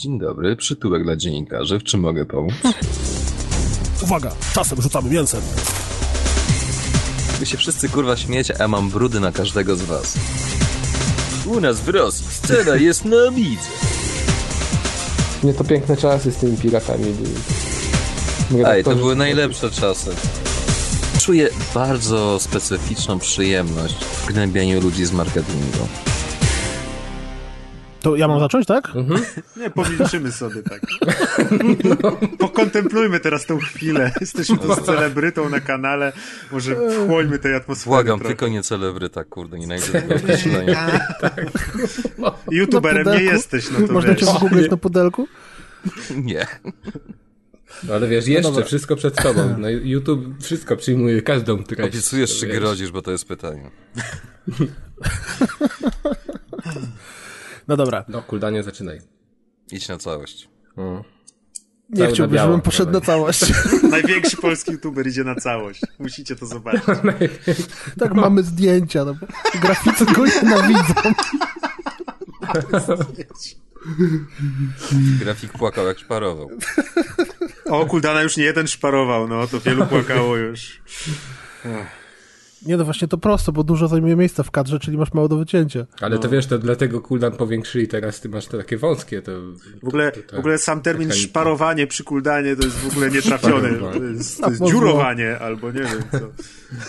Dzień dobry, przytułek dla dziennikarzy. W czym mogę pomóc? Uwaga, czasem rzucamy mięsem. Wy się wszyscy kurwa śmiecie, a mam brudy na każdego z was. U nas w Rosji scena jest na midze. Nie to piękne czasy z tymi piratami. Ej, to Redaktorzy- były najlepsze czasy. Czuję bardzo specyficzną przyjemność w gnębianiu ludzi z marketingu. To ja mam zacząć, tak? Nie, pomilczymy sobie tak. Pokontemplujmy teraz tą chwilę. Jesteśmy tu z celebrytą na kanale. Może wchłońmy tej atmosfery Błagam, trochę. tylko nie celebryta, kurde, nie najdę tego określenia. YouTuberem Na nie jesteś, no to Można wiesz. cię wygooglać na pudelku? Nie. No ale wiesz, jeszcze dobra. wszystko przed tobą. No, YouTube wszystko przyjmuje, każdą treść. Obiecujesz czy grozisz, bo to jest pytanie. No dobra. No, kuldanie, zaczynaj. Idź na całość. Nie Cały na chciałbym, biało, żebym poszedł na dawaj. całość. Największy polski YouTuber idzie na całość. Musicie to zobaczyć. tak mamy zdjęcia. No, bo graficy go nienawidzą. Grafik płakał jak szparował. O, Kuldana już nie jeden szparował, no to wielu płakało już. Nie no właśnie to prosto, bo dużo zajmuje miejsca w kadrze, czyli masz mało do wycięcia. Ale to wiesz, to dlatego kuldan powiększyli, teraz ty masz te takie wąskie, to... W ogóle, to, to, w ogóle sam termin mechanika. szparowanie przy Kuldanie to jest w ogóle nietrafiony. To jest, to jest dziurowanie albo nie wiem co.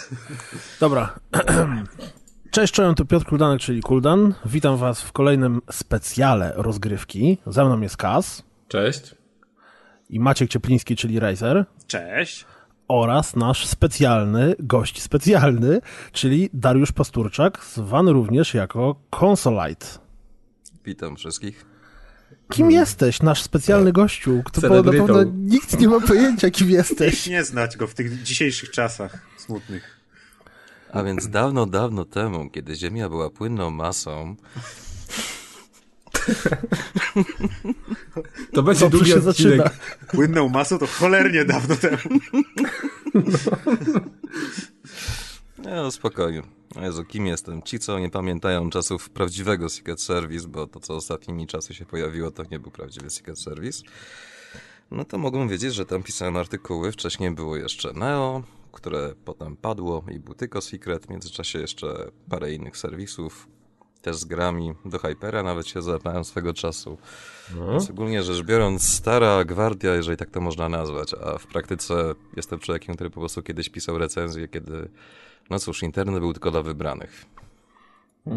Dobra. Cześć, czołem, tu Piotr Kuldanek, czyli Kuldan. Witam was w kolejnym specjale rozgrywki. Ze mną jest Kaz Cześć. i Maciek Ciepliński, czyli Razer. Cześć. Oraz nasz specjalny gość specjalny, czyli Dariusz Pasturczak, zwany również jako Consolite. Witam wszystkich. Kim jesteś, nasz specjalny gościu? Kto na pewno nikt nie ma pojęcia, kim jesteś. Nie znać go w tych dzisiejszych czasach smutnych. A więc dawno, dawno temu, kiedy Ziemia była płynną masą, To będzie Dobrze długi się odcinek. zaczyna. Płynną masą to cholernie dawno temu. Nie, no spokojnie. Jezu, kim jestem? Ci, co nie pamiętają czasów prawdziwego Secret Service, bo to, co ostatnimi czasy się pojawiło, to nie był prawdziwy Secret Service, no to mogą wiedzieć, że tam pisałem artykuły. Wcześniej było jeszcze Neo, które potem padło i był tylko Secret. W międzyczasie jeszcze parę innych serwisów, też z grami. Do Hypera nawet się załapałem swego czasu. Więc ogólnie rzecz biorąc, stara gwardia, jeżeli tak to można nazwać, a w praktyce jestem człowiekiem, który po prostu kiedyś pisał recenzję, kiedy, no cóż, internet był tylko dla wybranych.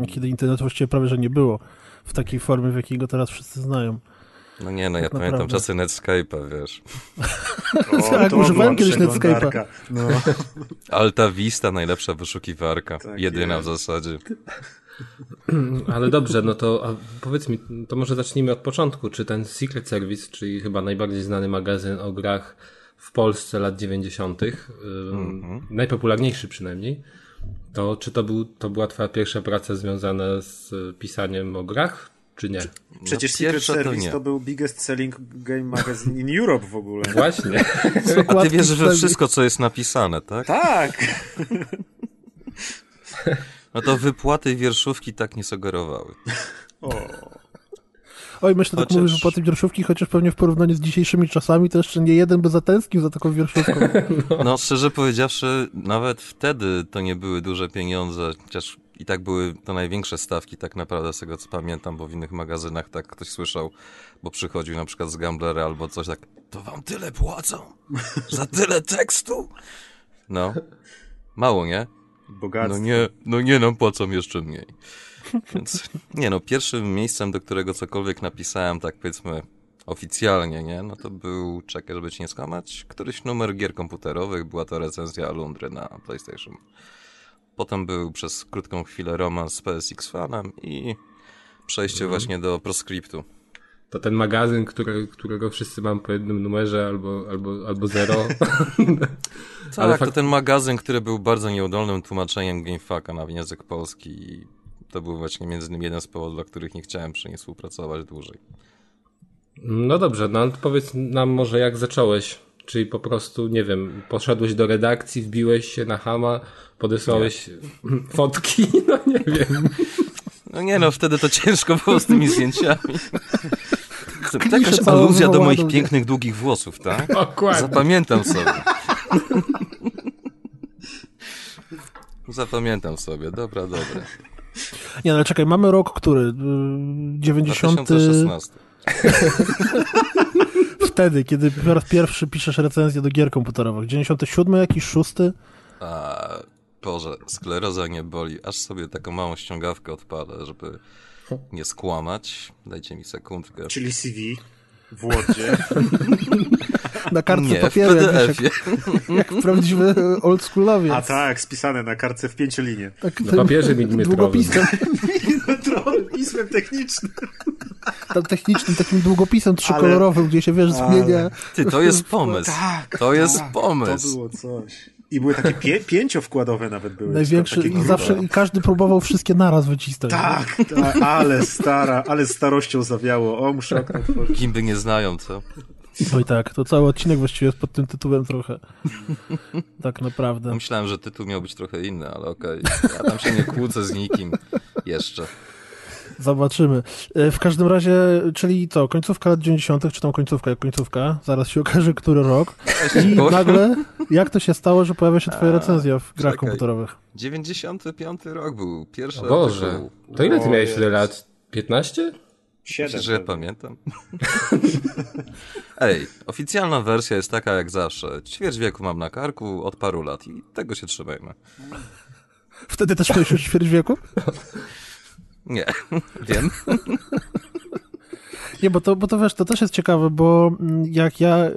Kiedy internetu właściwie prawie, że nie było w takiej formie, w jakiej go teraz wszyscy znają. No nie, no ja Tak pamiętam naprawdę. czasy Netscape'a, wiesz. O, Tak, to używałem kiedyś Netscape'a. No. Alta Vista, najlepsza wyszukiwarka. Tak Jedyna jest. w zasadzie. Ale dobrze, no to a powiedz mi, to może zacznijmy od początku. Czy ten Secret Service, czyli chyba najbardziej znany magazyn o grach w Polsce lat 90., ym, najpopularniejszy przynajmniej, to czy to, był, to była twoja pierwsza praca związana z pisaniem o grach, czy nie? Przecież No, Secret to Service nie. to, był biggest selling game magazine in Europe w ogóle. Właśnie. A ty wierzysz we przynajmniej. wszystko, co jest napisane, tak? Tak! No to wypłaty wierszówki tak nie sugerowały. O, Oj, myślę, tak Chociaż- mówisz po tym wierszówki, chociaż pewnie w porównaniu z dzisiejszymi czasami to jeszcze nie jeden by zatęsknił za taką wierszówką. No, szczerze powiedziawszy, nawet wtedy to nie były duże pieniądze, chociaż i tak były to największe stawki, tak naprawdę, z tego co pamiętam, bo w innych magazynach tak ktoś słyszał, bo przychodził na przykład z Gamblera albo coś tak, to wam tyle płacą? Za tyle tekstu? No, mało, nie? Bogactwo. No nie, no nie, nam płacą jeszcze mniej. Więc, nie no, pierwszym miejscem, do którego cokolwiek napisałem, tak powiedzmy, oficjalnie, nie, no to był, czekaj, żeby ci nie skłamać, któryś numer gier komputerowych, była to recenzja Alundry na PlayStation. Potem był przez krótką chwilę romans z PSX fanem i przejście właśnie do proscriptu. To ten magazyn, który, którego wszyscy mam po jednym numerze albo, albo, albo zero. Tak, Ale to ten magazyn, który był bardzo nieudolnym tłumaczeniem GameFAQa na język polski i to był właśnie między innymi jeden z powodów, dla których nie chciałem przy niej współpracować dłużej. No dobrze, no powiedz nam może jak zacząłeś. Czyli po prostu, nie wiem, poszedłeś do redakcji, wbiłeś się na Hama, podesłałeś fotki, no nie wiem. No nie no, wtedy to ciężko było z tymi zdjęciami. jakaś całą aluzja do moich pięknych, długich włosów, tak? Dokładnie. Zapamiętam sobie. Zapamiętam sobie, dobra, dobra. Nie, no ale czekaj, mamy rok, który? Y, 90... 2016. Wtedy, kiedy po raz pierwszy piszesz recenzję do gier komputerowych. 97 jakiś, szósty? A, Boże, skleroza nie boli. Aż sobie taką małą ściągawkę odpalę, żeby nie skłamać. Dajcie mi sekundkę. Czyli CV w Wordzie. Na kartce Nie, w papieru, jak, wiesz, PDF-ie. jak, jak prawdziwy oldschoolowiec. A tak, spisane na kartce w pięciolinie. Tak, Na tym papierze milimetrowym. Długopisem, Troll, pismem technicznym. tam technicznym, takim długopisem trzykolorowym, gdzie się, wiesz, zmienia. Ty, to jest pomysł. Tak, To jest tak, pomysł. To było coś. I były takie pie pięciowkładowe nawet były. I zawsze i każdy próbował wszystkie naraz wycisnąć. Tak, tak, ale stara, ale starością zawiało. O, muszę okno otworzyć. Gimby nie znają, co? Oj tak, to cały odcinek właściwie jest pod tym tytułem trochę. Tak naprawdę. Myślałem, że tytuł miał być trochę inny, ale okej. Ja tam się nie kłócę z nikim. Jeszcze. Zobaczymy. E, W każdym razie, czyli co, końcówka lat 90., czy tam końcówka jak końcówka, zaraz się okaże, który rok. I nagle, jak to się stało, że pojawia się twoja recenzja w grach czekaj. komputerowych? 95 rok był pierwszy O Boże, artykuł. to ile ty miałeś tyle lat? 15? Siedem. Myślisz, że pamiętam? Ej, oficjalna wersja jest taka jak zawsze. Ćwierć wieku mam na karku od paru lat i tego się trzymajmy. Wtedy też miałeś już ćwierć wieku? Nie, wiem. Nie, bo to, bo to wiesz, to też jest ciekawe, bo mm, jak ja, e,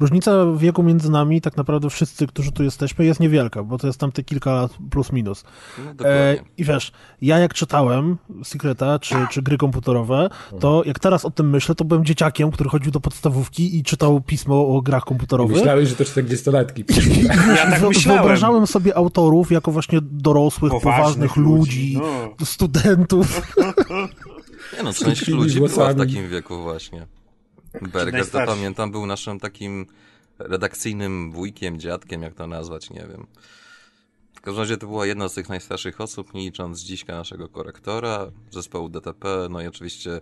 różnica wieku między nami, tak naprawdę wszyscy, którzy tu jesteśmy, jest niewielka, bo to jest tam te kilka lat plus minus. No, E. I wiesz, ja jak czytałem Secreta czy, czy gry komputerowe, to jak teraz o tym myślę, to byłem dzieciakiem, który chodził do podstawówki i czytał pismo o grach komputerowych. Myślałeś, że to 40-latki. Ja tak myślałem. Wyobrażałem sobie autorów jako właśnie dorosłych, poważnych, Poważnych ludzi, ludzi, no. studentów. Nie no, część ludzi była w takim wieku właśnie. Berger to pamiętam był naszym takim redakcyjnym wujkiem, dziadkiem, jak to nazwać, nie wiem. W każdym razie to była jedna z tych najstarszych osób, nie licząc dziśka naszego korektora, zespołu DTP, no i oczywiście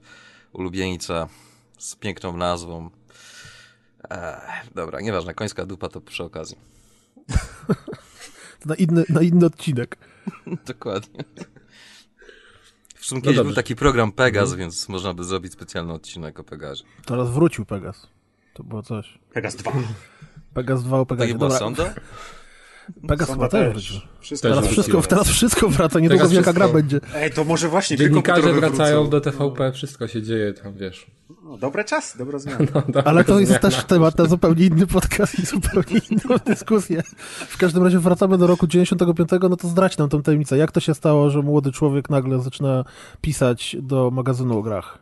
ulubienica z piękną nazwą. Ech, dobra, nieważne, końska dupa to przy okazji. na, inny, na inny odcinek. Dokładnie. Sumie No kiedyś był dobrze. taki program Pegas, więc można by zrobić specjalny odcinek o Pegazie. Teraz wrócił Pegas. To było coś. Pegas 2. Pegas 2 o nie Pegasie. była Dobra, sonda? Pegas chyba Sonda też. Wszystko Teraz wszystko, teraz wszystko wraca, niedługo Teraz wielka gra będzie. Ej, to może właśnie Dziennikarze wracają wrócą. do TVP, wszystko się dzieje tam, wiesz. No, dobre czasy, dobra zmiana. Dobra Ale to jest zmiana. też temat na zupełnie inny podcast i zupełnie inną dyskusję. W każdym razie wracamy do roku 95, no to zdradź nam tę tajemnicę. Jak to się stało, że młody człowiek nagle zaczyna pisać do magazynu o grach?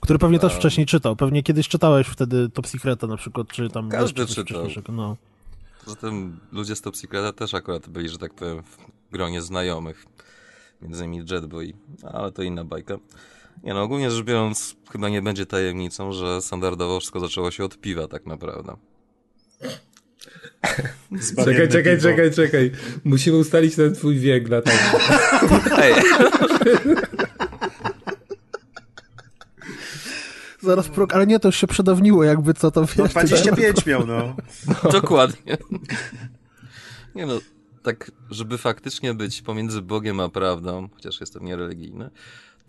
Który pewnie też wcześniej czytał. Pewnie kiedyś czytałeś wtedy Top Secreta na przykład, czy tam... Każdy czytał. wcześniejszego, No. Zatem ludzie z Top Secreta też akurat byli, że tak powiem, w gronie znajomych. Między innymi Jetboy, ale to inna bajka. Nie no, ogólnie rzecz biorąc, chyba nie będzie tajemnicą, że standardowo wszystko zaczęło się od piwa tak naprawdę. Czekaj, czekaj, piwo. czekaj, czekaj. Musimy ustalić ten twój wiek na tak. Ej, Zaraz, pro... ale nie, to już się przedawniło jakby, co to No, wiesz. 25 miał, no. dokładnie. Nie no, tak, żeby faktycznie być pomiędzy Bogiem a prawdą, chociaż jestem niereligijny,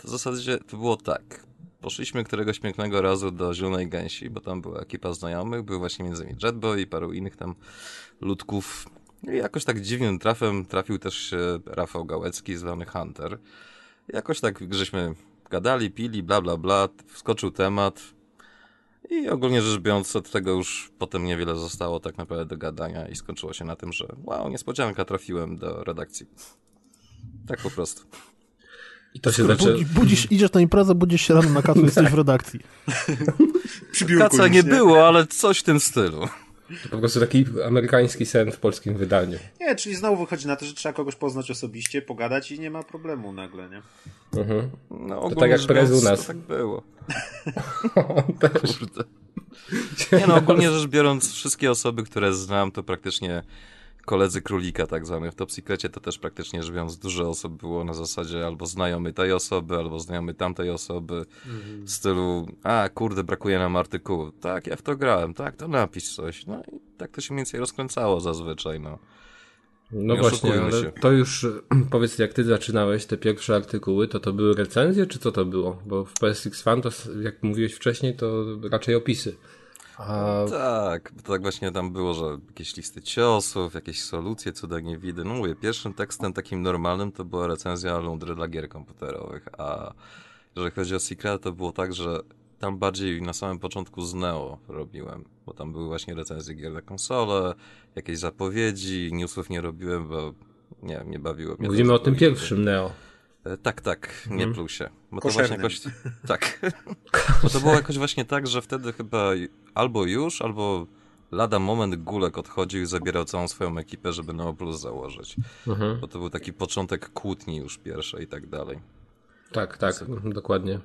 to w zasadzie to było tak. Poszliśmy któregoś pięknego razu do Zielonej Gęsi, bo tam była ekipa znajomych, był właśnie między innymi Jetboy i paru innych tam ludków. I jakoś tak dziwnym trafem trafił też się Rafał Gałecki, zwany Hunter. Jakoś tak żeśmy gadali, pili, bla bla bla, wskoczył temat. I ogólnie rzecz biorąc, od tego już potem niewiele zostało tak naprawdę do gadania i skończyło się na tym, że wow, niespodzianka, trafiłem do redakcji. Tak po prostu. I to się zaczęło. Budzi, budzisz, idziesz na imprezę, budzisz się rano na kacu, jesteś w redakcji. Kaca już, nie było, ale coś w tym stylu. To po prostu taki amerykański sen w polskim wydaniu. Nie, czyli znowu wychodzi na to, że trzeba kogoś poznać osobiście, pogadać i nie ma problemu nagle, nie? Mhm. No, ogólnie tak jak prez u nas. To tak było. Kurde. Nie no, ogólnie rzecz biorąc, wszystkie osoby, które znam, to praktycznie koledzy królika tak zwanych. W Top Secrecie to też praktycznie rzecz biorąc dużo osób było na zasadzie albo znajomy tej osoby, albo znajomy tamtej osoby. W stylu, a kurde, brakuje nam artykułu. Tak, ja w to grałem, tak, to napisz coś. No i tak to się mniej więcej rozkręcało zazwyczaj, no. No Nie właśnie, ale się. to już powiedz, jak ty zaczynałeś te pierwsze artykuły, to to były recenzje, czy co to było? Bo w PSX Fan, to jak mówiłeś wcześniej, to raczej opisy. A Tak, bo tak właśnie tam było, że jakieś listy ciosów, jakieś solucje, cuda nie widy. No mówię, pierwszym tekstem takim normalnym to była recenzja Lundry dla gier komputerowych, a jeżeli chodzi o Secret, to było tak, że tam bardziej na samym początku z Neo robiłem, bo tam były właśnie recenzje gier na konsolę, jakieś zapowiedzi, newsów nie robiłem, bo nie nie bawiło mnie. mówimy o tym pierwszym Neo. E, Tak, tak, nie Mhm. plusie. Bo to właśnie jakoś. Tak. Bo to było jakoś właśnie tak, że wtedy chyba albo już, albo lada moment Gulek odchodził i zabierał całą swoją ekipę, żeby Neo Plus założyć. Mhm. Bo to był taki początek kłótni już pierwszej i tak dalej. Tak, tak, dokładnie.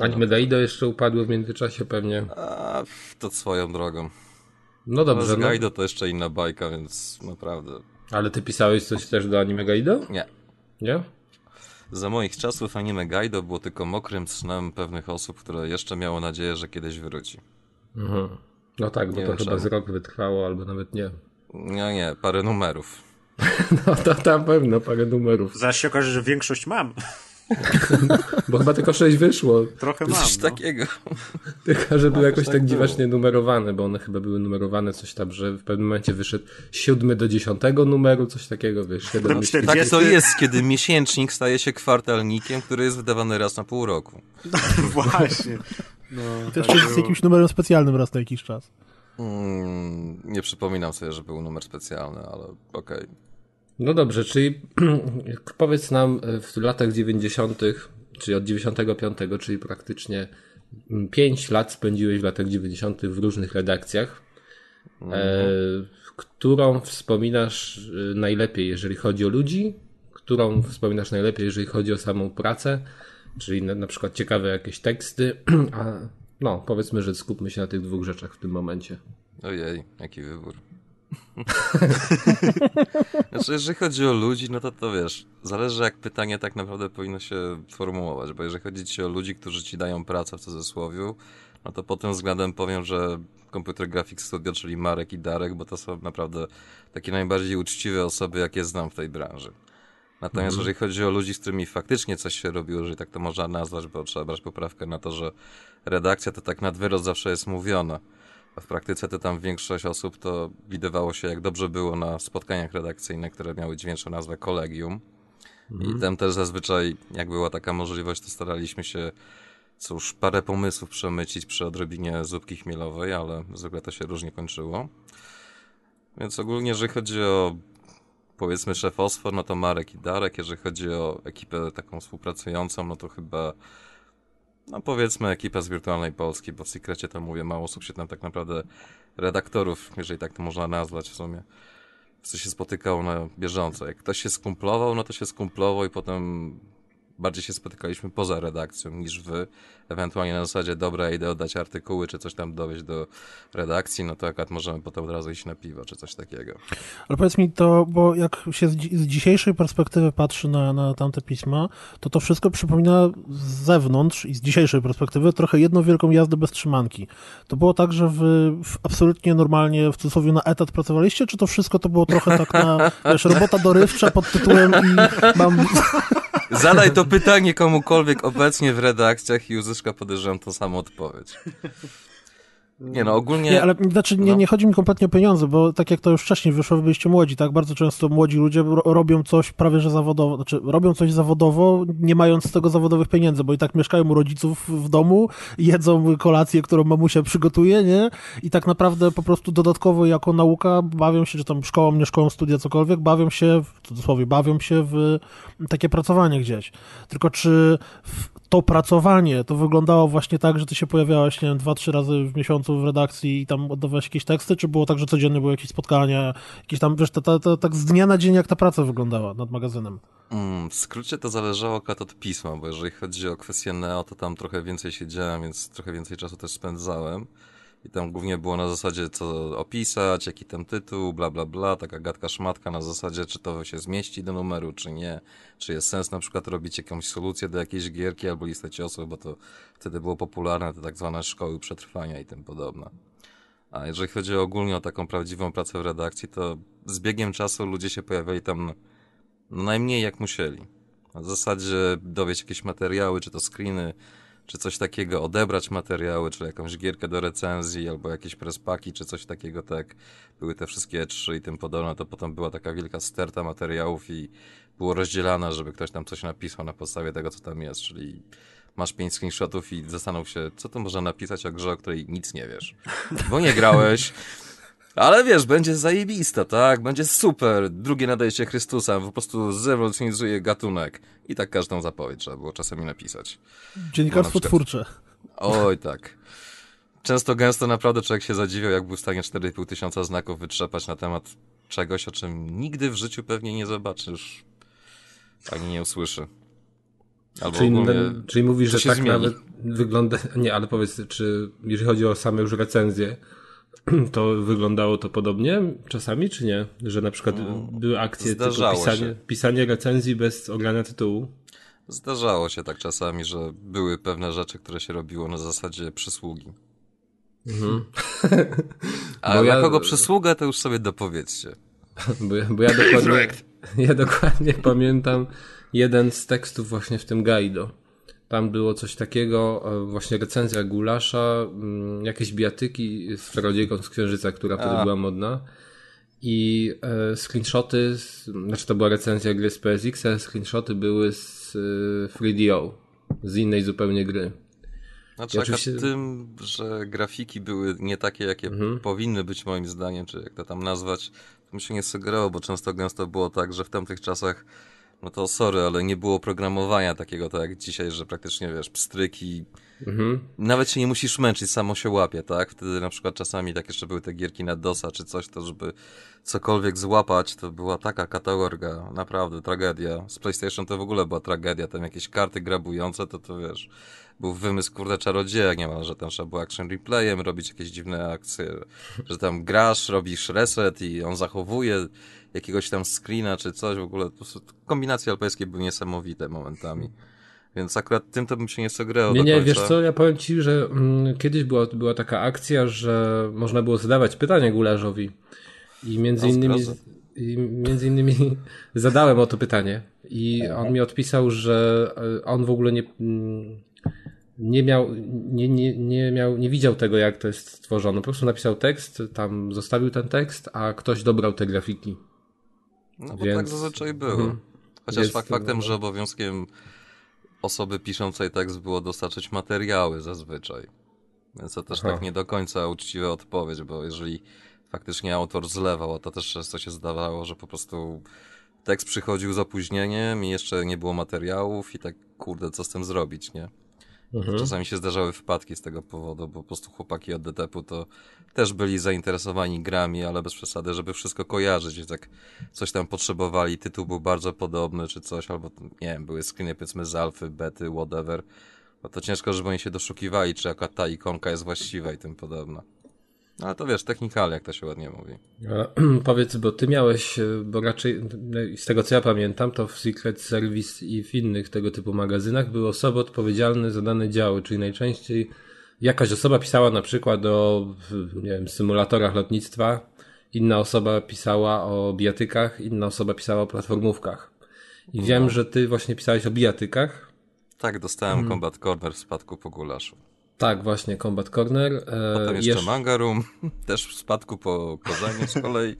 Anime Daido jeszcze upadło w międzyczasie pewnie. A to swoją drogą. No Dobrze, no, Gaido to jeszcze inna bajka, więc naprawdę. ale ty pisałeś coś też do Anime Gaido? Nie. Nie? Za moich czasów anime Gaido było tylko mokrym snem pewnych osób, które jeszcze miało nadzieję, że kiedyś wróci. Mhm. No tak, bo Nie to wiem chyba czemu. z rok wytrwało, albo nawet nie. Nie, nie, parę numerów. No to tam pewno parę numerów. Zaś się okaże, że większość mam. Bo chyba tylko sześć wyszło. Trochę mam. Coś No. takiego. Tylko, że były jakoś tak tak było. dziwacznie numerowane, bo one chyba były numerowane coś tam, że w pewnym momencie wyszedł siódmy do dziesiątego numeru, coś takiego, wiesz, siedem Potem myśli. 40. Tak to jest, kiedy miesięcznik staje się kwartalnikiem, który jest wydawany raz na pół roku. Właśnie. No, To jeszcze tak jest z jakimś numerem specjalnym raz na jakiś czas. Mm, nie przypominam sobie, że był numer specjalny, ale okej. No dobrze, czyli powiedz nam e, w latach 90., czyli od 95, czyli praktycznie 5 lat spędziłeś w latach 90. w różnych redakcjach. E, którą wspominasz e, najlepiej, jeżeli chodzi o ludzi? Którą wspominasz najlepiej, jeżeli chodzi o samą pracę? Czyli na, na przykład ciekawe jakieś teksty. A, no, powiedzmy, że skupmy się na tych dwóch rzeczach w tym momencie. Ojej, jaki wybór. znaczy, jeżeli chodzi o ludzi, no to to wiesz, zależy jak pytanie tak naprawdę powinno się formułować, bo jeżeli chodzi ci o ludzi, którzy ci dają pracę w cudzysłowie, no to pod tym względem powiem, że Computer Graphics Studio, czyli Marek i Darek, bo to są naprawdę takie najbardziej uczciwe osoby, jakie znam w tej branży. Natomiast jeżeli chodzi o ludzi, z którymi faktycznie coś się robiło, jeżeli tak to można nazwać, bo trzeba brać poprawkę na to, że redakcja to tak nad zawsze jest mówiona. A w praktyce to tam większość osób to widywało się, jak dobrze było na spotkaniach redakcyjnych, które miały dźwięczną nazwę kolegium. I tam też zazwyczaj, jak była taka możliwość, to staraliśmy się cóż, parę pomysłów przemycić przy odrobinie zupki chmielowej, ale zwykle to się różnie kończyło. Więc ogólnie, jeżeli chodzi o powiedzmy szefostwo, no to Marek i Darek. Jeżeli chodzi o ekipę taką współpracującą, no to chyba no powiedzmy ekipa z Wirtualnej Polski, bo w Secrecie to mówię, mało osób się tam tak naprawdę redaktorów, jeżeli tak to można nazwać w sumie, co się spotykało na bieżąco. Jak ktoś się skumplował, no to się skumplował i potem bardziej się spotykaliśmy poza redakcją niż wy. Ewentualnie na zasadzie, dobra, idę oddać artykuły, czy coś tam dowieść do redakcji, no to akurat możemy potem od razu iść na piwo, czy coś takiego. Ale powiedz mi to, bo jak się z, z dzisiejszej perspektywy patrzy na, na tamte pisma, to to wszystko przypomina z zewnątrz i z dzisiejszej perspektywy trochę jedną wielką jazdę bez trzymanki. To było tak, że wy w absolutnie normalnie w cudzysłowie na etat pracowaliście, czy to wszystko to było trochę tak na, wiesz, robota dorywcza pod tytułem i mam... Zadaj to pytanie komukolwiek obecnie w redakcjach i uzyska, podejrzewam, tą samą odpowiedź. Nie no, ogólnie... Nie, ale znaczy nie, No. nie chodzi mi kompletnie o pieniądze, bo tak jak to już wcześniej wyszło, wy byliście młodzi, tak? Bardzo często młodzi ludzie ro robią coś prawie że zawodowo, znaczy robią coś zawodowo, nie mając z tego zawodowych pieniędzy, bo i tak mieszkają u rodziców w domu, jedzą kolację, którą mamusia przygotuje, nie? I tak naprawdę po prostu dodatkowo jako nauka bawią się, czy tam szkołą, nie szkołą, studia, cokolwiek, bawią się, w cudzysłowie, bawią się w takie pracowanie gdzieś. Tylko czy w to pracowanie to wyglądało właśnie tak, że ty się pojawiałeś, nie wiem, dwa, trzy razy w miesiącu w redakcji i tam oddawałeś jakieś teksty, czy było tak, że codziennie były jakieś spotkania, jakieś tam, wiesz, to, to, to, tak z dnia na dzień, jak ta praca wyglądała nad magazynem? Mm, w skrócie to zależało od pisma, bo jeżeli chodzi o kwestię Neo, to tam trochę więcej siedziałem, więc trochę więcej czasu też spędzałem. I tam głównie było na zasadzie co opisać, jaki tam tytuł, bla bla bla, taka gadka szmatka na zasadzie czy to się zmieści do numeru, czy nie. Czy jest sens na przykład robić jakąś solucję do jakiejś gierki albo listę ciosów, bo to wtedy było popularne, te tak zwane szkoły przetrwania i tym podobne. A jeżeli chodzi ogólnie o taką prawdziwą pracę w redakcji, to z biegiem czasu ludzie się pojawiali tam no najmniej jak musieli. W zasadzie dowieść jakieś materiały, czy to screeny, czy coś takiego, odebrać materiały, czy jakąś gierkę do recenzji, albo jakieś prespaki, czy coś takiego, tak. Były te wszystkie trzy i tym podobne, to potem była taka wielka sterta materiałów i było rozdzielane, żeby ktoś tam coś napisał na podstawie tego, co tam jest, czyli masz pięć screenshotów i zastanów się, co to można napisać o grze, o której nic nie wiesz. Bo nie grałeś, ale wiesz, będzie zajebista, tak? Będzie super. Drugie nadejście Chrystusa po prostu zrewolucjonizuje gatunek. I tak każdą zapowiedź trzeba było czasami napisać. Dziennikarstwo na przykład- twórcze. Oj, tak. Często gęsto naprawdę człowiek się zadziwiał, jak był w stanie 4,5 tysiąca znaków wytrzepać na temat czegoś, o czym nigdy w życiu pewnie nie zobaczysz, ani nie usłyszy. Albo Czyli, ogólnie... czyli mówisz, że tak zmieni. nawet wygląda. Nie, ale powiedz, czy jeżeli chodzi o same już recenzje, to wyglądało to podobnie czasami, czy nie? Że na przykład były akcje typu Mm, zdarzało pisanie, się. pisanie recenzji bez ogrania tytułu. Zdarzało się tak czasami, że były pewne rzeczy, które się robiło na zasadzie przysługi. A Bo dla ja- kogo przysługa, to już sobie dopowiedzcie. Bo, ja- bo ja dokładnie, ja dokładnie pamiętam jeden z tekstów właśnie w tym guido. Tam było coś takiego, e, właśnie recenzja gulasza, mm, jakieś biatyki z czarodziejką z Księżyca, która wtedy była modna. I e, screenshoty, z, znaczy to była recenzja gry z PSX, a screenshoty były z e, 3DO, z innej zupełnie gry. Znaczy, I oczywiście- tym, że grafiki były nie takie, jakie Mhm. powinny być moim zdaniem, czy jak to tam nazwać, to mi się nie sugerowało, bo często gęsto było tak, że w tamtych czasach, no to sorry, ale nie było programowania takiego tak jak dzisiaj, że praktycznie wiesz, pstryki, Mhm. nawet się nie musisz męczyć, samo się łapie, tak? Wtedy na przykład czasami tak jeszcze były te gierki na DOSa czy coś, to żeby cokolwiek złapać, to była taka kategorga, naprawdę tragedia. Z PlayStation to w ogóle była tragedia, tam jakieś karty grabujące, to to wiesz, był wymysł kurde czarodzieja niemalże, tam trzeba było action replayem robić jakieś dziwne akcje, że tam grasz, robisz reset i on zachowuje jakiegoś tam screena czy coś, w ogóle po prostu kombinacje alpejskie były niesamowite momentami. Więc akurat tym to bym się nie sugerował Nie, nie, wiesz co, ja powiem ci, że mm, kiedyś była, była taka akcja, że można było zadawać pytania gularzowi i między O, innymi i między innymi zadałem o to pytanie i on mi odpisał, że e, on w ogóle nie mm, nie miał, nie, nie, nie miał, nie widział tego, jak to jest stworzone. Po prostu napisał tekst, tam zostawił ten tekst, a ktoś dobrał te grafiki. No bo Więc- tak zazwyczaj było. Mhm. Chociaż Jest fakt faktem, że obowiązkiem osoby piszącej tekst było dostarczyć materiały zazwyczaj. Więc to też Aha. tak nie do końca uczciwa odpowiedź, bo jeżeli faktycznie autor zlewał, to też często się zdawało, że po prostu tekst przychodził z opóźnieniem i jeszcze nie było materiałów i tak kurde, co z tym zrobić, nie? Mhm. Czasami się zdarzały wypadki z tego powodu, bo po prostu chłopaki od DTP-u to też byli zainteresowani grami, ale bez przesady, żeby wszystko kojarzyć, więc jak coś tam potrzebowali, tytuł był bardzo podobny czy coś, albo nie wiem, były screeny powiedzmy z alfy, bety, whatever, no to ciężko, żeby oni się doszukiwali, czy jaka ta ikonka jest właściwa i tym podobna. No ale to wiesz, technikale, jak to się ładnie mówi. A, Powiedz, bo ty miałeś, e, bo raczej no z tego co ja pamiętam, to w Secret Service i w innych tego typu magazynach były osoby odpowiedzialne za dane działy, czyli najczęściej jakaś osoba pisała na przykład o, nie wiem, symulatorach lotnictwa, inna osoba pisała o bijatykach, inna osoba pisała o platformówkach. I wiem, że ty właśnie pisałeś o bijatykach. Tak, dostałem Mhm. Combat Corner w spadku po gulaszu. Tak, właśnie, Combat Corner. E, Potem jeszcze jeszcze- Manga Room, też w spadku po kozaniu z kolei.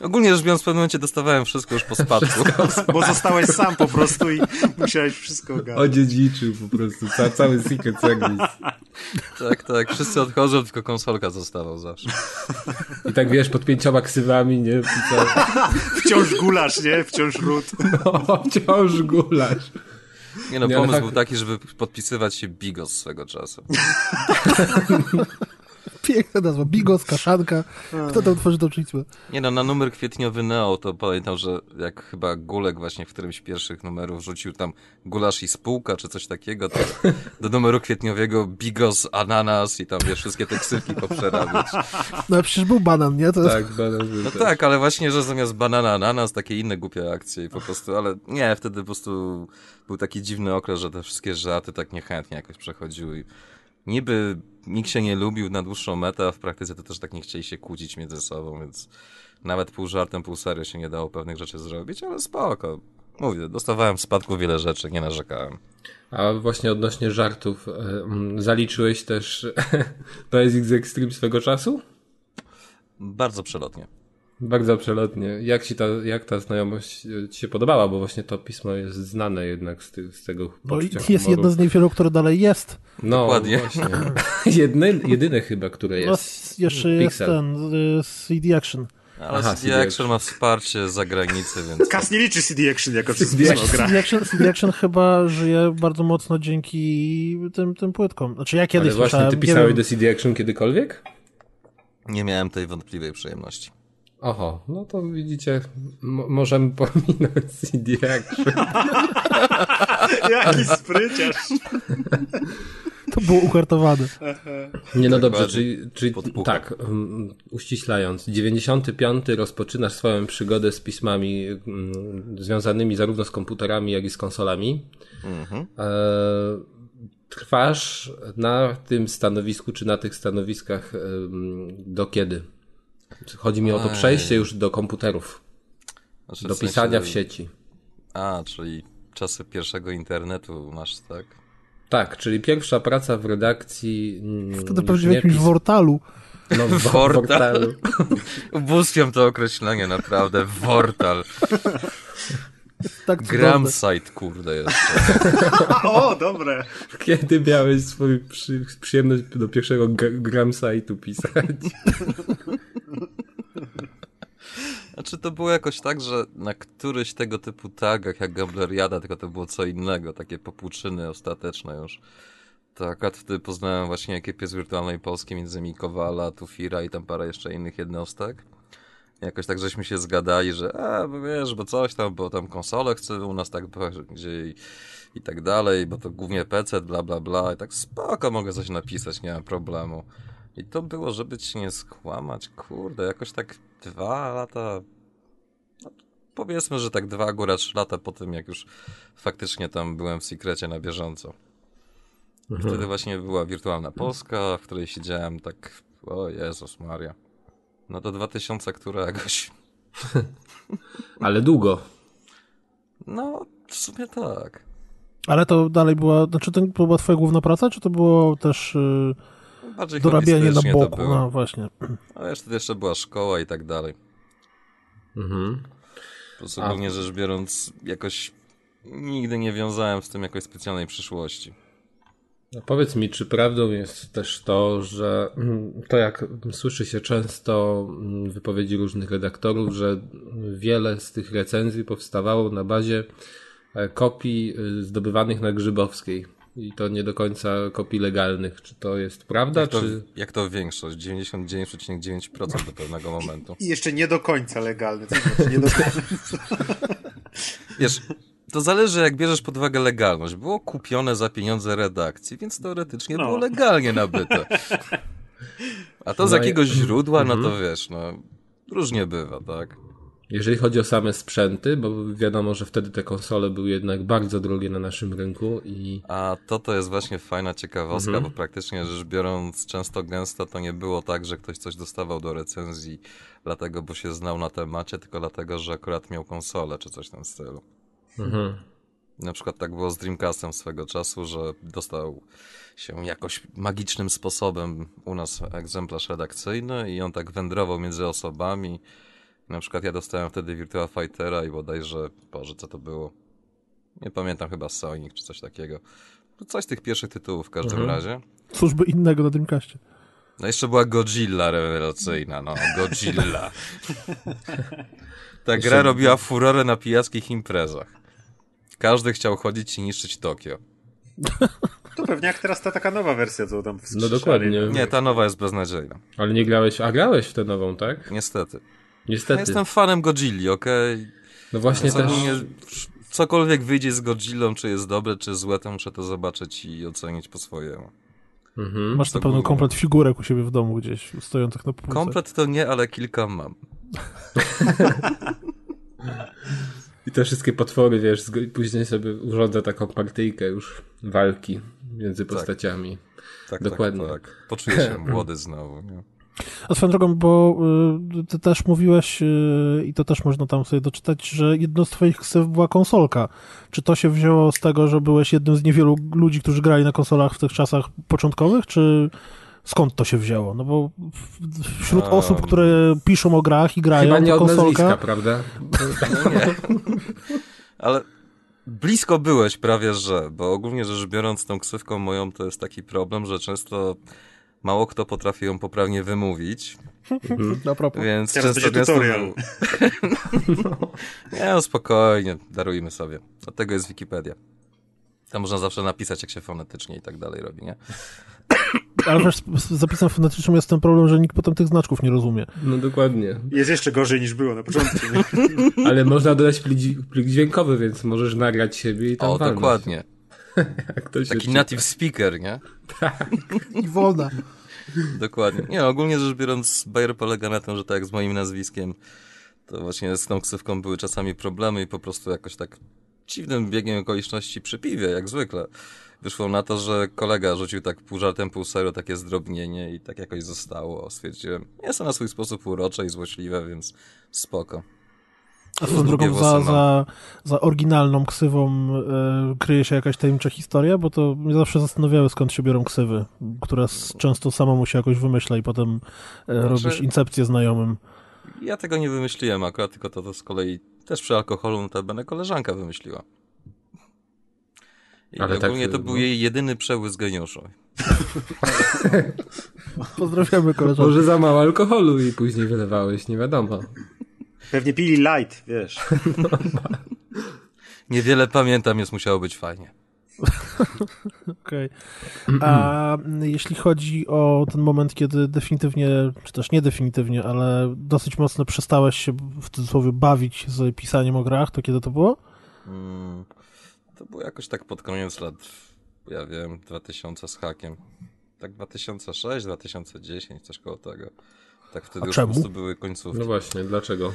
Ogólnie rzecz biorąc, w pewnym momencie dostawałem wszystko już po spadku. Bo zostałeś sam po prostu i musiałeś wszystko ogarnąć. Odziedziczył po prostu ca, cały Secret Service. Tak, tak, wszyscy odchodzą, tylko konsolka zostawał zawsze. I tak wiesz, pod pięcioma ksywami, nie? Wciąż gulasz, nie? Wciąż ród. no, wciąż gulasz. Nie no, Nie, pomysł fakt- był taki, żeby podpisywać się Bigos swego czasu. Piękna nazwa. Bigos, kaszanka. Kto tam tworzy tą czyństwo? Nie no, na numer kwietniowy Neo to pamiętam, że jak chyba Gulek właśnie w którymś z pierwszych numerów rzucił tam gulasz i spółka czy coś takiego, to do numeru kwietniowego Bigos, ananas i tam wiesz, wszystkie te ksywki poprzerabiać. No przecież był banan, nie? To Tak, banan był No też. tak, ale właśnie, że zamiast banana ananas, takie inne głupie akcje i po prostu, ale nie, wtedy po prostu był taki dziwny okres, że te wszystkie żarty tak niechętnie jakoś przechodziły. Niby nikt się nie lubił na dłuższą metę, a w praktyce to też tak nie chcieli się kłócić między sobą, więc nawet pół żartem, pół serio się nie dało pewnych rzeczy zrobić, ale spoko. Mówię, dostawałem w spadku wiele rzeczy, nie narzekałem. A właśnie odnośnie żartów, e, zaliczyłeś też PSX Extreme swego czasu? Bardzo przelotnie. Bardzo przelotnie. Jak, ci ta, jak ta znajomość e, ci się podobała? Bo właśnie to pismo jest znane jednak z, ty, z tego no i poczucia jest humoru. jedno z niewielu, które dalej jest. No, Dokładnie. właśnie. Jedne, jedyne chyba, które No, jest. s- jeszcze jest Pixel. ten y, CD Action. Ale Aha, CD CD Action ma wsparcie z zagranicy, więc... Kas nie liczy CD Action jako CD wszystko Action. gra. CD Action, CD Action chyba żyje bardzo mocno dzięki tym, tym płytkom. Znaczy ja kiedyś Ale właśnie ty pisałeś do CD Action kiedykolwiek? Nie miałem tej wątpliwej przyjemności. Oho, no to widzicie, m- możemy pominąć CD Action. Jaki spryciarz. to było ukartowane. Nie, no dobrze, Dokładnie. czyli, czyli tak, um, uściślając, 95 rozpoczynasz swoją przygodę z pismami um, związanymi zarówno z komputerami, jak i z konsolami. Mhm. E, trwasz na tym stanowisku, czy na tych stanowiskach em, do kiedy? Chodzi mi o to Ej. przejście już do komputerów, Znaczy, do w sensie- pisania w sieci. A, czyli czasy pierwszego internetu masz, tak? Tak, czyli pierwsza praca w redakcji. mm, Wtedy pewnie w jakimś wortalu. no, w portalu. Ubóstwiam to określenie, naprawdę. Wortal. Tak cudowne. Gramsite, kurde, jeszcze. O, dobre. Kiedy miałeś swoją przy, przyjemność do pierwszego g- gram sajtu pisać? Znaczy, to było jakoś tak, że na któryś tego typu tagach, jak Gambleriada, tylko to było co innego, takie popłuczyny ostateczne już. To akurat wtedy poznałem właśnie ekipę z Wirtualnej Polski, między innymi Kowala, Tufira i tam parę jeszcze innych jednostek. Jakoś tak żeśmy się zgadali, że a, bo wiesz, bo coś tam, bo tam konsole chcę u nas tak gdzie i, i tak dalej, bo to głównie PC, bla bla bla i tak spoko, mogę coś napisać, nie ma problemu. I to było, żeby ci nie skłamać, kurde, jakoś tak dwa lata, no, powiedzmy, że tak dwa, góra trzy lata po tym, jak już faktycznie tam byłem w sekrecie na bieżąco. Wtedy właśnie była wirtualna Polska, w której siedziałem tak, o Jezus Maria. No do 2000 któregoś. Ale długo. No, w sumie tak. Ale to dalej była, znaczy to była twoja główna praca, czy to było też y, Bardziej dorabianie na boku? było. No właśnie. A jeszcze, jeszcze była szkoła i tak dalej. Mhm. Po prostu A- ogólnie rzecz biorąc, jakoś nigdy nie wiązałem z tym jakoś specjalnej przyszłości. A powiedz mi, czy prawdą jest też to, że to jak słyszy się często wypowiedzi różnych redaktorów, że wiele z tych recenzji powstawało na bazie e, kopii y, zdobywanych na Grzybowskiej. I to nie do końca kopii legalnych. Czy to jest prawda, Jak to, czy... jak to większość? 99,9% do pewnego momentu. I jeszcze nie do końca legalny. Co znaczy nie do końca? Wiesz, to zależy jak bierzesz pod uwagę legalność. Było kupione za pieniądze redakcji, więc teoretycznie No. było legalnie nabyte. A to z No jakiegoś źródła, no Mhm. to wiesz, no różnie bywa, tak? Jeżeli chodzi o same sprzęty, bo wiadomo, że wtedy te konsole były jednak bardzo drogie na naszym rynku i A to to jest właśnie fajna ciekawostka, Mhm. bo praktycznie rzecz biorąc, często gęsto to nie było tak, że ktoś coś dostawał do recenzji, dlatego, bo się znał na temacie, tylko dlatego, że akurat miał konsolę, czy coś w tym stylu. mhm. Na przykład tak było z Dreamcastem swego czasu, że dostał się jakoś magicznym sposobem u nas egzemplarz redakcyjny i on tak wędrował między osobami. Na przykład ja dostałem wtedy Virtua Fightera i bodajże, Boże, co to było? Nie pamiętam, chyba Sonic czy coś takiego. No Coś z tych pierwszych tytułów w każdym Mhm. razie. Cóż by innego na Dreamcastie. No jeszcze była Godzilla rewelacyjna, no, Godzilla. Ta gra robiła furorę na pijackich imprezach. Każdy chciał chodzić i niszczyć Tokio. To pewnie jak teraz ta taka nowa wersja, co tam No dokładnie. Nie, ta nowa jest beznadziejna. Ale nie grałeś, a grałeś w tę nową, tak? Niestety. Niestety. Ja jestem fanem Godzilli, okej? No właśnie Co też. ogólnie Cokolwiek wyjdzie z Godzillą, czy jest dobre, czy złe, to muszę to zobaczyć i ocenić po swojemu. Mhm. Masz na pewno komplet figurek u siebie w domu gdzieś, stojących na półce. Komplet to nie, ale kilka mam. I te wszystkie potwory, wiesz, później sobie urządzę taką partyjkę już walki między postaciami. Tak, Dokładnie. Tak, tak. Poczuję się młody znowu. Nie? A swoją drogą, bo y, ty też mówiłeś, y, i to też można tam sobie doczytać, że jedno z twoich ksyw była konsolka. Czy to się wzięło z tego, że byłeś jednym z niewielu ludzi, którzy grali na konsolach w tych czasach początkowych, czy skąd to się wzięło? No bo wśród Um. osób, które piszą o grach i grają, Chyba nie to od nazwiska, konsolka... prawda? No nie. Ale blisko byłeś prawie, że, bo ogólnie rzecz biorąc tą ksywką moją to jest taki problem, że często mało kto potrafi ją poprawnie wymówić, Na propos. więc Teraz często będzie tutorial. był- Nie, no spokojnie, darujmy sobie. Od tego jest Wikipedia. Tam można zawsze napisać, jak się fonetycznie i tak dalej robi, nie? Ale z zapisem fonetycznym jest ten problem, że nikt potem tych znaczków nie rozumie. No dokładnie. Jest jeszcze gorzej niż było na początku. Ale można dodać plik, plik dźwiękowy, więc możesz nagrać siebie i tam O, walnąć. dokładnie. Jak to się Taki native speaker, nie? I wolna. Dokładnie. Nie, ogólnie rzecz biorąc, Bayer polega na tym, że tak jak z moim nazwiskiem, to właśnie z tą ksywką były czasami problemy i po prostu jakoś tak dziwnym biegiem okoliczności przy piwie, jak zwykle. Wyszło na to, że kolega rzucił tak pół żartem, pół serio takie zdrobnienie i tak jakoś zostało. Stwierdziłem, jest to na swój sposób urocze i złośliwe, więc spoko. A swoją drogą za, za, za oryginalną ksywą e, kryje się jakaś tajemnicza historia, bo to mnie zawsze zastanawiały, skąd się biorą ksywy, które s- często samemu się jakoś wymyśla i potem e, Znaczy- robisz incepcję znajomym. Ja tego nie wymyśliłem akurat, tylko to, to z kolei też przy alkoholu notabene koleżanka wymyśliła. I Ale tak, ogólnie to był no. jej jedyny przełysk geniuszu. Pozdrawiamy koleżankę. Może za mało alkoholu i później wylewałeś, nie wiadomo. Pewnie pili light, wiesz. Niewiele pamiętam, więc musiało być fajnie. Okej. A jeśli chodzi o ten moment, kiedy definitywnie, czy też nie definitywnie, ale dosyć mocno przestałeś się w cudzysłowie bawić z pisaniem o grach, to kiedy to było? Mm, to było jakoś tak pod koniec lat, ja wiem, 2000 z hakiem. Tak 2006, 2010, coś koło tego. Tak wtedy A już czemu? po prostu były końcówki. No właśnie, dlaczego?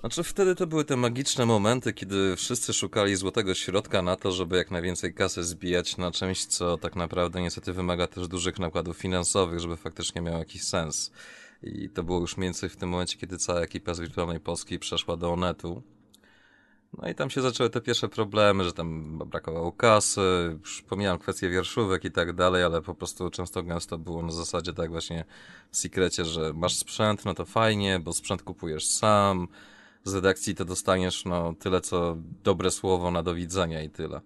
Znaczy wtedy to były te magiczne momenty, kiedy wszyscy szukali złotego środka na to, żeby jak najwięcej kasy zbijać na czymś, co tak naprawdę niestety wymaga też dużych nakładów finansowych, żeby faktycznie miało jakiś sens. I to było już mniej więcej w tym momencie, kiedy cała ekipa z Wirtualnej Polski przeszła do Onetu. No i tam się zaczęły te pierwsze problemy, że tam brakowało kasy, już pomijam kwestie wierszówek i tak dalej, ale po prostu często gęsto było na zasadzie tak właśnie w sekrecie, że masz sprzęt, no to fajnie, bo sprzęt kupujesz sam, z redakcji to dostaniesz no tyle co dobre słowo na do widzenia i tyle.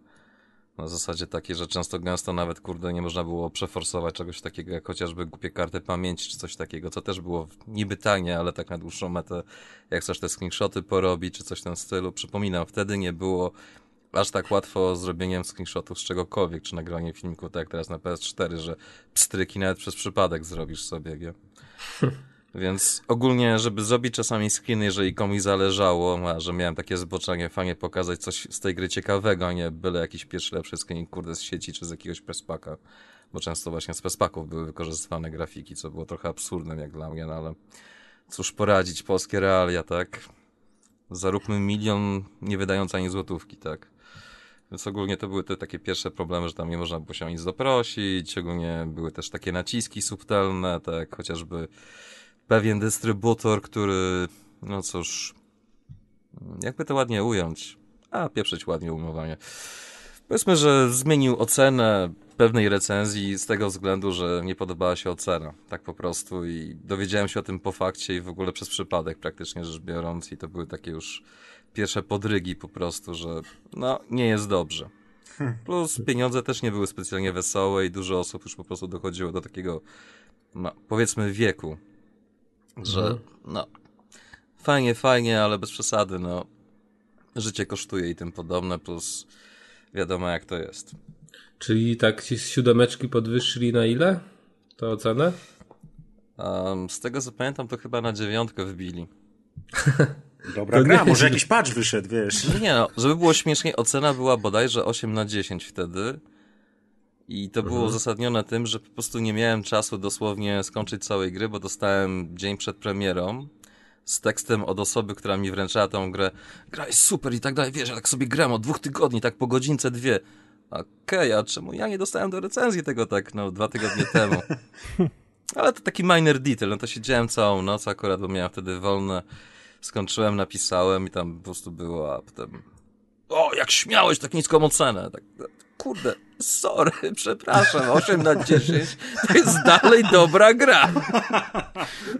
Na zasadzie takiej, że często gęsto nawet kurde nie można było przeforsować czegoś takiego jak chociażby głupie karty pamięci czy coś takiego, co też było niby tanie, ale tak na dłuższą metę jak chcesz te screenshoty porobić czy coś w tym stylu. Przypominam, wtedy nie było aż tak łatwo zrobieniem screenshotów z czegokolwiek, czy nagranie filmiku, tak jak teraz na PS4, że pstryki nawet przez przypadek zrobisz sobie, nie? Więc ogólnie, żeby zrobić czasami screen, jeżeli komuś zależało, a że miałem takie zboczenie, fajnie pokazać coś z tej gry ciekawego, a nie byle jakiś pierwszy lepszy screen, kurde, z sieci czy z jakiegoś prespaka. Bo często właśnie z prespaków były wykorzystywane grafiki, co było trochę absurdem jak dla mnie, no ale cóż poradzić, polskie realia, tak? Zaróbmy milion, nie wydając ani złotówki, tak? Więc ogólnie to były te takie pierwsze problemy, że tam nie można było się o nic doprosić, ogólnie były też takie naciski subtelne, tak, chociażby pewien dystrybutor, który, no cóż, jakby to ładnie ująć, a pieprzyć ładnie umowanie. Powiedzmy, że zmienił ocenę pewnej recenzji z tego względu, że nie podobała się ocena, tak po prostu i dowiedziałem się o tym po fakcie i w ogóle przez przypadek praktycznie rzecz biorąc i to były takie już pierwsze podrygi po prostu, że no nie jest dobrze. Plus pieniądze też nie były specjalnie wesołe i dużo osób już po prostu dochodziło do takiego, no, powiedzmy wieku, że no fajnie, fajnie, ale bez przesady, no życie kosztuje i tym podobne, plus wiadomo jak to jest. Czyli tak ci z siódemeczki podwyższyli na ile? To ocenę? Um, z tego co pamiętam, to chyba na dziewiątkę wbili. Dobra To gra, nie- może jakiś patch wyszedł, wiesz. Nie no, żeby było śmieszniej, ocena była bodajże 8 na 10 wtedy. I to było uzasadnione tym, że po prostu nie miałem czasu dosłownie skończyć całej gry, bo dostałem dzień przed premierą z tekstem od osoby, która mi wręczała tą grę. Gra jest super i tak dalej, wiesz, ja tak sobie gram od dwóch tygodni, tak po godzince dwie. Okej, a czemu ja nie dostałem do recenzji tego tak, no, dwa tygodnie temu? Ale to taki minor detail, no to siedziałem całą noc akurat, bo miałem wtedy wolne. Skończyłem, napisałem i tam po prostu było, a potem o, jak śmiałeś tak niską ocenę. Tak, kurde, sorry, przepraszam, 8 na 10 to jest dalej dobra gra.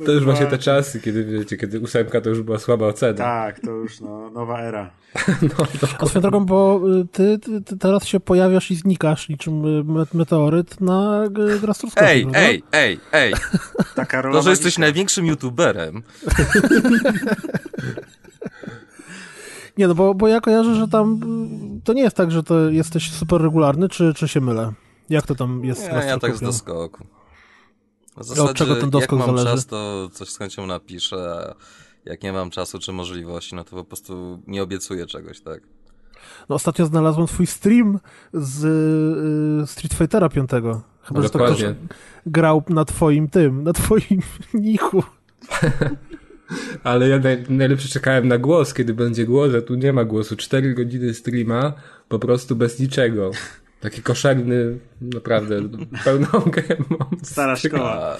To już właśnie te czasy, kiedy wiecie, kiedy ósemka to już była słaba ocena. Tak, to już no, nowa era. A swoją drogą, bo y, ty, ty, ty teraz się pojawiasz i znikasz niczym y, met- meteoryt na g- Grastruskowsku, Ej, prawda? ej, ej, ej, rola to, że jesteś największym youtuberem, Nie, no bo, bo ja kojarzę, że tam to nie jest tak, że to jesteś super regularny, czy, czy się mylę? Jak to tam jest? nie, ja tak z doskoku. W zasadzie, czego ten jak doskok mam zależy? czas, to coś z chęcią napiszę, a jak nie mam czasu czy możliwości, no to po prostu nie obiecuję czegoś, tak? No ostatnio znalazłem twój stream z y, Street Fightera 5. Chyba, że to ktoś grał na twoim tym, na twoim nichu. Ale ja naj, najlepsze czekałem na głos, kiedy będzie głos, a tu nie ma głosu. Cztery godziny streama, po prostu bez niczego. Taki koszerny, naprawdę, pełną gębą. Stara szkoła.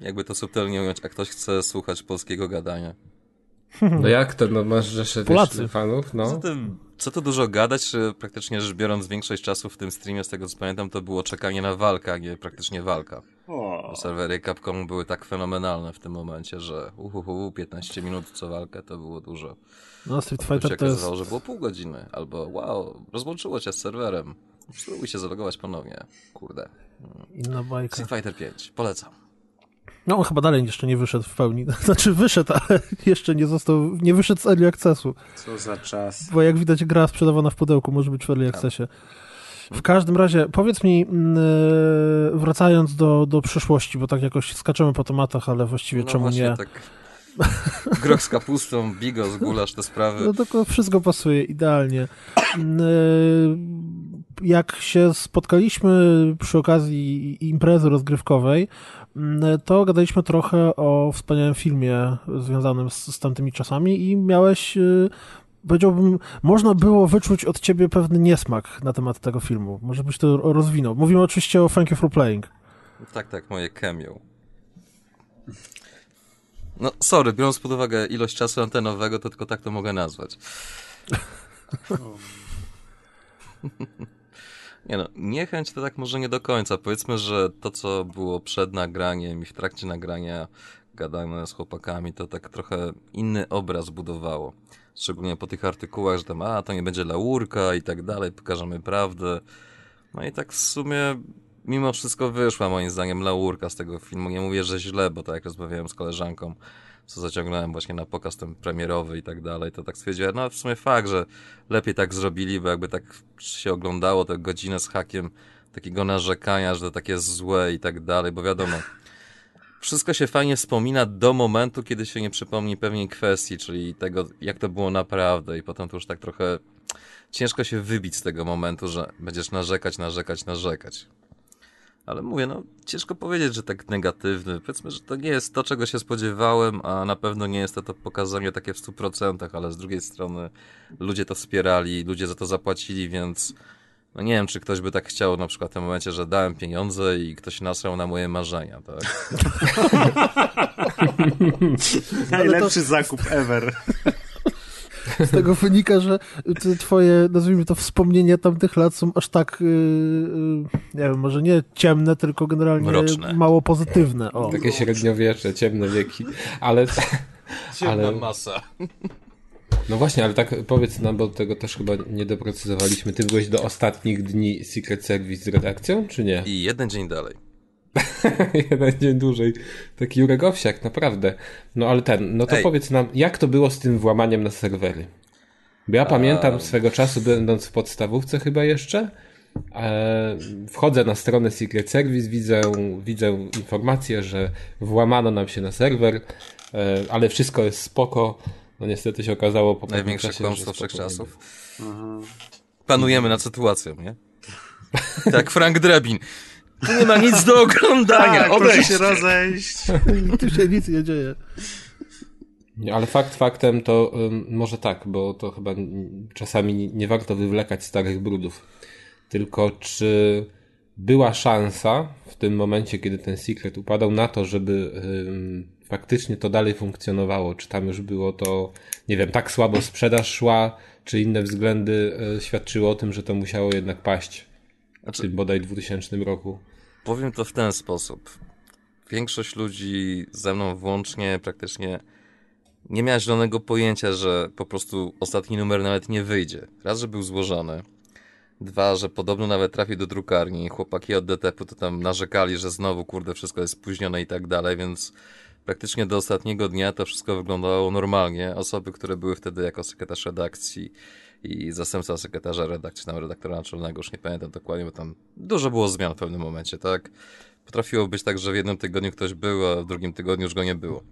Jakby to subtelnie ująć, a ktoś chce słuchać polskiego gadania. No jak to, no masz rzeszę wiesz, fanów, Co, no. ty, co tu dużo gadać, praktycznie rzecz biorąc większość czasu w tym streamie, z tego co pamiętam, to było czekanie na walkę, a nie praktycznie walka. O, Bo serwery Capcomu były tak fenomenalne w tym momencie, że uhuhu, 15 minut co walkę to było dużo. No Street Potem się Fighter to jest... okazywało, że było pół godziny, albo wow, rozłączyło cię z serwerem. Spróbuj się zalogować ponownie. Kurde. Inna bajka. Street Fighter 5, polecam. No on chyba dalej jeszcze nie wyszedł w pełni. Znaczy wyszedł, ale jeszcze nie został, nie wyszedł z Early Accessu. co za czas. Bo jak widać gra sprzedawana w pudełku może być w Early Accessie. W każdym razie, powiedz mi, mm, e, wracając do, do przyszłości, bo tak jakoś skaczemy po tematach, ale właściwie No czemu nie? tak. Groch z kapustą, bigos, gulasz, te sprawy. No to wszystko pasuje idealnie. Mm, e, Jak się spotkaliśmy przy okazji imprezy rozgrywkowej, mm, to gadaliśmy trochę o wspaniałym filmie związanym z, z tamtymi czasami i miałeś, e, powiedziałbym, można było wyczuć od ciebie pewny niesmak na temat tego filmu. Może byś to rozwinął. Mówimy oczywiście o Thank You for Playing. Tak, tak, moje cameo. No, sorry, biorąc pod uwagę ilość czasu antenowego, to tylko tak to mogę nazwać. Nie no, niechęć to tak może nie do końca. Powiedzmy, że to, co było przed nagraniem i w trakcie nagrania gadane z chłopakami, to tak trochę inny obraz budowało. Szczególnie po tych artykułach, że tam, a to nie będzie laurka i tak dalej, pokażemy prawdę. No i tak w sumie mimo wszystko wyszła moim zdaniem laurka z tego filmu. Nie mówię, że źle, bo tak jak rozmawiałem z koleżanką, co zaciągnąłem właśnie na pokaz ten premierowy i tak dalej, to tak stwierdziłem, no w sumie fakt, że lepiej tak zrobili, bo jakby tak się oglądało tę godzinę z hakiem takiego narzekania, że to takie złe i tak dalej, bo wiadomo, wszystko się fajnie wspomina do momentu, kiedy się nie przypomni pewnej kwestii, czyli tego, jak to było naprawdę i potem to już tak trochę ciężko się wybić z tego momentu, że będziesz narzekać, narzekać, narzekać. Ale mówię, no ciężko powiedzieć, że tak negatywny. Powiedzmy, że to nie jest to, czego się spodziewałem, a na pewno nie jest to, to pokazanie takie w 100%, ale z drugiej strony ludzie to wspierali, ludzie za to zapłacili, więc no nie wiem, czy ktoś by tak chciał na przykład w tym momencie, że dałem pieniądze i ktoś nasrał na moje marzenia, tak? Najlepszy zakup ever. Z tego wynika, że te twoje, nazwijmy to, wspomnienia tamtych lat są aż tak, yy, nie wiem, może nie ciemne, tylko generalnie Mroczne. mało pozytywne. O. Takie średniowiecze, ciemne wieki. Ale, ale masa. No właśnie, ale tak powiedz nam, bo tego też chyba nie doprecyzowaliśmy. Ty byłeś do ostatnich dni Secret Service z redakcją, czy nie? I jeden dzień dalej. Jeden dzień dłużej. Taki Jurek Owsiak, naprawdę. No ale ten, no to Ej. powiedz nam, jak to było z tym włamaniem na serwery? Bo ja pamiętam swego czasu, będąc w podstawówce chyba jeszcze, E, wchodzę na stronę Secret Service, widzę, widzę informację, że włamano nam się na serwer, e, ale wszystko jest spoko. No niestety się okazało po pewnym Największe czasie, kłamstwo wszechczasów. Panujemy nad sytuacją, nie? Tak, Frank Drebin. Tu nie ma nic do oglądania, Tak, proszę odejdźcie. się rozejść. Tu się nic nie dzieje. Nie, ale fakt faktem to ym, może tak, bo to chyba czasami nie- warto wywlekać starych brudów. Tylko czy była szansa w tym momencie, kiedy ten secret upadał, na to, żeby ym, faktycznie to dalej funkcjonowało? Czy tam już było to, nie wiem, tak słabo sprzedaż szła, czy inne względy y, świadczyły o tym, że to musiało jednak paść w Znaczy, tym bodaj 2000 roku? Powiem to w ten sposób. Większość ludzi, ze mną włącznie, praktycznie nie miała zielonego pojęcia, że po prostu ostatni numer nawet nie wyjdzie. Raz, że był złożony. Dwa, że podobno nawet trafi do drukarni. Chłopaki od DTP-u to tam narzekali, że znowu, kurde, wszystko jest spóźnione i tak dalej, więc praktycznie do ostatniego dnia to wszystko wyglądało normalnie. Osoby, które były wtedy jako sekretarz redakcji i zastępca sekretarza redakcji, tam redaktora naczelnego, już nie pamiętam dokładnie, bo tam dużo było zmian w pewnym momencie, tak? Potrafiło być tak, że w jednym tygodniu ktoś był, a w drugim tygodniu już go nie było.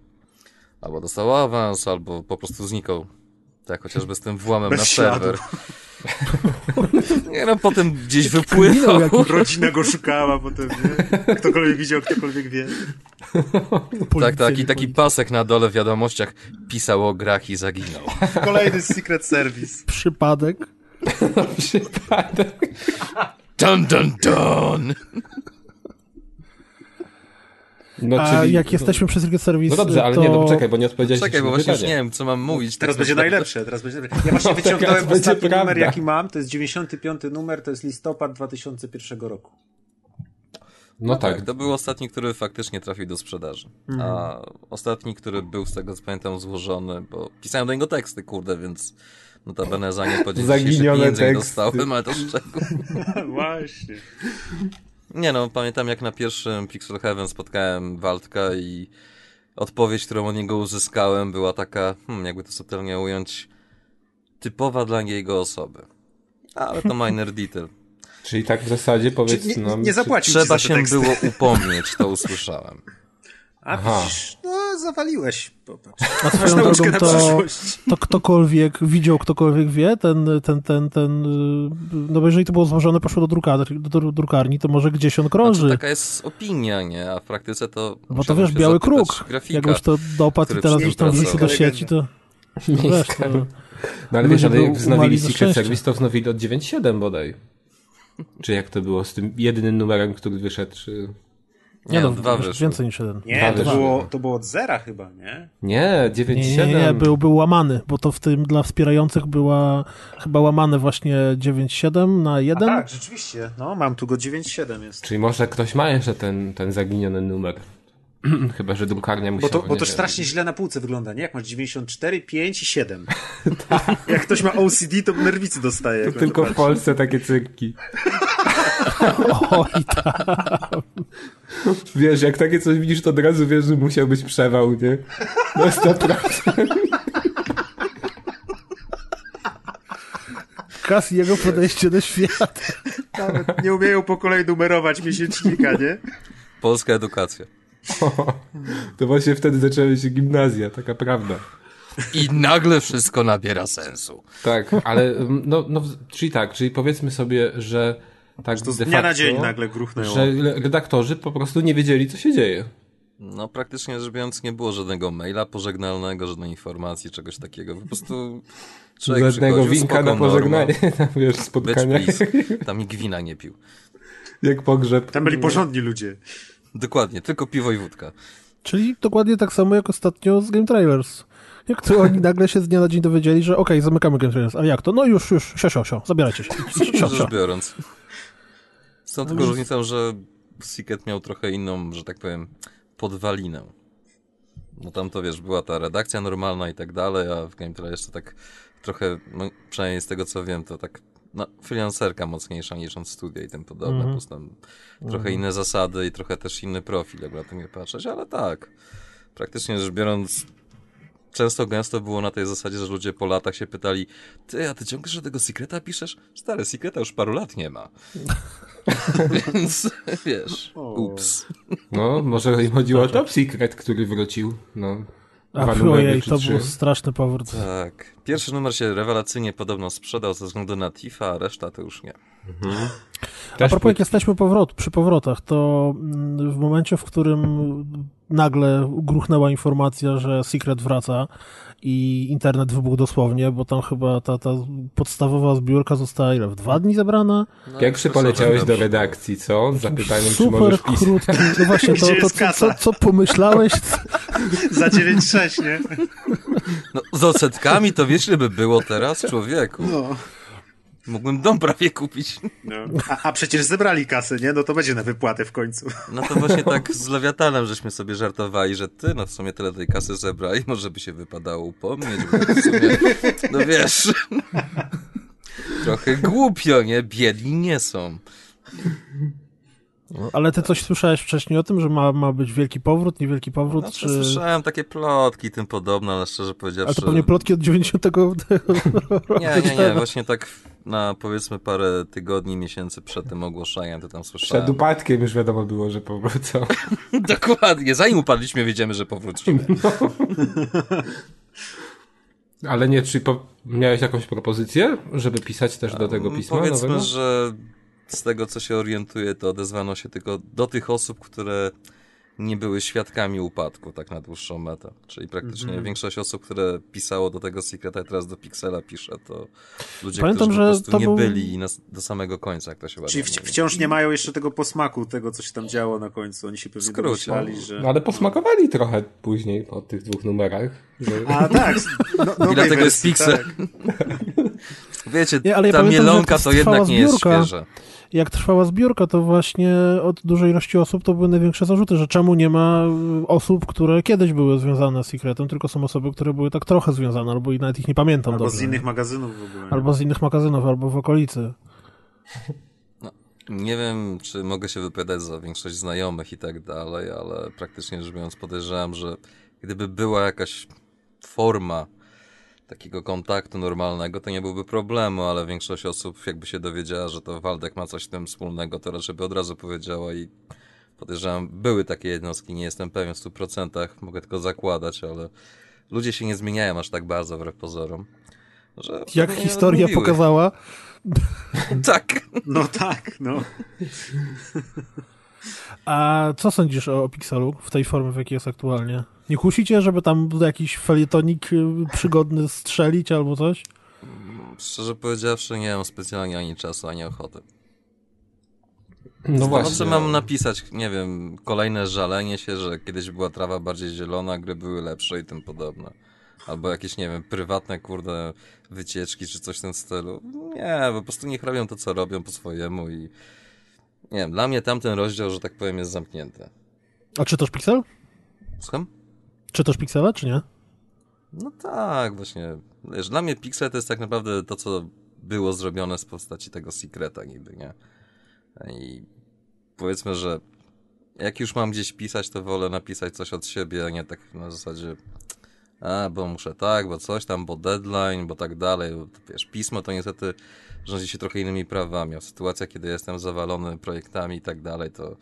Albo dostał awans, albo po prostu znikał. Tak, chociażby z tym włamem Bez na śladu. serwer. nie no, potem gdzieś jakiś Rodzina go szukała potem, nie? Ktokolwiek widział, ktokolwiek wie. Tak, taki, nie taki policja. pasek na dole w wiadomościach pisał o grach i zaginął. Kolejny Secret Service. Przypadek. Przypadek. Dun, dun, dun! No, A czyli- jak jesteśmy przy Secret Service, No dobrze, ale to... nie, no czekaj, bo nie odpowiedziałeś Czekaj, jeszcze bo właśnie już pytanie. nie wiem, co mam mówić. Teraz tak będzie naprawdę. najlepsze, teraz będzie najlepsze. Ja właśnie No, wyciągnąłem ostatni numer, prawda. jaki mam, to jest 95 numer, to jest listopad 2001 roku. No Tak, tak, to był ostatni, który faktycznie trafił do sprzedaży. A ostatni, który był, z tego co pamiętam, złożony, bo pisałem do niego teksty, kurde, więc notabene za nie po Zaginione teksty. dostałem, ale to szczegół. Właśnie. Nie no, pamiętam jak na pierwszym Pixel Heaven spotkałem Waldka i odpowiedź, którą od niego uzyskałem była taka, hmm, jakby to subtelnie ująć, typowa dla jego osoby. Ale to minor detail. czyli tak w zasadzie powiedz nie, nam... nie czy- zapłacił Trzeba za te się teksty. było upomnieć, to usłyszałem. A Aha. no zawaliłeś. Popatrz. A swoją drogą to, to ktokolwiek widział, ktokolwiek wie, ten, ten, ten, ten, no bo jeżeli to było złożone, poszło do drukarni, do drukarni to może gdzieś on krąży. Znaczy, taka jest opinia, nie? A w praktyce to. Bo to wiesz, biały kruk. Grafika. Jak już to dopadł i teraz już tam wisi do sieci, to... No wiesz, to... No ale wiesz, ale jak wznowili Secret. Service, to wznowili od 9.7 bodaj. Czy jak to było z tym jedynym numerem, który wyszedł, czy... Nie, no, dwa wyszły. więcej niż jeden. Nie, to było, to było od zera chyba, nie? Nie, Nie, 9.7. nie, nie, nie, był, był łamany, bo to w tym dla wspierających była chyba łamane właśnie 9.7 na A 1. tak, rzeczywiście. No, mam tu go 9.7 jest. Czyli może ktoś ma jeszcze ten, ten zaginiony numer. Chyba, że drukarnia Bo musiała, to, bo nie to strasznie źle na półce wygląda, nie? Jak masz 94, 5 i 7. Jak ktoś ma OCD, to nerwicy dostaje. On Tylko to w. Polsce takie cyrki. Oj, tak. Wiesz, jak takie coś widzisz, to od razu wiesz, że musiał być przewał, nie? No 100%. Kas jego podejście do świata. Nawet nie umieją po kolei numerować miesięcznika, nie? Polska edukacja. To właśnie wtedy zaczęły się gimnazja, taka prawda. I nagle wszystko nabiera sensu. Tak, ale mm, no, no, czyli tak, czyli powiedzmy sobie, że tak To z dnia na facto, dzień nagle gruchnęło. że redaktorzy po prostu nie wiedzieli, co się dzieje. No, praktycznie rzecz biorąc, nie było żadnego maila pożegnalnego, żadnej informacji, czegoś takiego. Po prostu człowiek Żadnego winka na pożegnanie, norma, tam, wiesz, spotkania. Tam nikt wina nie pił. jak pogrzeb. Tam byli porządni ludzie. Dokładnie, tylko piwo i wódka. Czyli dokładnie tak samo jak ostatnio z Game Trailers. Jak to oni nagle się z dnia na dzień dowiedzieli, że okej, zamykamy Game Trailers. A jak to? No już, już, sio, sio, sio, zabierajcie się. Rzecz biorąc. Z tą tylko różnicą, że Secret miał trochę inną, że tak powiem, podwalinę. No tam to wiesz, była ta redakcja normalna i tak dalej, a w Game Trailers to tak trochę, no, przynajmniej z tego co wiem, to tak no, freelancerka mocniejsza niż on studia i tym podobne, Mhm. plus tam trochę inne zasady i trochę też inny profil, jakby na to nie patrzeć, ale tak, praktycznie rzecz biorąc, często gęsto było na tej zasadzie, że ludzie po latach się pytali, ty, a ty ciągle że tego Secreta piszesz? Stary, Secreta już paru lat nie ma. Więc, wiesz, ups. No, może im chodziło o Top Secret, który wrócił. No, A dwa numery ojej, to był straszny powrót. Tak. Pierwszy numer się rewelacyjnie podobno sprzedał ze względu na Tifa, a reszta to już nie. A Też propos, jak jesteśmy powrot, przy powrotach, to mm, w momencie, w którym nagle gruchnęła informacja, że Secret wraca i internet wybuchł dosłownie, bo tam chyba ta, ta podstawowa zbiórka została ile, w dwa dni zebrana? No, Pierwszy poleciałeś do redakcji, co? Z zapytaniem, czy Super możesz pisać. krótki. No właśnie, to, to co, co, co pomyślałeś? Za 9,6, nie? No, z odsetkami to wiesz, by było teraz, człowieku. No. Mógłbym dom prawie kupić. no. A, a przecież zebrali kasę, nie? No to będzie na wypłatę w końcu. No to właśnie tak z Lewiatanem żeśmy sobie żartowali, że ty, no w sumie tyle tej kasy zebrali, może by się wypadało upomnieć, bo w sumie, no wiesz, trochę głupio, nie? Biedni nie są. Ale ty coś słyszałeś wcześniej o tym, że ma, ma być wielki powrót, niewielki powrót, Znaczy, czy... Słyszałem takie plotki i tym podobne, ale szczerze Ale powiedziawszy... to pewnie plotki od 90 roku. Nie, nie, nie, właśnie tak na powiedzmy parę tygodni, miesięcy przed tym ogłoszeniem to tam Przed słyszałem. upadkiem już wiadomo było, że powrócą. Dokładnie, zanim upadliśmy, wiedziemy, że powrócimy. Ale nie, czy po... miałeś jakąś propozycję, żeby pisać też do tego pisma Powiedzmy, nowego? że z tego co się orientuję, to odezwano się tylko do tych osób, które nie były świadkami upadku, tak na dłuższą metę. Czyli praktycznie Mhm. większość osób, które pisało do tego Secreta i teraz do Pixela pisze, to ludzie, Pamiętam, którzy że po prostu to nie był- byli na, do samego końca, jak to się Czyli wci- wciąż nie mają jeszcze tego posmaku, tego, co się tam działo na końcu. Oni się pewnie domyślali, że... No, ale posmakowali trochę później po tych dwóch numerach. Że... A tak, no, nowej I dlatego jest Pixel. tak. Wiecie, Nie, ale ja ta pamiętam, mielonka jak to jednak nie jest świeże. Jak trwała zbiórka, to właśnie od dużej ilości osób to były największe zarzuty, że czemu nie ma y, osób, które kiedyś były związane z Secretem, tylko są osoby, które były tak trochę związane, albo i nawet ich nie pamiętam Albo dobrze. z innych magazynów w ogóle. Albo z innych magazynów, albo w okolicy. Nie wiem, czy mogę się wypowiadać za większość znajomych i tak dalej, ale praktycznie rzecz biorąc podejrzewam, że gdyby była jakaś forma takiego kontaktu normalnego, to nie byłby problemu, ale większość osób jakby się dowiedziała, że to Waldek ma coś z tym wspólnego, to raczej by od razu powiedziała i podejrzewam, były takie jednostki, nie jestem pewien w 100%, mogę tylko zakładać, ale ludzie się nie zmieniają aż tak bardzo wbrew pozorom. Że Jak historia mówiły. pokazała, Tak. No tak, no. A co sądzisz o Pixelu w tej formie, w jakiej jest aktualnie? Nie kusicie, żeby tam jakiś felietonik y, przygodny strzelić albo coś? Szczerze powiedziawszy, nie mam specjalnie ani czasu, ani ochoty. No No właśnie. co mam napisać, nie wiem, kolejne żalenie się, że kiedyś była trawa bardziej zielona, gry były lepsze i tym podobne. Albo jakieś, nie wiem, prywatne, kurde, wycieczki czy coś w tym stylu. Nie, po prostu niech robią to, co robią po swojemu i... Nie wiem, dla mnie tamten rozdział, że tak powiem, jest zamknięty. A czytasz Pixel? Słucham? Czytasz Pixela, czy nie? No tak, właśnie. Wiesz, dla mnie Pixel to jest tak naprawdę to, co było zrobione z postaci tego Secreta niby, nie? I powiedzmy, że jak już mam gdzieś pisać, to wolę napisać coś od siebie, a nie tak na zasadzie a, bo muszę tak, bo coś tam, bo deadline, bo tak dalej. Wiesz, pismo to niestety rządzi się trochę innymi prawami, a w sytuacjach, kiedy jestem zawalony projektami i tak dalej, to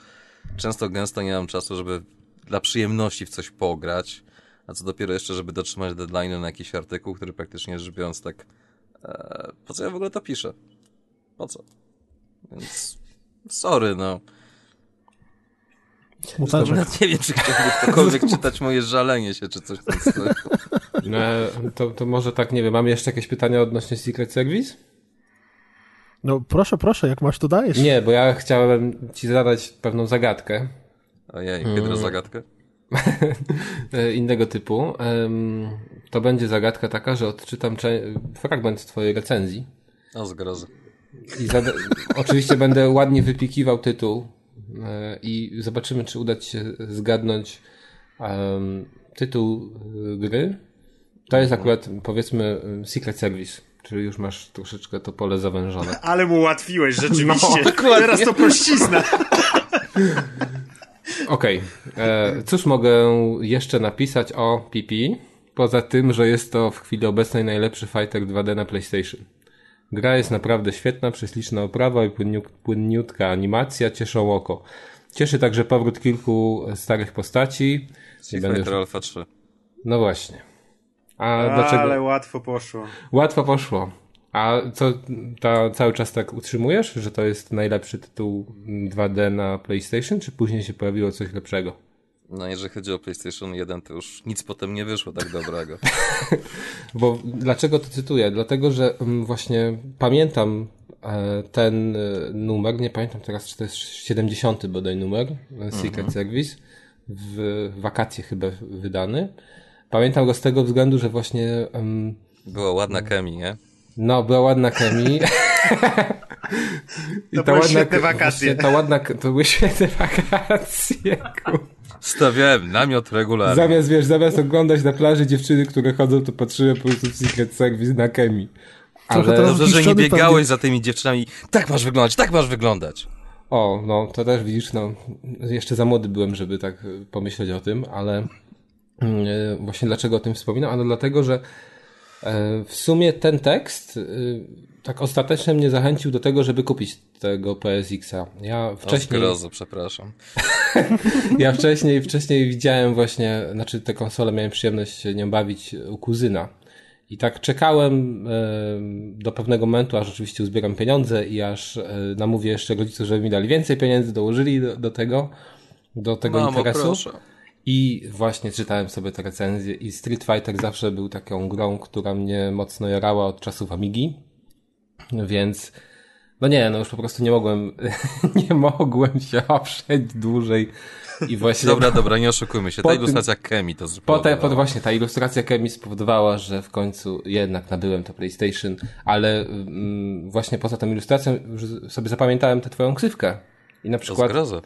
często gęsto nie mam czasu, żeby dla przyjemności w coś pograć, a co dopiero jeszcze, żeby dotrzymać deadline'u na jakiś artykuł, który praktycznie rzecz biorąc tak e, po co ja w ogóle to piszę? Po co? Więc sorry, no. Smuteczek. Nawet nie wiem, czy chciałby ktokolwiek czytać moje żalenie się, czy coś stylu. No, to, to może tak, nie wiem, mamy jeszcze jakieś pytania odnośnie Secret Service? No proszę, proszę, jak masz, to dajesz. Nie, bo ja chciałem ci zadać pewną zagadkę Ojej, hydro zagadkę? e, innego typu. To będzie zagadka taka, że odczytam fragment twojej recenzji O, zgrozy. i oczywiście będę ładnie wypikiwał tytuł e, i zobaczymy, czy uda ci się zgadnąć tytuł e, gry. To jest akurat, powiedzmy, Secret Service, czyli już masz troszeczkę to pole zawężone. Ale mu ułatwiłeś, rzeczywiście. No. Teraz to prościzna. Okej, e, cóż mogę jeszcze napisać o PP? poza tym, że jest to w chwili obecnej najlepszy fighter 2D na PlayStation. Gra jest naprawdę świetna, prześliczna oprawa i płynniutka animacja cieszą oko. Cieszy także powrót kilku starych postaci. Street Fighter Alpha 3. No właśnie. A Ale dlaczego? łatwo poszło. Łatwo poszło. A co, ta, cały czas tak utrzymujesz, że to jest najlepszy tytuł 2D na PlayStation, czy później się pojawiło coś lepszego? No jeżeli chodzi o PlayStation 1, to już nic potem nie wyszło tak dobrego. Bo dlaczego to cytuję? Dlatego, że mm, właśnie pamiętam e, ten e, numer, nie pamiętam teraz, czy to jest 70 bodaj numer, e, Secret mhm. Service, w wakacje chyba wydany. Pamiętam go z tego względu, że właśnie... Um, Była ładna chemii, nie? No, była ładna chemii. I to były ładna, świetne wakacje. Ta ładna, to były świetne wakacje. Stawiałem namiot regularny. Zamiast, wiesz, zamiast oglądać na plaży dziewczyny, które chodzą, to patrzyłem po prostu Secret Service na chemii. Ale... Dobrze, że nie biegałeś pewnie... za tymi dziewczynami. Tak masz wyglądać, tak masz wyglądać. O, no, to też widzisz, no, jeszcze za młody byłem, żeby tak pomyśleć o tym, ale yy, właśnie dlaczego o tym wspominam? Ano dlatego, że w sumie ten tekst y, tak ostatecznie mnie zachęcił do tego, żeby kupić tego PSX-a. Ja wcześniej... O przepraszam. ja wcześniej, wcześniej widziałem właśnie, znaczy tę konsolę miałem przyjemność się nią bawić u kuzyna. I tak czekałem e, do pewnego momentu, aż rzeczywiście uzbieram pieniądze i aż e, namówię jeszcze rodziców, żeby mi dali więcej pieniędzy, dołożyli do, do tego, do tego Mamo, interesu. Proszę. I właśnie czytałem sobie te recenzje i Street Fighter zawsze był taką grą, która mnie mocno jarała od czasów Amigi. Więc no nie, no już po prostu nie mogłem, nie mogłem się oprzeć dłużej i właśnie... Dobra, dobra, nie oszukujmy się, ta ilustracja Kemi to spowodowała. Po, właśnie, ta ilustracja Kemi spowodowała, że w końcu jednak nabyłem to PlayStation, ale mm, właśnie poza tą ilustracją sobie zapamiętałem tę twoją ksywkę. I na przykład. To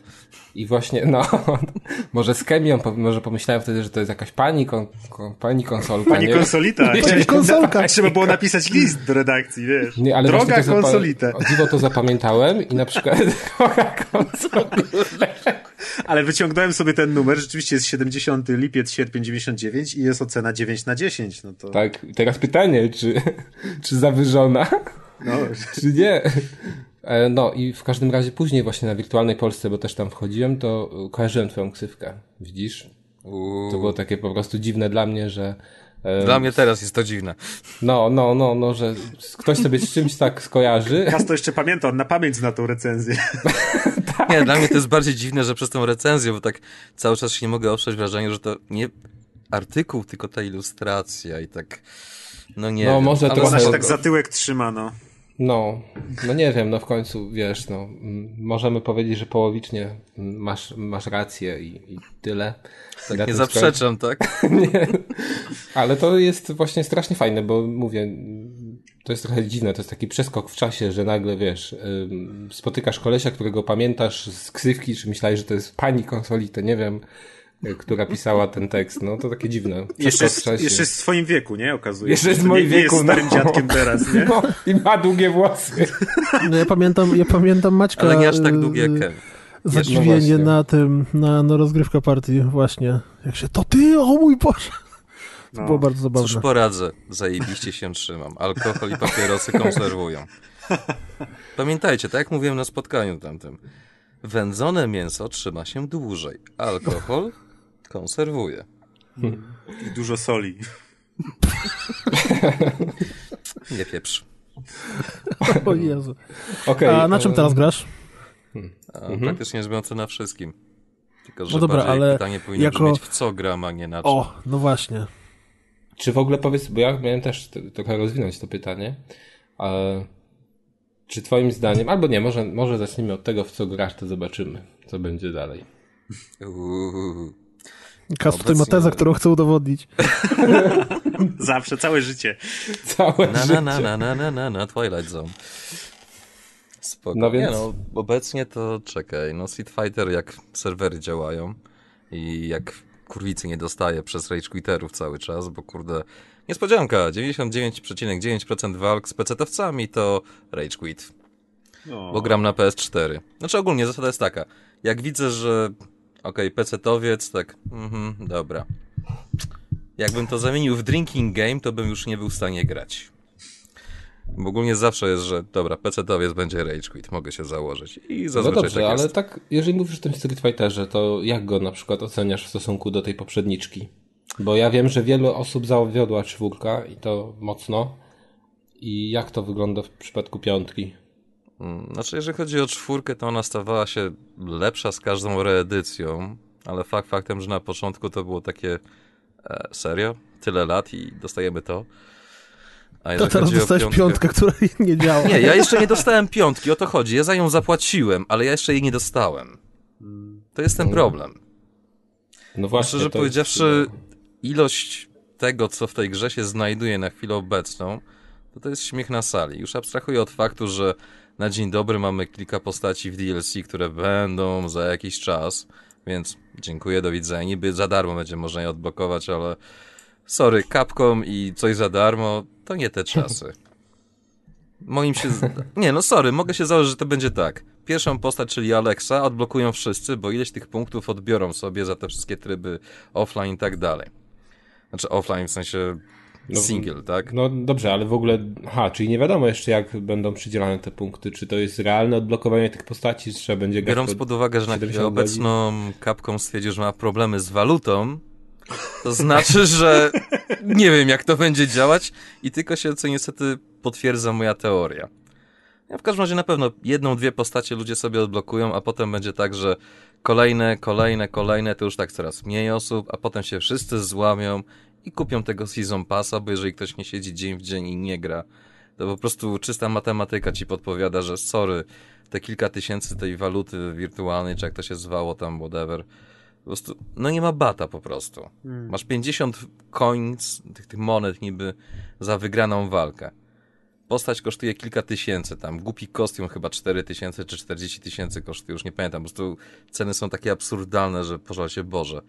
I właśnie, no, może z chemią, może pomyślałem wtedy, że to jest jakaś pani, kon, kon, pani konsolka. Pani nie? konsolita. Pani konsolka. Trzeba było napisać list do redakcji, wiesz. Nie, ale Droga konsolita. O dziwo to zapamiętałem i na przykład droga konsolita. Ale wyciągnąłem sobie ten numer, rzeczywiście jest 70 lipiec, sierpień 99 i jest ocena 9 na 10. No to... Tak, teraz pytanie, czy, czy zawyżona? No. Czy nie? E, no i w każdym razie później właśnie na Wirtualnej Polsce, bo też tam wchodziłem, to kojarzyłem twoją ksywkę. Widzisz? Uuu. To było takie po prostu dziwne dla mnie, że e, dla mnie teraz jest to dziwne. No, no, no, no, że ktoś sobie z czymś tak skojarzy. Kas to jeszcze pamięta, on na pamięć zna tą recenzję. tak. Nie, dla mnie to jest bardziej dziwne, że przez tą recenzję, bo tak cały czas się nie mogę oprzeć wrażeniu, że to nie artykuł, tylko ta ilustracja i tak, no nie No wiem. może to ona się tak zatyłek trzyma, no. No, no nie wiem, no w końcu wiesz, no możemy powiedzieć, że połowicznie masz, masz rację i, i tyle. Tak nie zaprzeczam, tak? nie. Ale to jest właśnie strasznie fajne, bo mówię, to jest trochę dziwne, to jest taki przeskok w czasie, że nagle wiesz, spotykasz kolesia, którego pamiętasz z ksywki, czy myślałeś, że to jest pani konsoli, to nie wiem, która pisała ten tekst. No to takie dziwne. Jeszcze jest, jeszcze jest w swoim wieku, nie? Okazuje się. Jeszcze jest w moim nie, wieku. Nie jest starym no. dziadkiem teraz, nie? No, I ma długie włosy. No ja pamiętam, ja pamiętam Maćka. Ale nie aż tak długie jak Ken. Zadziwienie no na tym, na, na rozgrywka partii właśnie. Jak się, to ty, o mój Boże. To no. było bardzo zabawne. Cóż poradzę, zajebiście się trzymam. Alkohol i papierosy konserwują. Pamiętajcie, tak jak mówiłem na spotkaniu tamtym, wędzone mięso trzyma się dłużej. Alkohol konserwuje. I dużo soli. Nie pieprz. O Jezu. Okay, A na czym teraz grasz? A, mhm. Praktycznie rzecz na wszystkim. Tylko, że no dobra, ale pytanie powinno jako... brzmieć w co gram, a nie na czym. O, no właśnie. Czy w ogóle powiedz, bo ja miałem też trochę rozwinąć to pytanie. czy twoim zdaniem, albo nie, może, może zacznijmy od tego, w co grasz, to zobaczymy, co będzie dalej. Uuu. Kas tutaj ma tezę, którą chcę udowodnić. Zawsze, całe życie. Całe na, życie. Na, na, na, na, na, na, Twilight Zone. Spoko. No więc... Nie no, obecnie to czekaj, no Street Fighter jak serwery działają i jak kurwicy nie dostaje przez rage quitterów cały czas, bo kurde, niespodzianka, 99,9% walk z PC-towcami to rage quit. Bo gram na PS4. Znaczy ogólnie zasada jest taka, jak widzę, że okej, okay, PC-towiec, tak, mhm, dobra. Jakbym to zamienił w drinking game, to bym już nie był w stanie grać. Bo ogólnie zawsze jest, że dobra, PC-towiec będzie Rage Quit, mogę się założyć. I No zazwyczaj dobrze, tak ale tak, jeżeli mówisz o tym Street Fighterze, to jak go na przykład oceniasz w stosunku do tej poprzedniczki? Bo ja wiem, że wiele osób zawiodła czwórka i to mocno. I jak to wygląda w przypadku piątki? Mm, Znaczy, jeżeli chodzi o czwórkę, to ona stawała się lepsza z każdą reedycją, ale fakt faktem, że na początku to było takie e, serio? Tyle lat i dostajemy to. A To teraz dostałeś piątkę, która nie działa. Nie, ja jeszcze nie dostałem piątki, o to chodzi. Ja za nią zapłaciłem, ale ja jeszcze jej nie dostałem. To jest ten problem. No właśnie. Szczerze to powiedziawszy, Jest, ilość tego, co w tej grze się znajduje na chwilę obecną, to to jest śmiech na sali. Już abstrahuję od faktu, że na dzień dobry mamy kilka postaci w DLC, które będą za jakiś czas, więc dziękuję, do widzenia. Niby za darmo będzie można je odblokować, ale sorry, Capcom i coś za darmo, to nie te czasy. Moim się... Nie, no sorry, mogę się założyć, że to będzie tak. Pierwszą postać, czyli Alexa, odblokują wszyscy, bo ileś tych punktów odbiorą sobie za te wszystkie tryby offline i tak dalej. Znaczy offline w sensie No, single, tak? No dobrze, ale w ogóle. Aha, czyli nie wiadomo jeszcze, jak będą przydzielane te punkty. Czy to jest realne odblokowanie tych postaci, czy trzeba będzie Biorąc pod- uwagę, że na chwilę 70 godzin? obecną Capcom stwierdził, że ma problemy z walutą, to znaczy, że nie wiem, jak to będzie działać i tylko się, co niestety potwierdza moja teoria. Ja w każdym razie na pewno jedną, dwie postacie ludzie sobie odblokują, a potem będzie tak, że kolejne, kolejne, kolejne, to już tak coraz mniej osób, a potem się wszyscy złamią i kupią tego Season Passa, bo jeżeli ktoś nie siedzi dzień w dzień i nie gra, to po prostu czysta matematyka ci podpowiada, że sorry, te kilka tysięcy tej waluty wirtualnej, czy jak to się zwało tam, whatever, po prostu, no nie ma bata po prostu. Masz 50 coins, tych, tych monet niby, za wygraną walkę. Postać kosztuje kilka tysięcy, tam głupi kostium chyba 4 tysięcy czy 40 tysięcy kosztuje, już nie pamiętam, po prostu ceny są takie absurdalne, że pożal się Boże.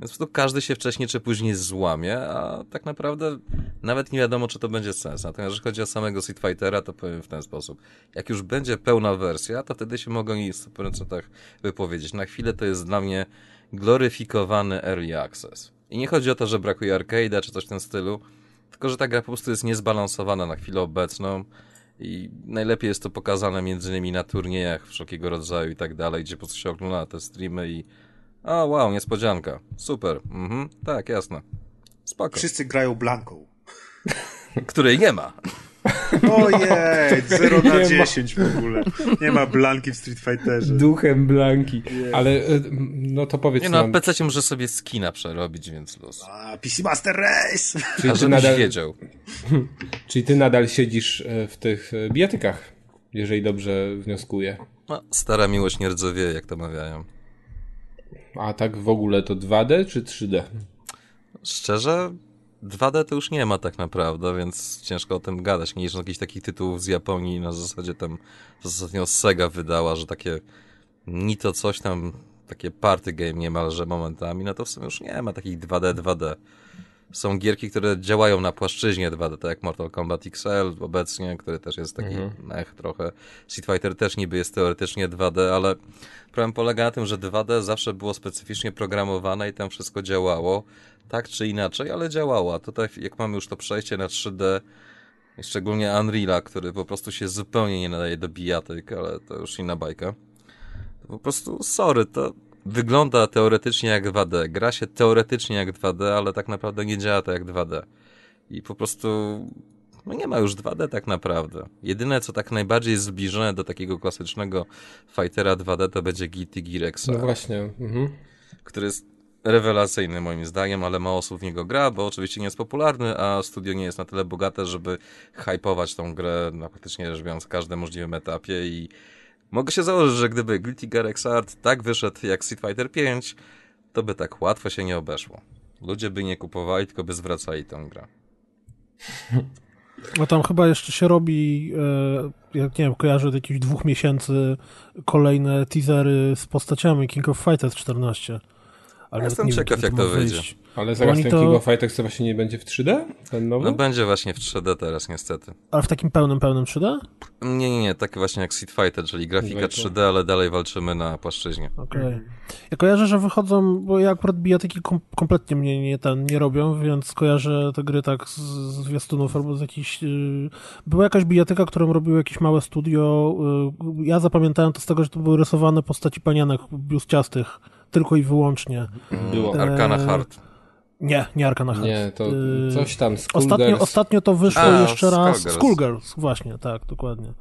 Więc prostu każdy się wcześniej czy później złamie, a tak naprawdę nawet nie wiadomo, czy to będzie sens. Natomiast jeżeli chodzi o samego Street Fightera, to powiem w ten sposób. Jak już będzie pełna wersja, to wtedy się mogą jej w 100% wypowiedzieć. Na chwilę to jest dla mnie gloryfikowany early access. I nie chodzi o to, że brakuje arcade'a czy coś w tym stylu, tylko że ta gra po prostu jest niezbalansowana na chwilę obecną i najlepiej jest to pokazane między innymi na turniejach wszelkiego rodzaju i tak dalej, gdzie po prostu się ogląda te streamy i a wow, niespodzianka, super, mhm, tak, jasne, spoko, Wszyscy grają blanką. której nie ma. Ojej, 0 na Nie ma. 10 w ogóle. Nie ma blanki w Street Fighterze. Duchem Blanki. Ale e, no to powiedz Nie no, na PC może sobie skina przerobić, więc luz. A, PC Master Race! czyli A ty, nadal, wiedział. czyli ty nadal siedzisz e, w tych e, bijatykach, jeżeli dobrze wnioskuję. No, stara miłość nie rdzewieje, jak to mawiają. A tak w ogóle to 2D czy 3D? Szczerze, 2D to już nie ma tak naprawdę, więc ciężko o tym gadać. Nie licząc jakichś takich tytułów z Japonii, na zasadzie tam ostatnio Sega wydała, że takie ni to coś tam, takie party game niemalże momentami, no to w sumie już nie ma takich 2D, 2D. Są gierki, które działają na płaszczyźnie 2D, tak jak Mortal Kombat XL obecnie, który też jest taki mech trochę. Street Fighter też niby jest teoretycznie 2D, ale problem polega na tym, że 2D zawsze było specyficznie programowane i tam wszystko działało, tak czy inaczej, ale działało. A tutaj jak mamy już to przejście na 3D, i szczególnie Unreala, który po prostu się zupełnie nie nadaje do bijatyk, ale to już inna bajka. To po prostu, sorry, to wygląda teoretycznie jak 2D, gra się teoretycznie jak 2D, ale tak naprawdę nie działa to jak 2D. I po prostu no nie ma już 2D tak naprawdę. Jedyne, co tak najbardziej jest zbliżone do takiego klasycznego fightera 2D, to będzie Guilty Gear No właśnie. Mhm. który jest rewelacyjny moim zdaniem, ale mało osób w niego gra, bo oczywiście nie jest popularny, a studio nie jest na tyle bogate, żeby hypować tą grę na praktycznie rzecz biorąc każdym możliwym etapie i mogę się założyć, że gdyby Guilty Gear XR tak wyszedł jak Street Fighter 5, to by tak łatwo się nie obeszło. Ludzie by nie kupowali, tylko by zwracali tą grę. No tam chyba jeszcze się robi, e, jak nie wiem, kojarzę od jakichś dwóch miesięcy kolejne teasery z postaciami King of Fighters 14. Ale Jestem nie ciekaw, jak to wyjdzie. wyjść. Ale zaraz Oni ten to- King of Fighters to właśnie nie będzie w 3D? Ten nowy? No będzie właśnie w 3D teraz niestety. Ale w takim pełnym, pełnym 3D? Nie, nie, nie, takie właśnie jak Street Fighter, czyli grafika Wiecie. 3D, ale dalej walczymy na płaszczyźnie. Okej. Ja kojarzę, że wychodzą, bo ja akurat bijatyki kom kompletnie mnie nie, ten, nie robią, więc kojarzę te gry tak z, z zwiastunów albo z jakichś... Yy... Była jakaś bijatyka, którą robiło jakieś małe studio. Yy, ja zapamiętałem to z tego, że to były rysowane postaci panianek biuściastych, tylko i wyłącznie. Było. Arcana Eee, Heart. Nie, nie Arkana Heart. Nie, to Yy, coś tam, Ostatnio, Skullgirls. ostatnio to wyszło A, jeszcze raz. Skullgirls. Skullgirls, właśnie, tak, dokładnie.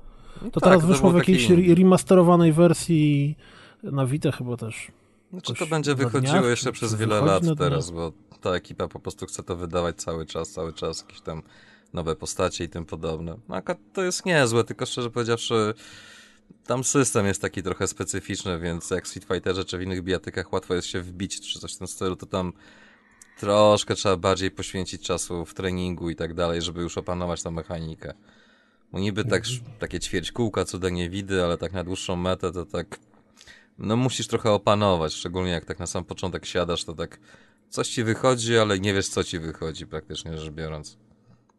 No To tak, teraz wyszło w był jakiejś taki- re- remasterowanej wersji na Vita chyba też. Znaczy to będzie wychodziło dniach, jeszcze przez wiele lat teraz, bo ta ekipa po prostu chce to wydawać cały czas, cały czas, jakieś tam nowe postacie i tym podobne. No akurat to jest niezłe, tylko szczerze powiedziawszy, tam system jest taki trochę specyficzny, więc jak w Street Fighterze czy w innych bijatykach łatwo jest się wbić czy coś w tym stylu, to tam troszkę trzeba bardziej poświęcić czasu w treningu i tak dalej, żeby już opanować tą mechanikę. Bo niby tak, takie ćwierć kółka, cuda nie widy, ale tak na dłuższą metę to tak no musisz trochę opanować, szczególnie jak tak na sam początek siadasz, to tak coś ci wychodzi, ale nie wiesz co ci wychodzi praktycznie rzecz biorąc.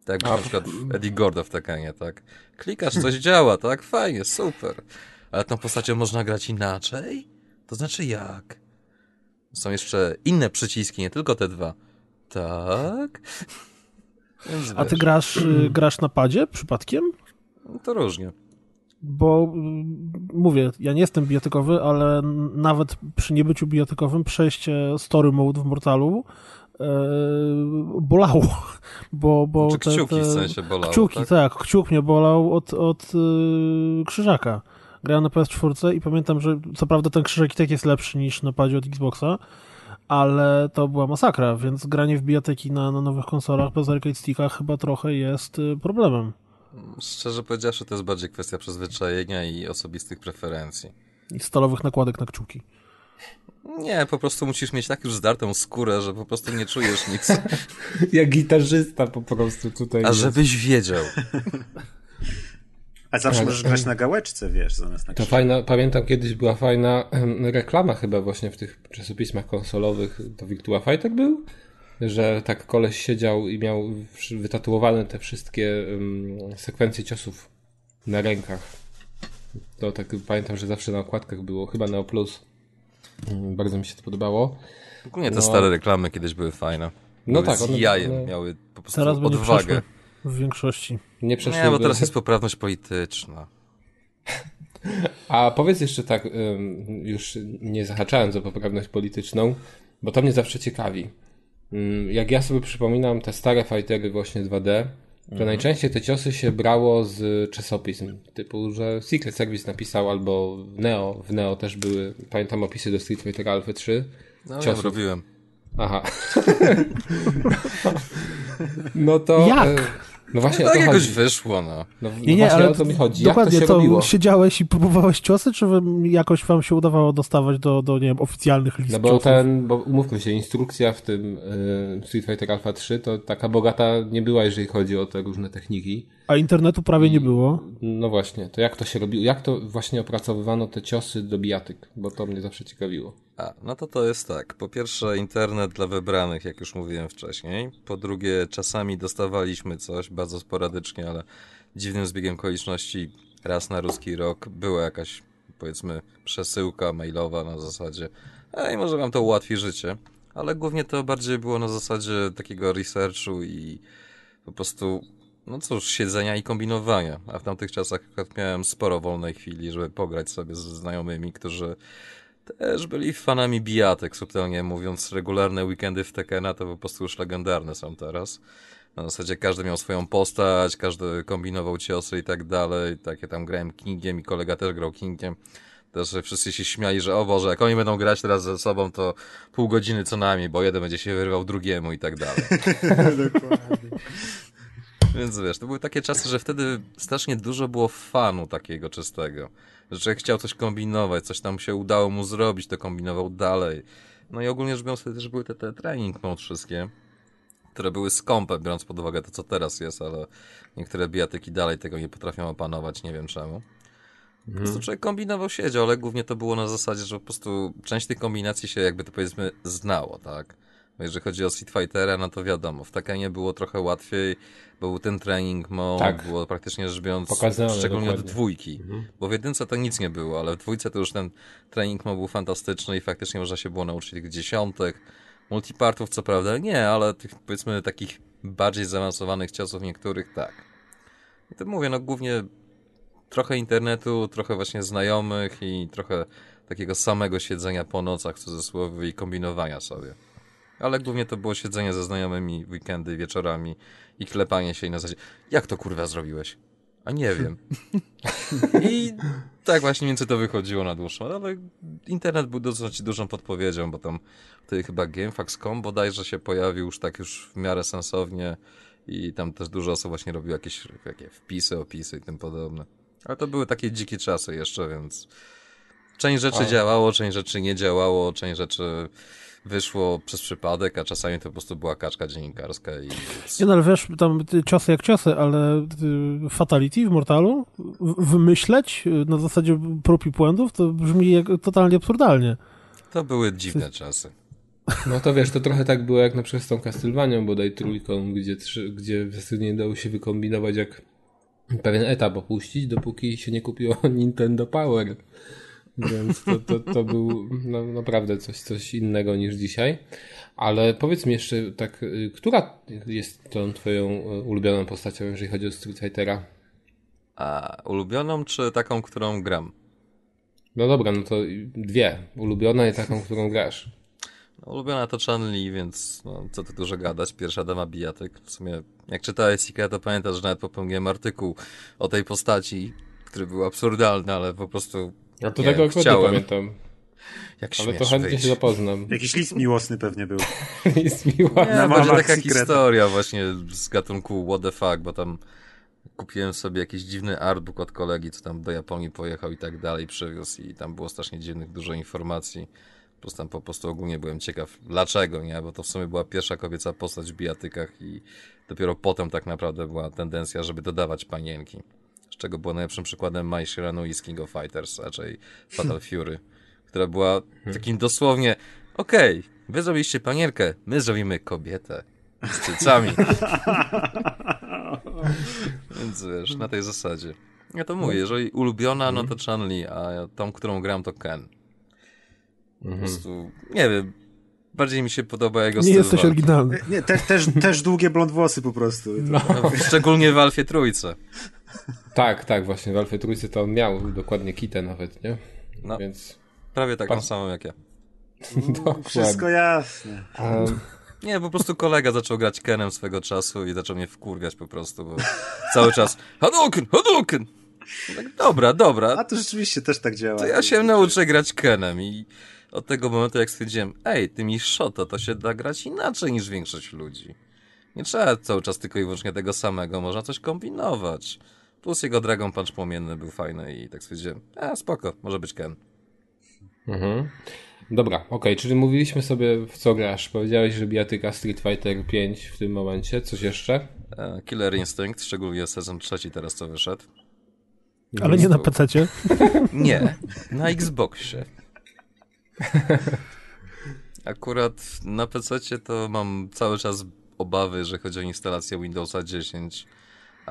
Tak A- na przykład Eddie Gordo w Tekenie, tak? Klikasz, coś działa, tak? Fajnie, super. Ale tą postacią można grać inaczej? To znaczy jak? Są jeszcze inne przyciski, nie tylko te dwa. Tak? Więc A ty wiesz, grasz, y, grasz na padzie przypadkiem? To różnie. Bo y, mówię, ja nie jestem bijatykowy, ale nawet przy niebyciu bijatykowym przejście story mode w Mortalu bolało. Bo, bo Czy te- kciuki te- w sensie bolało, Kciuki, tak? tak? kciuk mnie bolał od, od y, krzyżaka. Grałem na PS4 i pamiętam, że co prawda ten krzyżak i tak jest lepszy niż na padzie od Xboxa, ale to była masakra, więc granie w bijatyki na, na nowych konsolach bez arcade sticka chyba trochę jest y, problemem. Szczerze powiedziawszy, to jest bardziej kwestia przyzwyczajenia i osobistych preferencji. I stalowych nakładek na kciuki. Nie, po prostu musisz mieć tak już zdartą skórę, że po prostu nie czujesz nic. Jak gitarzysta po prostu tutaj A jest. żebyś wiedział. A zawsze Tak. możesz grać na gałeczce, wiesz, zamiast na To fajna, pamiętam kiedyś była fajna reklama chyba właśnie w tych czasopismach konsolowych, to Virtua Fighter był? Że tak koleś siedział i miał wytatuowane te wszystkie sekwencje ciosów na rękach. To tak pamiętam, że zawsze na okładkach było, chyba Neo Plus. Mm, Bardzo mi się to podobało. Ogólnie te No. stare reklamy kiedyś były fajne. No były tak, z one- jajem, one- miały po prostu Teraz odwagę. w większości. Nie przeszły. Nie, bo teraz jest poprawność polityczna. A powiedz jeszcze tak, już nie zahaczając o poprawność polityczną, bo to mnie zawsze ciekawi. Ym, Jak ja sobie przypominam te stare fightery właśnie 2D, to najczęściej te ciosy się brało z czasopism. Typu, że Secret Service napisał albo w Neo, w Neo też były, pamiętam opisy do Street Fighter Alpha 3. No, ja Ciosów. robiłem. Aha. no to... Jak? No właśnie o Tak to jakoś chodzi. wyszło, no. No, no Nie, nie, właśnie ale o to mi chodzi. Jak to dokładnie się to robiło? siedziałeś i próbowałeś ciosy, czy jakoś wam się udawało dostawać do, do nie wiem, oficjalnych list No bo ciosów? ten, bo umówmy się, instrukcja w tym y, Street Fighter Alpha 3 to taka bogata nie była, jeżeli chodzi o te różne techniki. A internetu prawie nie było. No właśnie, to jak to się robiło? Jak to właśnie opracowywano te ciosy do bijatyk? Bo to mnie zawsze ciekawiło. A, no to to jest tak. Po pierwsze, internet dla wybranych, jak już mówiłem wcześniej. Po drugie, czasami dostawaliśmy coś, bardzo sporadycznie, ale dziwnym zbiegiem okoliczności raz na ruski rok była jakaś, powiedzmy, przesyłka mailowa na zasadzie ej, może wam to ułatwi życie. Ale głównie to bardziej było na zasadzie takiego researchu i po prostu, no cóż, siedzenia i kombinowania. A w tamtych czasach akurat miałem sporo wolnej chwili, żeby pograć sobie ze znajomymi, którzy też byli fanami bijatek, subtelnie mówiąc. Regularne weekendy w Tekena to po prostu już legendarne są teraz. Na zasadzie każdy miał swoją postać, każdy kombinował ciosy i tak dalej. Tak, ja tam grałem Kingiem i kolega też grał Kingiem. Też wszyscy się śmiali, że o Boże, jak oni będą grać teraz ze sobą, to pół godziny co najmniej, bo jeden będzie się wyrywał drugiemu i tak dalej. Więc wiesz, to były takie czasy, że wtedy strasznie dużo było fanu takiego czystego. Że chciał coś kombinować, coś tam się udało mu zrobić, to kombinował dalej. No i ogólnie rzecz biorąc, też były te, te training mode wszystkie, które były skąpe, biorąc pod uwagę to, co teraz jest, ale niektóre bijatyki dalej tego nie potrafią opanować, nie wiem czemu. Po prostu człowiek kombinował, siedział, ale głównie to było na zasadzie, że po prostu część tych kombinacji się jakby to powiedzmy znało, tak? Jeżeli chodzi o Street Fightera, no to wiadomo, w Tekkenie było trochę łatwiej, bo był ten training mode, Tak. było praktycznie rzecz biorąc, Pokazane, szczególnie od dokładnie. dwójki. Mhm. Bo w jedynce to nic nie było, ale w dwójce to już ten training mode był fantastyczny i faktycznie można się było nauczyć tych dziesiątek, multipartów co prawda nie, ale tych powiedzmy takich bardziej zaawansowanych ciosów niektórych tak. I to mówię, no głównie trochę internetu, trochę właśnie znajomych i trochę takiego samego siedzenia po nocach w cudzysłowie i kombinowania sobie. Ale głównie to było siedzenie ze znajomymi weekendy, wieczorami i klepanie się i na zasadzie, jak to kurwa zrobiłeś? A nie wiem. I tak właśnie między to wychodziło na dłuższą, ale internet był dosyć dużą podpowiedzią, bo tam wtedy chyba GameFAQs.com bodajże się pojawił już tak już w miarę sensownie i tam też dużo osób właśnie robiło jakieś takie wpisy, opisy i tym podobne. Ale to były takie dzikie czasy jeszcze, więc część rzeczy A. działało, część rzeczy nie działało, część rzeczy wyszło przez przypadek, a czasami to po prostu była kaczka dziennikarska i... Nie no, ale wiesz, tam ty, ciosy jak ciosy, ale ty, Fatality w Mortalu wymyśleć y, na zasadzie prób i błędów, to brzmi jak, totalnie absurdalnie. To były dziwne czasy. No to wiesz, to trochę tak było jak na przykład z tą Castlevanią bodaj trójką, gdzie, gdzie w zasadzie nie dało się wykombinować jak pewien etap opuścić, dopóki się nie kupiło Nintendo Power. Więc to, to, to był no, naprawdę coś, coś innego niż dzisiaj. Ale powiedz mi jeszcze tak, y, która jest tą twoją y, ulubioną postacią, jeżeli chodzi o Street Fightera? A ulubioną czy taką, którą gram? No dobra, no to dwie. Ulubiona i taką, którą grasz. No, ulubiona to Chun-Li, więc no, co tu dużo gadać. Pierwsza dama bijatyk. W sumie, jak czytałeś Secret, to pamiętasz, że nawet popełniłem artykuł o tej postaci, który był absurdalny, ale po prostu Ja to Nie, tego akurat nie chciałem. pamiętam. jak Ale to chętnie wyjść. się zapoznam. Jakiś list miłosny pewnie był. Jest miła. Nie, łamach taka Secreta. historia właśnie z gatunku what the fuck, bo tam kupiłem sobie jakiś dziwny artbook od kolegi, co tam do Japonii pojechał i tak dalej, przywiózł i tam było strasznie dziwnych, dużo informacji. Plus tam po prostu ogólnie byłem ciekaw, dlaczego, nie? Bo to w sumie była pierwsza kobieca postać w bijatykach i dopiero potem tak naprawdę była tendencja, żeby dodawać panienki. Czego było najlepszym przykładem Mai Shiranui z King of Fighters, raczej Fatal Fury, która była takim dosłownie, okej, wy zrobiliście panierkę, my zrobimy kobietę z cycami. Więc wiesz, na tej zasadzie. Ja to mówię, jeżeli ulubiona, no to Chun-Li, a tą, którą gram, to Ken. Po Mhm. prostu, nie wiem, bardziej mi się podoba jego Nie styl jesteś walki. oryginalny. Nie, też, też, też długie blond włosy po prostu. No, szczególnie w Alfie Trójce. Tak, tak, właśnie w Alfie Trójce to on miał dokładnie kitę nawet, nie? No. Więc Prawie taką Pas- samą jak ja. Wszystko jasne. um, Nie, po prostu kolega zaczął grać Kenem swego czasu i zaczął mnie wkurwiać po prostu, bo cały czas Hadouken, Hadouken! No Tak, dobra, dobra, A to rzeczywiście też tak działa. to ja się nauczę grać Kenem i od tego momentu jak stwierdziłem, ej, tymi Shoto to się da grać inaczej niż większość ludzi. Nie trzeba cały czas tylko i wyłącznie tego samego, można coś kombinować. Plus jego Dragon Punch płomienny był fajny i tak stwierdziłem, a spoko, może być Ken. mhm. Dobra, okej, czyli mówiliśmy sobie w co grasz. Powiedziałeś, że bijatyka Street Fighter 5 w tym momencie. Coś jeszcze? E, Killer Instinct, szczególnie sezon trzeci teraz co wyszedł. Ale nie na PC-cie. Nie, na Xboxie. Akurat na PC to mam cały czas obawy, że chodzi o instalację Windowsa 10.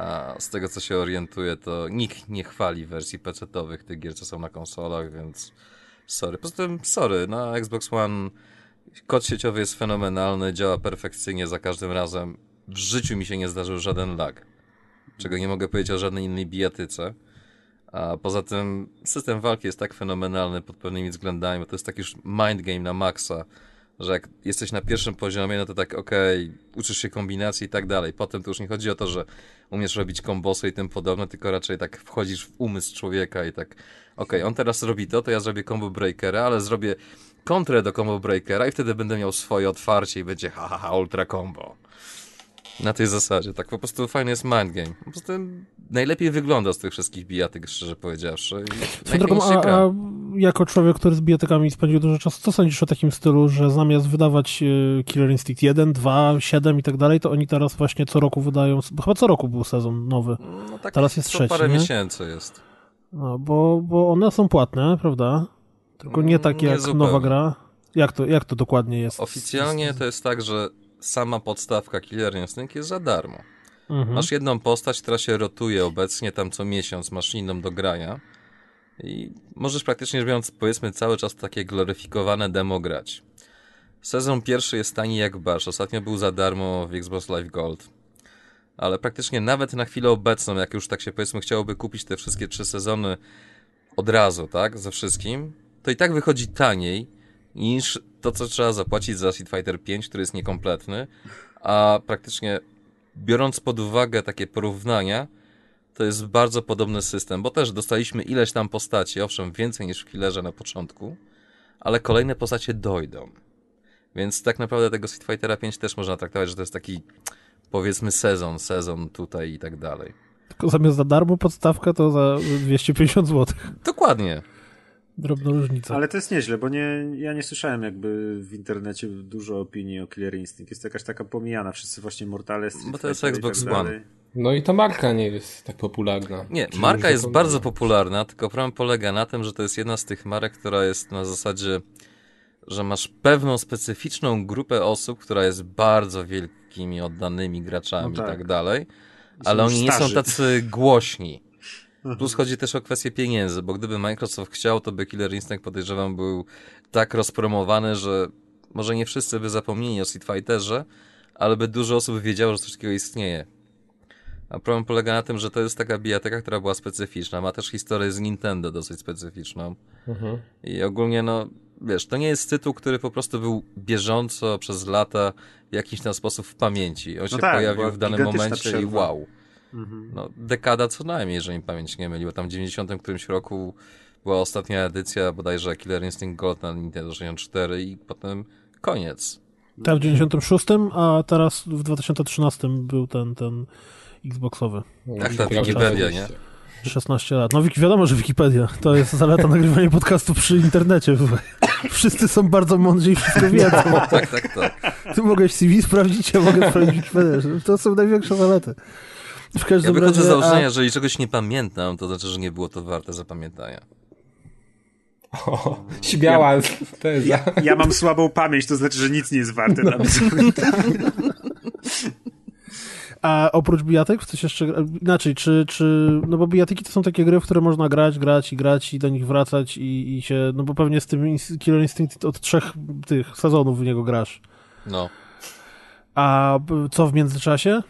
A z tego co się orientuję, to nikt nie chwali wersji PC-owych tych gier, co są na konsolach, więc sorry. Poza tym, sorry, na Xbox One kod sieciowy jest fenomenalny, działa perfekcyjnie za każdym razem. W życiu mi się nie zdarzył żaden lag. Czego nie mogę powiedzieć o żadnej innej bijatyce. A poza tym system walki jest tak fenomenalny pod pewnymi względami, bo to jest taki już mind game na maksa, że jak jesteś na pierwszym poziomie, no to tak okej, uczysz się kombinacji i tak dalej. Potem to już nie chodzi o to, że umiesz robić kombosy i tym podobne, tylko raczej tak wchodzisz w umysł człowieka i tak okej, on teraz robi to, to ja zrobię combo breakera, ale zrobię kontrę do combo breakera i wtedy będę miał swoje otwarcie i będzie ha ha ha ultra combo. Na tej zasadzie, tak po prostu fajny jest mind game. Po prostu najlepiej wygląda z tych wszystkich bijatyk, szczerze powiedziawszy. drogą, a, a jako człowiek, który z bijatykami spędził dużo czasu, co sądzisz o takim stylu, że zamiast wydawać e, Killer Instinct 1, 2, 7 i tak dalej, to oni teraz właśnie co roku wydają, chyba co roku był sezon nowy. No tak, teraz jest co trzeci, parę nie? miesięcy jest. No, bo, bo one są płatne, prawda? Tylko nie tak Nie jak zupełnie. nowa gra. Jak to, jak to dokładnie jest? Oficjalnie to jest tak, że sama podstawka Killer Instinct jest za darmo. Mhm. Masz jedną postać, która się rotuje obecnie tam co miesiąc, masz inną do grania i możesz praktycznie rzecz biorąc, powiedzmy, cały czas takie gloryfikowane demo grać. Sezon pierwszy jest tani jak barsz. Ostatnio był za darmo w Xbox Live Gold. Ale praktycznie nawet na chwilę obecną, jak już tak się powiedzmy chciałoby kupić te wszystkie trzy sezony od razu, tak, ze wszystkim, to i tak wychodzi taniej niż to, co trzeba zapłacić za Street Fighter 5, który jest niekompletny, a praktycznie biorąc pod uwagę takie porównania, to jest bardzo podobny system, bo też dostaliśmy ileś tam postaci, owszem, więcej niż w Killerze na początku, ale kolejne postacie dojdą. Więc tak naprawdę tego Street Fightera 5 też można traktować, że to jest taki powiedzmy sezon, sezon tutaj i tak dalej. Tylko zamiast za darmo podstawka, to za 250 zł. Dokładnie. Drobna różnica. Ale to jest nieźle, bo nie, ja nie słyszałem jakby w internecie dużo opinii o Killer Instinct. Jest to jakaś taka pomijana. Wszyscy właśnie Mortale, Street Bo to jest Xbox tak One. No i ta marka nie jest tak popularna. Nie, Czyli marka jest to- bardzo popularna, tylko problem polega na tym, że to jest jedna z tych marek, która jest na zasadzie, że masz pewną specyficzną grupę osób, która jest bardzo wielkimi, oddanymi graczami No i tak. tak dalej, Są ale już oni nie są starzy. tacy głośni. Plus chodzi też o kwestię pieniędzy, bo gdyby Microsoft chciał, to by Killer Instinct podejrzewam był tak rozpromowany, że może nie wszyscy by zapomnieli o Street Fighterze, ale by dużo osób wiedziało, że coś takiego istnieje. A problem polega na tym, że to jest taka bijateka, która była specyficzna. Ma też historię z Nintendo dosyć specyficzną. Mhm. I ogólnie, no, wiesz, to nie jest tytuł, który po prostu był bieżąco przez lata w jakiś tam sposób w pamięci. On się tak, pojawił w danym momencie i przerwa. Wow. No, dekada co najmniej, jeżeli mi pamięć nie myli, bo tam w 90 którymś roku była ostatnia edycja bodajże Killer Instinct Gold na Nintendo 64 i potem koniec. Ta w 96, a teraz w 2013 był ten, ten Xboxowy. Tak, ta Prawda, Wikipedia, oczywiście. 16 lat. No wiadomo, że Wikipedia. To jest zaleta nagrywania podcastu przy internecie. Wszyscy są bardzo mądrzy i wszystko wiedzą. Tak, tak, tak. Ty mogłeś CV sprawdzić, ja mogę sprawdzić Wikipedię. To są największe zalety. W Ja każdym wychodzę razie... z założenia, a- że jeżeli czegoś nie pamiętam, to znaczy, że nie było to warte zapamiętania. O, śmiała teza. Ja, ja mam słabą pamięć, to znaczy, że nic nie jest warte dla mnie. A oprócz bijatek coś jeszcze... Inaczej, czy, czy... No bo bijatyki to są takie gry, w które można grać, grać i grać i do nich wracać i, i się... No bo pewnie z tym Killer Instinct od trzech tych sezonów w niego grasz. No. A co w międzyczasie?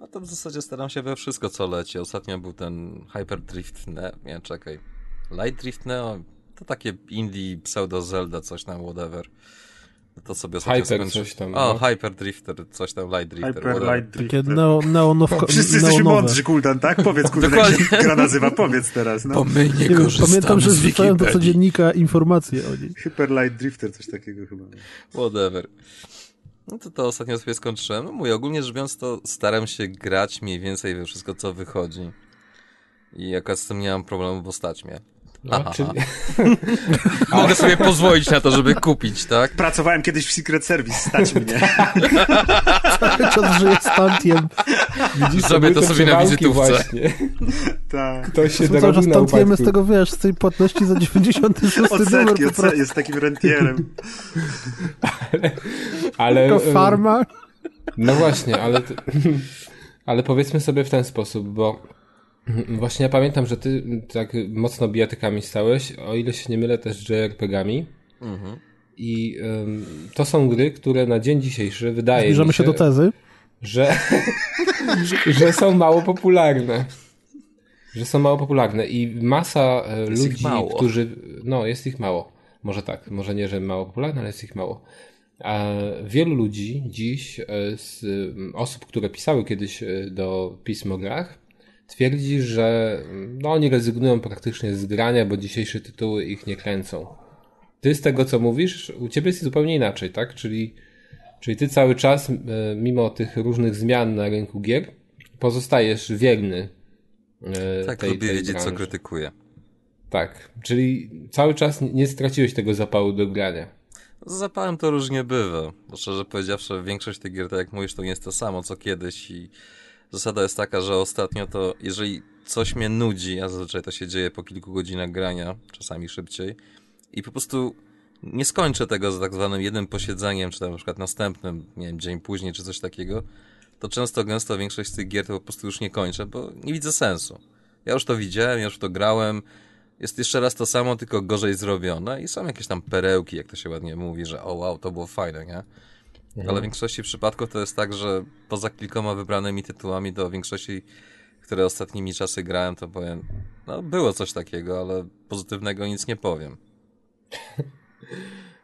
A to w zasadzie staram się we wszystko, co leci. Ostatnio był ten Hyper Drift Neo, nie, czekaj. Light Drift Neo, to takie indie pseudo Zelda, coś tam, whatever. No To sobie ostatnio Hyper skończy- coś tam, O, no. Hyper Drifter, coś tam, Light Drifter, Hyper whatever. Light Drift. Takie neo, neonowko, Wszyscy jesteśmy neonowe. mądrzy, Kuldan, tak? Powiedz, Kuldan, jak się gra nazywa. Powiedz teraz, no. Bo my nie, Nie pamiętam, że wrzucałem do codziennika informacje o niej. Hyper Light Drifter, coś takiego chyba. Whatever. No to to ostatnio sobie skończyłem. No ogólnie rzecz biorąc, to staram się grać mniej więcej we wszystko, co wychodzi. I akurat z tym nie mam problemu, bo stać mnie. No, czyli... Mogę sobie pozwolić na to, żeby kupić, tak? Pracowałem kiedyś w Secret Service, stać mnie. Cały czas żyję z Tantiem. Widzisz, Zrobię to sobie na wizytówce. Właśnie. Tak. Ktoś się Cały czas dorobił na tantiemy z tego, wiesz, z tej płatności za 96 numer po jest takim rentierem. Ale, Tylko em, farma. No właśnie, ale, ty- ale powiedzmy sobie w ten sposób, bo właśnie ja pamiętam, że ty tak mocno bijatykami stałeś, o ile się nie mylę też JRPG-ami. I em, to są gry, które na dzień dzisiejszy wydaje Zbliżamy mi się do tezy. że, że są mało popularne. Że są mało popularne i masa e, Jest ludzi, mało. którzy. No, jest ich mało. Może tak, może nie, że mało popularne, ale jest ich mało. A wielu ludzi dziś, e, z osób, które pisały kiedyś e, do pism o grach, twierdzi, że no, oni rezygnują praktycznie z grania, bo dzisiejsze tytuły ich nie kręcą. Ty z tego, co mówisz, u ciebie jest zupełnie inaczej, tak? Czyli Czyli ty cały czas, e, mimo tych różnych zmian na rynku gier, pozostajesz wierny e, Tak, tej, lubię tej wiedzieć, co branży. krytykuję. Tak, czyli cały czas nie straciłeś tego zapału do grania. Z zapałem to różnie bywa, szczerze powiedziawszy, większość tych gier, tak jak mówisz, to nie jest to samo, co kiedyś i zasada jest taka, że ostatnio to, jeżeli coś mnie nudzi, a zazwyczaj to się dzieje po kilku godzinach grania, czasami szybciej, i po prostu nie skończę tego za tak zwanym jednym posiedzeniem, czy tam na przykład następnym, nie wiem, dzień później, czy coś takiego, to często, gęsto większość z tych gier to po prostu już nie kończę, bo nie widzę sensu. Ja już to widziałem, ja już to grałem, jest jeszcze raz to samo, tylko gorzej zrobione i są jakieś tam perełki, jak to się ładnie mówi, że o wow, to było fajne, nie? Ale w większości przypadków to jest tak, że poza kilkoma wybranymi tytułami, w większości, które ostatnimi czasy grałem, to powiem, no było coś takiego, ale pozytywnego nic nie powiem.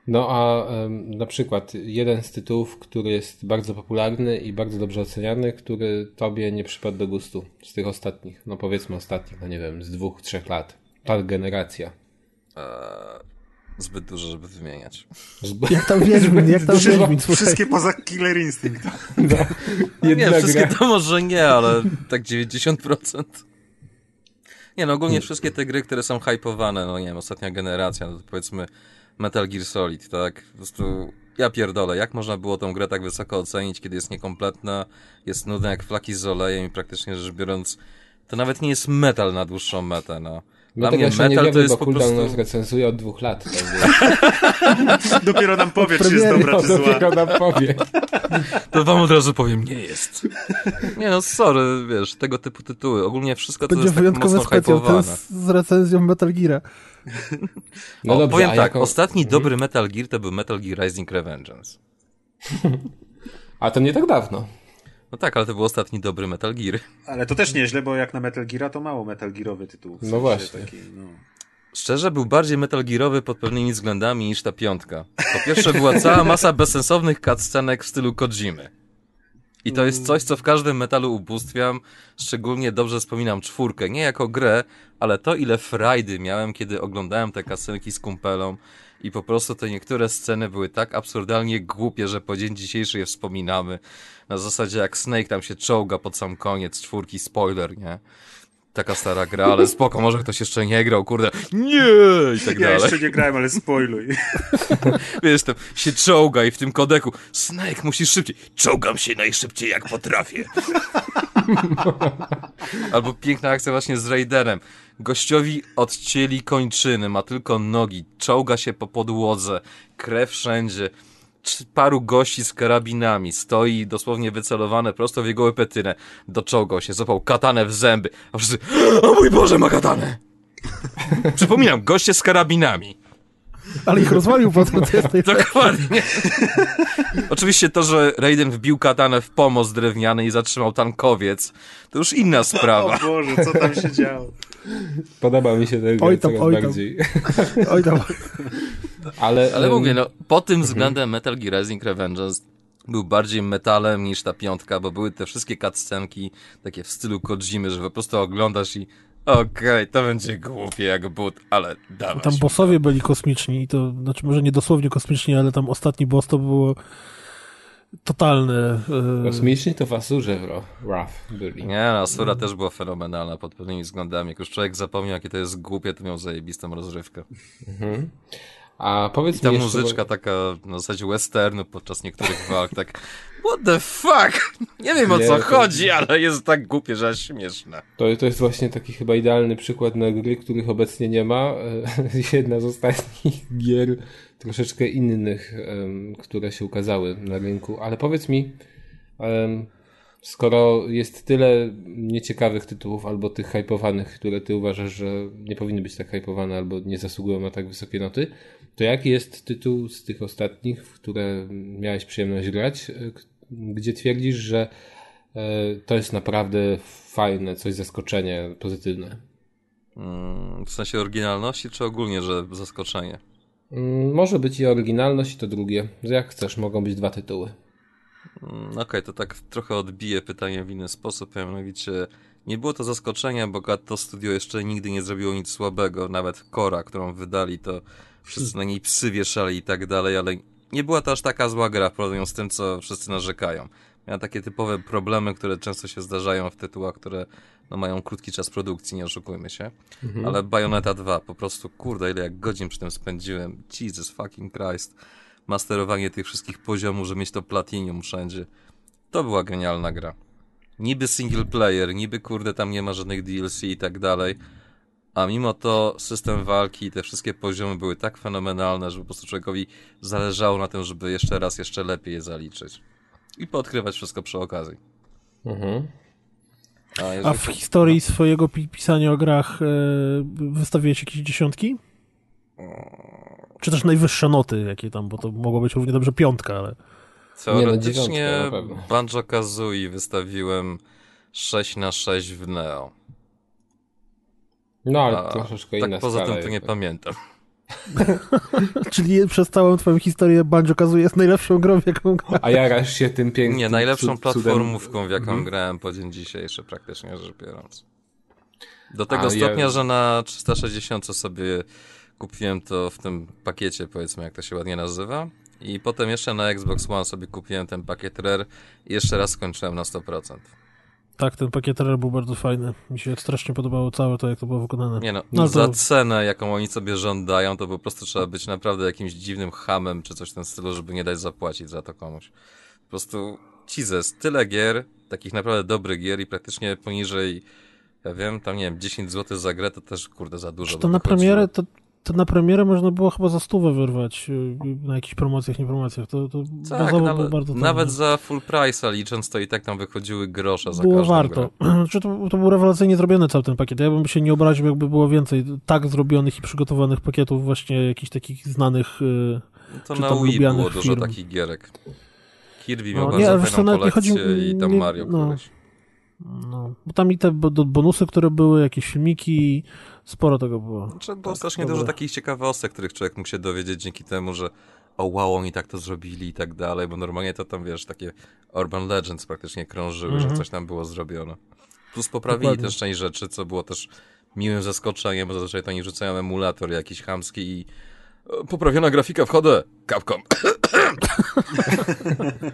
No a em, na przykład jeden z tytułów, który jest bardzo popularny i bardzo dobrze oceniany, który tobie nie przypadł do gustu z tych ostatnich, no powiedzmy ostatnich, no nie wiem, z dwóch, trzech lat. Ta generacja. Eee, zbyt dużo, żeby wymieniać. Zb- Jak tam Wiedźmin, jak tam Wiedźmin. Wszystkie poza Killer Instinct. no, Nie, jedna wszystkie to może nie, ale tak 90%. Nie no, ogólnie wszystkie te gry, które są hypowane, no nie wiem, ostatnia generacja, no to powiedzmy Metal Gear Solid, tak? Po prostu ja pierdolę, jak można było tą grę tak wysoko ocenić, kiedy jest niekompletna, jest nudna jak flaki z olejem i praktycznie rzecz biorąc, to nawet nie jest metal na dłuższą metę, no. Dla tego mnie jeszcze nie metal to wiemy, jest bo po Cooldown nas prostu... recenzuje od dwóch lat. Tak Dopiero nam powie, czy jest dobra, czy no, zła. dopiero nam powie. To wam od razu powiem, nie jest. Nie no, sorry, wiesz, tego typu tytuły. Ogólnie wszystko to Będzie jest tak mocno specjal, hypowane. z, recenzją Metal Geara. No o, dobrze, powiem tak, jako- ostatni dobry Metal Gear to był Metal Gear Rising Revengeance. A to nie tak dawno. No tak, ale to był ostatni dobry Metal Gear. Ale to też nieźle, bo jak na Metal Geara to mało Metal Gearowy tytuł. W No właśnie. Taki, no. Szczerze, był bardziej Metal Gearowy pod pewnymi względami niż ta piątka. Po pierwsze, była cała masa bezsensownych cutscenek w stylu Kojimy. I to jest coś, co w każdym metalu ubóstwiam. Szczególnie dobrze wspominam czwórkę. Nie jako grę, ale to, ile frajdy miałem, kiedy oglądałem te kasenki z kumpelą. I po prostu te niektóre sceny były tak absurdalnie głupie, że po dzień dzisiejszy je wspominamy. Na zasadzie jak Snake tam się czołga pod sam koniec czwórki, spoiler, nie? Taka stara gra, ale spoko, może ktoś jeszcze nie grał, kurde, nie! I tak Ja dalej. jeszcze nie grałem, ale spoiluj. Wiesz, tam się czołga i w tym kodeku Snake, musisz szybciej. Czołgam się najszybciej jak potrafię. Albo piękna akcja właśnie z Raiderem. Gościowi odcięli kończyny, ma tylko nogi, czołga się po podłodze, krew wszędzie. Paru gości z karabinami stoi dosłownie wycelowane prosto w jego łepetynę. Doczołgał się, złapał katanę w zęby. A wszyscy, o mój Boże, ma katanę! Przypominam, goście z karabinami. Ale ich rozwalił potem, jest najlepsze. Dokładnie. Oczywiście to, że Raiden wbił katanę w pomost drewniany i zatrzymał tankowiec, to już inna O sprawa. Boże, co tam się działo? Podoba mi się ten Oj oj, tam, coraz oj tam. bardziej. Oj tam. Ale, Ale em, mówię, no, pod tym względem Metal Gear Rising Revengeance był bardziej metalem niż ta piątka, bo były te wszystkie cutscenki takie w stylu Kojimy, że po prostu oglądasz i okej, to będzie głupie jak but, ale dawaj. Tam bossowie byli kosmiczni i to, znaczy może nie dosłownie kosmiczni, ale tam ostatni boss to było totalne. e, Kosmiczni to w Asurze w Ro- Wrath byli. Nie, no, Asura też była fenomenalna pod pewnymi względami. Jak już człowiek zapomniał, jakie to jest głupie, to miał zajebistą rozrywkę. A powiedz Ta mi jeszcze, muzyczka taka na zasadzie westernu podczas niektórych walk, tak what the fuck? Nie wiem o Nie, co to- chodzi, ale jest tak głupie, że aż śmieszne. To, to jest właśnie taki chyba idealny przykład na gry, których obecnie nie ma. E, Jedna z ostatnich gier troszeczkę innych, które się ukazały na rynku. Ale powiedz mi, skoro jest tyle nieciekawych tytułów albo tych hypowanych, które ty uważasz, że nie powinny być tak hypowane albo nie zasługują na tak wysokie noty, to jaki jest tytuł z tych ostatnich, w które miałeś przyjemność grać, e, gdzie twierdzisz, że e, to jest naprawdę fajne, coś zaskoczenie pozytywne. Mm, W sensie oryginalności, czy ogólnie, że zaskoczenie? Mm, Może być i oryginalność, i to drugie. Jak chcesz, mogą być dwa tytuły. Mm, Okej, to tak trochę odbiję pytanie w inny sposób, a mianowicie nie było to zaskoczenie, bo to studio jeszcze nigdy nie zrobiło nic słabego, nawet Kora, którą wydali, to wszyscy na niej psy wieszali i tak dalej, ale nie była to aż taka zła gra w porównaniu z tym, co wszyscy narzekają. Miała takie typowe problemy, które często się zdarzają w tytułach, które no, mają krótki czas produkcji, nie oszukujmy się. Ale Bayonetta 2, po prostu, kurde, ile jak godzin przy tym spędziłem. Jesus fucking Christ. Masterowanie tych wszystkich poziomów, żeby mieć to platinium wszędzie. To była genialna gra. niby single player, niby kurde tam nie ma żadnych DLC i tak dalej, a mimo to system walki i te wszystkie poziomy były tak fenomenalne, że po prostu człowiekowi zależało na tym, żeby jeszcze raz, jeszcze lepiej je zaliczyć. I podkrywać wszystko przy okazji. Mhm. A, A w historii swojego pi- pisania o grach e, wystawiłeś jakieś dziesiątki? Czy też najwyższe noty, jakie tam, bo to mogło być równie dobrze piątka, ale... Teoretycznie Nie, no, dziewiątka na pewno. Banjo Kazooie wystawiłem 6 na 6 w Neo. No, ale A, troszeczkę tak inna poza tym to nie pamiętam. Czyli przez całą twoją historię Banjo-Kazooie jest najlepszą grą, w jaką grałem. A jarasz się tym pięknym Nie, najlepszą cud- platformówką, w jaką Mhm. grałem po dzień dzisiejszy, praktycznie rzecz biorąc. Do tego A, stopnia, ja- że na 360 sobie kupiłem to w tym pakiecie, powiedzmy, jak to się ładnie nazywa. I potem jeszcze na Xbox One sobie kupiłem ten pakiet Rare i jeszcze raz skończyłem na 100%. Tak, ten pakiet RR był bardzo fajny. Mi się strasznie podobało całe to, jak to było wykonane. Nie no, No za to- cenę, jaką oni sobie żądają, to po prostu trzeba być naprawdę jakimś dziwnym hamem, czy coś w tym stylu, żeby nie dać zapłacić za to komuś. Po prostu, Jesus, tyle gier, takich naprawdę dobrych gier i praktycznie poniżej, ja wiem, tam nie wiem, 10 zł za grę to też, kurde, za dużo. Czy to na premierę, to, to na premierę można było chyba za stówę wyrwać y, na jakichś promocjach, nie promocjach. To, to Tak, nawet, było bardzo nawet za full price'a licząc, to i tak tam wychodziły grosze za było każdą warto. Czy to, to był rewelacyjnie zrobiony cały ten pakiet. Ja bym się nie obraził, jakby było więcej tak zrobionych i przygotowanych pakietów właśnie jakichś takich znanych... y, To czy na Wii było dużo firm. takich gierek. Kirby No, miał nie, bardzo fajną nie chodzi- kolekcję i tam nie- Mario no. któryś. No, bo tam i te bonusy, które były, jakieś filmiki, sporo tego było. Znaczy, było Tak, strasznie dobre. dużo takich ciekawostek, których człowiek mógł się dowiedzieć dzięki temu, że o wow, oni tak to zrobili i tak dalej, bo normalnie to tam, wiesz, takie Urban Legends praktycznie krążyły, Mhm. że coś tam było zrobione. Plus poprawili Dokładnie. też część rzeczy, co było też miłym zaskoczeniem, bo zazwyczaj to oni rzucają emulator jakiś chamski i poprawiona grafika w HD, Capcom.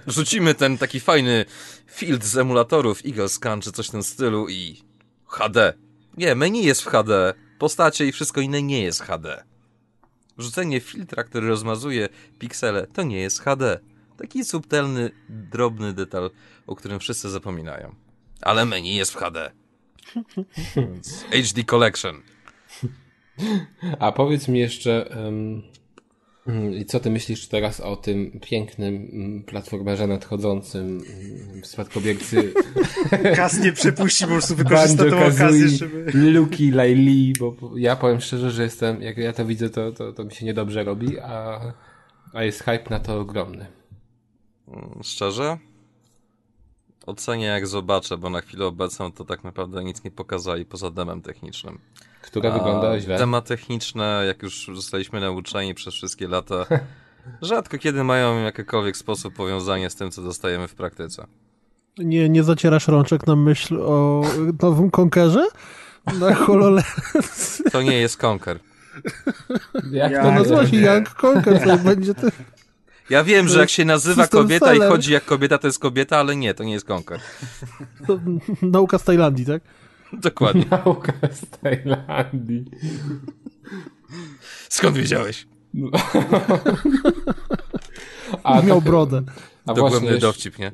Rzucimy ten taki fajny field z emulatorów, Eagle Scan czy coś w tym stylu i HD. Nie, menu jest w HD, postacie i wszystko inne nie jest HD. Wrzucenie filtra, który rozmazuje piksele, to nie jest HD. Taki subtelny, drobny detal, o którym wszyscy zapominają. Ale menu jest w HD. HD Collection. A powiedz mi jeszcze, mm, i co ty myślisz teraz o tym pięknym mm, platformerze nadchodzącym mm, spadkobiercy Kas nie przepuści, po prostu wykorzysta tą okazję, żeby... Luki, Laili, bo ja powiem szczerze, że jestem, jak ja to widzę, to, to, to mi się niedobrze robi, a, a jest hype na to ogromny. Mm, Szczerze? Ocenię jak zobaczę, bo na chwilę obecną to tak naprawdę nic nie pokazali poza demem technicznym. Która A wygląda źle. Dema techniczne, jak już zostaliśmy nauczeni przez wszystkie lata, rzadko kiedy mają jakikolwiek sposób powiązanie z tym, co dostajemy w praktyce. Nie, nie zacierasz rączek na myśl o nowym Conkerze? Na HoloLens. To nie jest Conker. Jak Ja- To to nazywa się Young Conker, to będzie ty. Ja wiem, że jak się nazywa kobieta i chodzi jak kobieta, to jest kobieta, ale nie, to nie jest Conker. To nauka z Tajlandii, tak? Dokładnie. Nauka z Tajlandii. Skąd wiedziałeś? A Miał tak, brodę. A Dogłębny właśnie, dowcip, nie?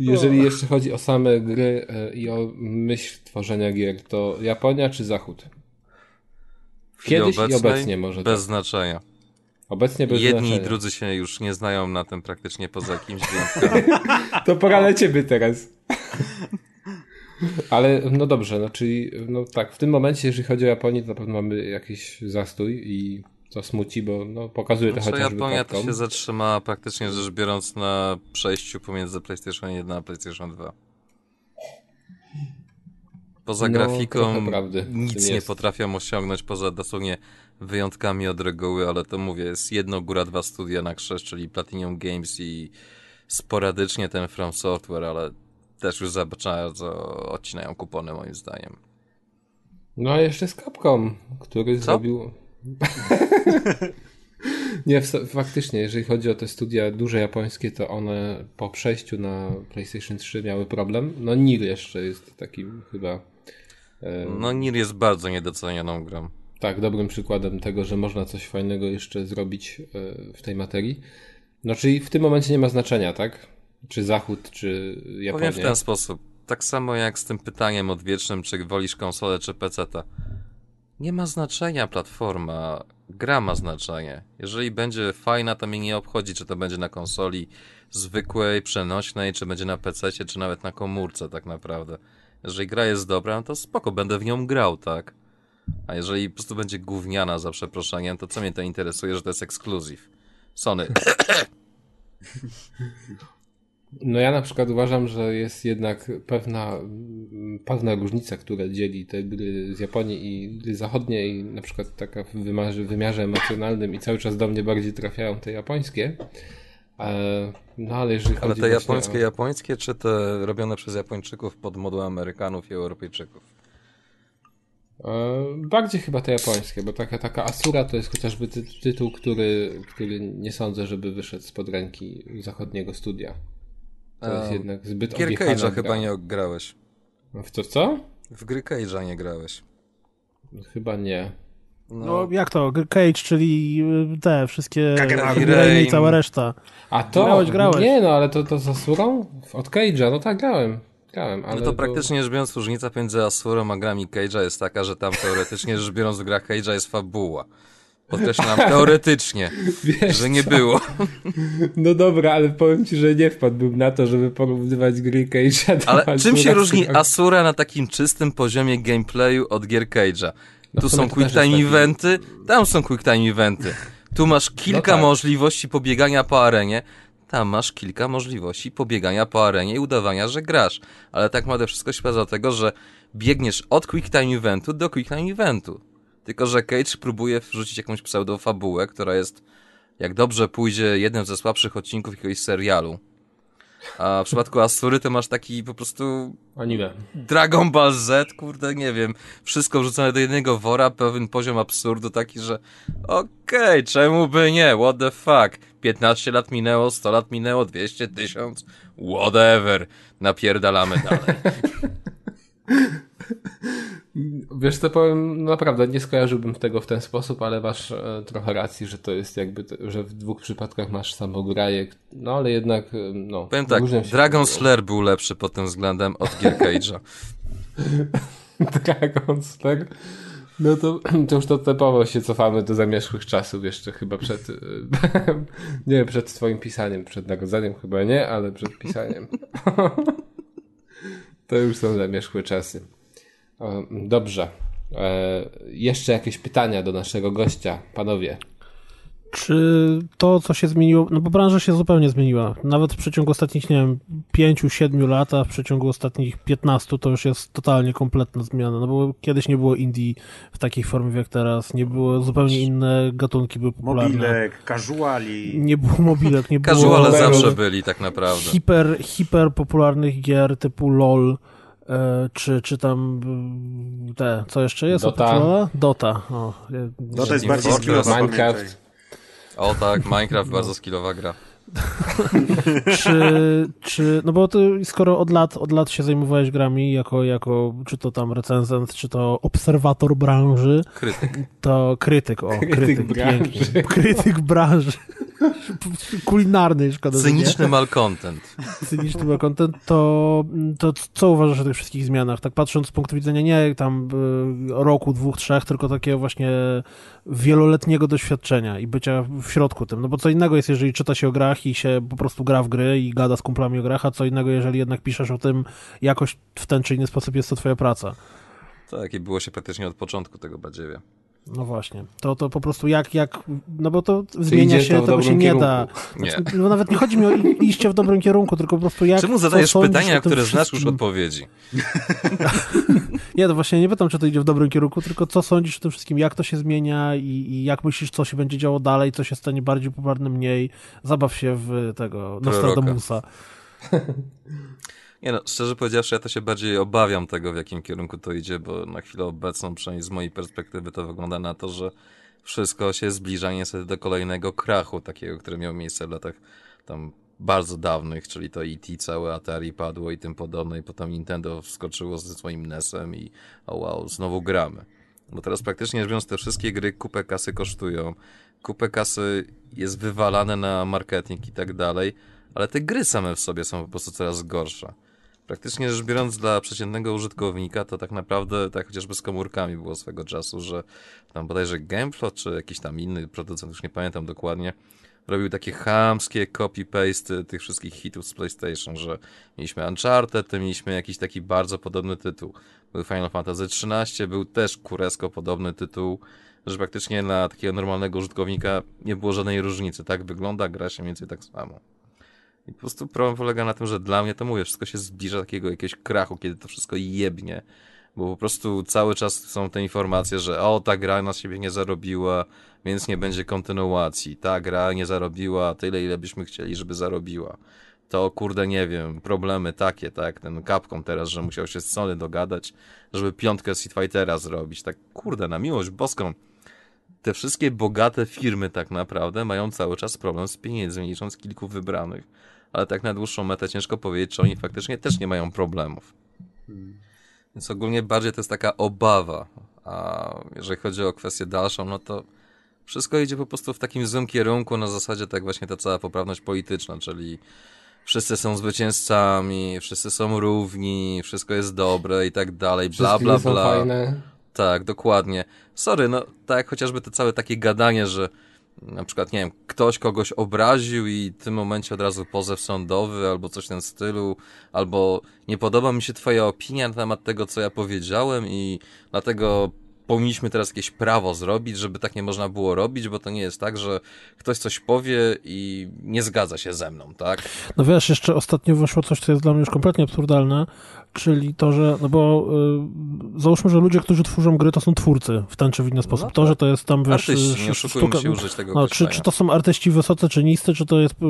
jeżeli jeszcze chodzi o same gry e, i o myśl tworzenia gier, to Japonia czy Zachód? Kiedyś i obecnej obecnie może Bez tak. znaczenia. Obecnie bez Jedni i znaczenia. drudzy się już nie znają na tym praktycznie poza jakimś wyjątkami. To pora na ciebie teraz. Ale no dobrze, no czyli no tak, w tym momencie, jeżeli chodzi o Japonię, to na pewno mamy jakiś zastój i to smuci, bo no, pokazuje to Znaczy, chociażby Japonia to się zatrzymała praktycznie rzecz biorąc na przejściu pomiędzy PlayStation 1 a PlayStation 2. Poza No, grafiką prawdy nic nie potrafią osiągnąć poza dosłownie wyjątkami od reguły, ale to mówię, jest jedno góra dwa studia na krzyż, czyli Platinum Games i sporadycznie ten From Software, ale też już za bardzo odcinają kupony moim zdaniem. No a jeszcze z Capcom, który zrobił... Nie, faktycznie, jeżeli chodzi o te studia duże japońskie, to one po przejściu na PlayStation 3 miały problem. No Nier jeszcze jest takim chyba No Nier jest bardzo niedocenioną grą. tak dobrym przykładem tego, że można coś fajnego jeszcze zrobić e, w tej materii. No czyli w tym momencie nie ma znaczenia, tak? Czy Zachód, czy Powiem w Japonia. ten sposób. tak samo jak z tym pytaniem odwiecznym, czy wolisz konsolę czy peceta. Nie ma znaczenia platforma, gra ma znaczenie. Jeżeli będzie fajna, to mnie nie obchodzi, czy to będzie na konsoli zwykłej, przenośnej, czy będzie na PC, czy nawet na komórce tak naprawdę. Jeżeli gra jest dobra, no to spoko, będę w nią grał, tak? A jeżeli po prostu będzie gówniana za przeproszeniem, to co mnie to interesuje, że to jest ekskluzyw? Sony. No ja na przykład uważam, że jest jednak pewna, pewna różnica, która dzieli te gry z Japonii i gry zachodnie i na przykład taka w wymiarze, wymiarze emocjonalnym i cały czas do mnie bardziej trafiają te japońskie. E, no ale jeżeli Ale chodzi te właśnie japońskie, o... japońskie, czy te robione przez Japończyków pod modą Amerykanów i Europejczyków? E, Bardziej chyba te japońskie, bo taka, taka Asura to jest chociażby ty, tytuł, który, który nie sądzę, żeby wyszedł spod ręki zachodniego studia. To jest jednak zbyt Gier Cage'a chyba nie grałeś. W to co? W gry Cage'a nie grałeś. Chyba nie. No jak to? Cage, czyli y, te wszystkie. Irene i Rain. cała reszta. A to? Grałeś, grałeś. Nie, no ale to, to z Asurą? Od Cage'a, no tak, grałem. Grałem, ale No to praktycznie rzecz biorąc różnica między Asurą a grami Cage'a jest taka, że tam teoretycznie rzecz biorąc w grach Cage'a jest fabuła. Podkreślam teoretycznie, Wiesz że nie co? było. No dobra, ale powiem ci, że nie wpadłbym na to, żeby porównywać gry Cage'a do Ale czym się różni. Asura na takim czystym poziomie gameplayu od gier Cage'a? No Tu są quick time eventy, tam są quick time eventy. Tu masz kilka tak. możliwości pobiegania po arenie, tam masz kilka możliwości pobiegania po arenie i udawania, że grasz. Ale tak naprawdę wszystko się do tego, że biegniesz od quick time eventu do quick time eventu. Tylko, że Cage próbuje wrzucić jakąś pseudofabułę, która jest, jak dobrze pójdzie, jednym ze słabszych odcinków jakiegoś serialu. A w przypadku Asury to masz taki po prostu Anime. Dragon Ball Z, kurde, nie wiem, wszystko wrzucone do jednego wora, pewien poziom absurdu taki, że okej, czemu by nie, what the fuck, 15 lat minęło, 100 lat minęło, 200, 1000, whatever, napierdalamy dalej. Wiesz co powiem, naprawdę nie skojarzyłbym tego w ten sposób, ale masz e, trochę racji, że to jest jakby, to, że w dwóch przypadkach masz samograje, no ale jednak, e, no. Powiem tak, Dragon. Slayer był lepszy pod tym względem od Gear Cage'a. Dragon Slayer. No to, to już to typowo się cofamy do zamierzchłych czasów jeszcze chyba przed, e, nie przed twoim pisaniem, przed narodzeniem chyba nie, ale przed pisaniem. to już są zamierzchłe czasy. Dobrze. E, jeszcze jakieś pytania do naszego gościa, panowie. Czy to, co się zmieniło, no bo branża się zupełnie zmieniła. Nawet w przeciągu ostatnich, nie wiem, 5-7 lat, a w przeciągu ostatnich 15 to już jest totalnie kompletna zmiana. No bo kiedyś nie było indie w takiej formie jak teraz, nie było zupełnie inne gatunki były popularne. Mobilek, casuali. Nie było mobilek, nie było Casuale zawsze byli tak naprawdę. hiper, hiper popularnych gier typu LOL, czy, czy tam e, te, co jeszcze jest? Dota. Dota. O, e, to jest bardziej skillowa, Minecraft. pamiętaj. O tak, Minecraft bardzo skillowa gra. czy, czy, no bo ty skoro od lat, od lat się zajmowałeś grami jako, jako czy to tam recenzent, czy to obserwator branży, Krytyk. to krytyk, o, krytyk, Krytyk branży. pięknie. Krytyk branży. Kulinarny, szkoda. Cyniczny malcontent. cyniczny content, to, to co uważasz o tych wszystkich zmianach? Tak patrząc z punktu widzenia nie tam y, roku, dwóch, trzech, tylko takiego właśnie wieloletniego doświadczenia i bycia w środku tym. No bo co innego jest, jeżeli czyta się o grach i się po prostu gra w gry i gada z kumplami o grach, a co innego, jeżeli jednak piszesz o tym jakoś w ten czy inny sposób jest to twoja praca. Tak, i było się praktycznie od poczętku tego badziewie. No właśnie. To, to po prostu jak, jak, no bo to zmienia idzie się, tego się dobrym nie kierunku. da. Nie. Znaczy, no nawet nie chodzi mi o iście w dobrym kierunku, tylko po prostu jak... Czemu zadajesz pytania, które znasz już wszystkim? odpowiedzi? Nie, to właśnie nie pytam, czy to idzie w dobrym kierunku, tylko co sądzisz o tym wszystkim, jak to się zmienia i, i jak myślisz, co się będzie działo dalej, co się stanie bardziej popularne, mniej. Zabaw się w tego Proroka. Nostradamusa. Nie no, szczerze powiedziawszy, ja to się bardziej obawiam tego, w jakim kierunku to idzie, bo na chwilę obecną, przynajmniej z mojej perspektywy, to wygląda na to, że wszystko się zbliża niestety do kolejnego krachu, takiego, który miał miejsce w latach tam bardzo dawnych, czyli to E.T. całe Atari padło i tym podobne, i potem Nintendo wskoczyło ze swoim NES-em i o wow, znowu gramy. Bo teraz praktycznie rzecz biorąc, te wszystkie gry kupę kasy kosztują, kupę kasy jest wywalane na marketing i tak dalej, ale te gry same w sobie są po prostu coraz gorsze. Praktycznie rzecz biorąc, dla przeciętnego użytkownika to tak naprawdę, tak chociażby z komórkami było swego czasu, że tam bodajże Gameflow czy jakiś tam inny producent, już nie pamiętam dokładnie, robił takie chamskie copy-paste tych wszystkich hitów z PlayStation, że mieliśmy Uncharted, to mieliśmy jakiś taki bardzo podobny tytuł. Był Final Fantasy XIII, był też kuresko podobny tytuł, że praktycznie dla takiego normalnego użytkownika nie było żadnej różnicy. Tak wygląda, gra się mniej więcej tak samo. I po prostu problem polega na tym, że dla mnie to mówię, wszystko się zbliża takiego jakiegoś krachu, kiedy to wszystko jebnie. Bo po prostu cały czas są te informacje, że o, ta gra na siebie nie zarobiła, więc nie będzie kontynuacji. Ta gra nie zarobiła tyle, ile byśmy chcieli, żeby zarobiła. To kurde, nie wiem, problemy takie, tak, ten Capcom teraz, że musiał się z Sony dogadać, żeby piątkę Street Fightera zrobić. Tak, kurde, na miłość boską. Te wszystkie bogate firmy tak naprawdę mają cały czas problem z pieniędzmi, licząc kilku wybranych. Ale tak na dłuższą metę ciężko powiedzieć, czy oni faktycznie też nie mają problemów. Więc ogólnie bardziej to jest taka obawa. A jeżeli chodzi o kwestię dalszą, no to wszystko idzie po prostu w takim złym kierunku, na zasadzie tak właśnie ta cała poprawność polityczna, czyli wszyscy są zwycięzcami, wszyscy są równi, wszystko jest dobre i tak dalej, bla bla są bla. fajne. Tak, dokładnie. Sorry, no tak chociażby to całe takie gadanie, że na przykład, nie wiem, ktoś kogoś obraził i w tym momencie od razu pozew sądowy albo coś w tym stylu, albo nie podoba mi się twoja opinia na temat tego, co ja powiedziałem i dlatego powinniśmy teraz jakieś prawo zrobić, żeby tak nie można było robić, bo to nie jest tak, że ktoś coś powie i nie zgadza się ze mną, tak? No wiesz, jeszcze ostatnio wyszło coś, co jest dla mnie już kompletnie absurdalne, czyli to, że, no bo y, załóżmy, że ludzie, którzy tworzą gry, to są twórcy w ten czy w inny sposób. No to, że to jest tam, wiesz, Artyści, nie y, oszukujmy się użyć tego no, czy, czy to są artyści wysoce, czy niscy, czy to jest y, y,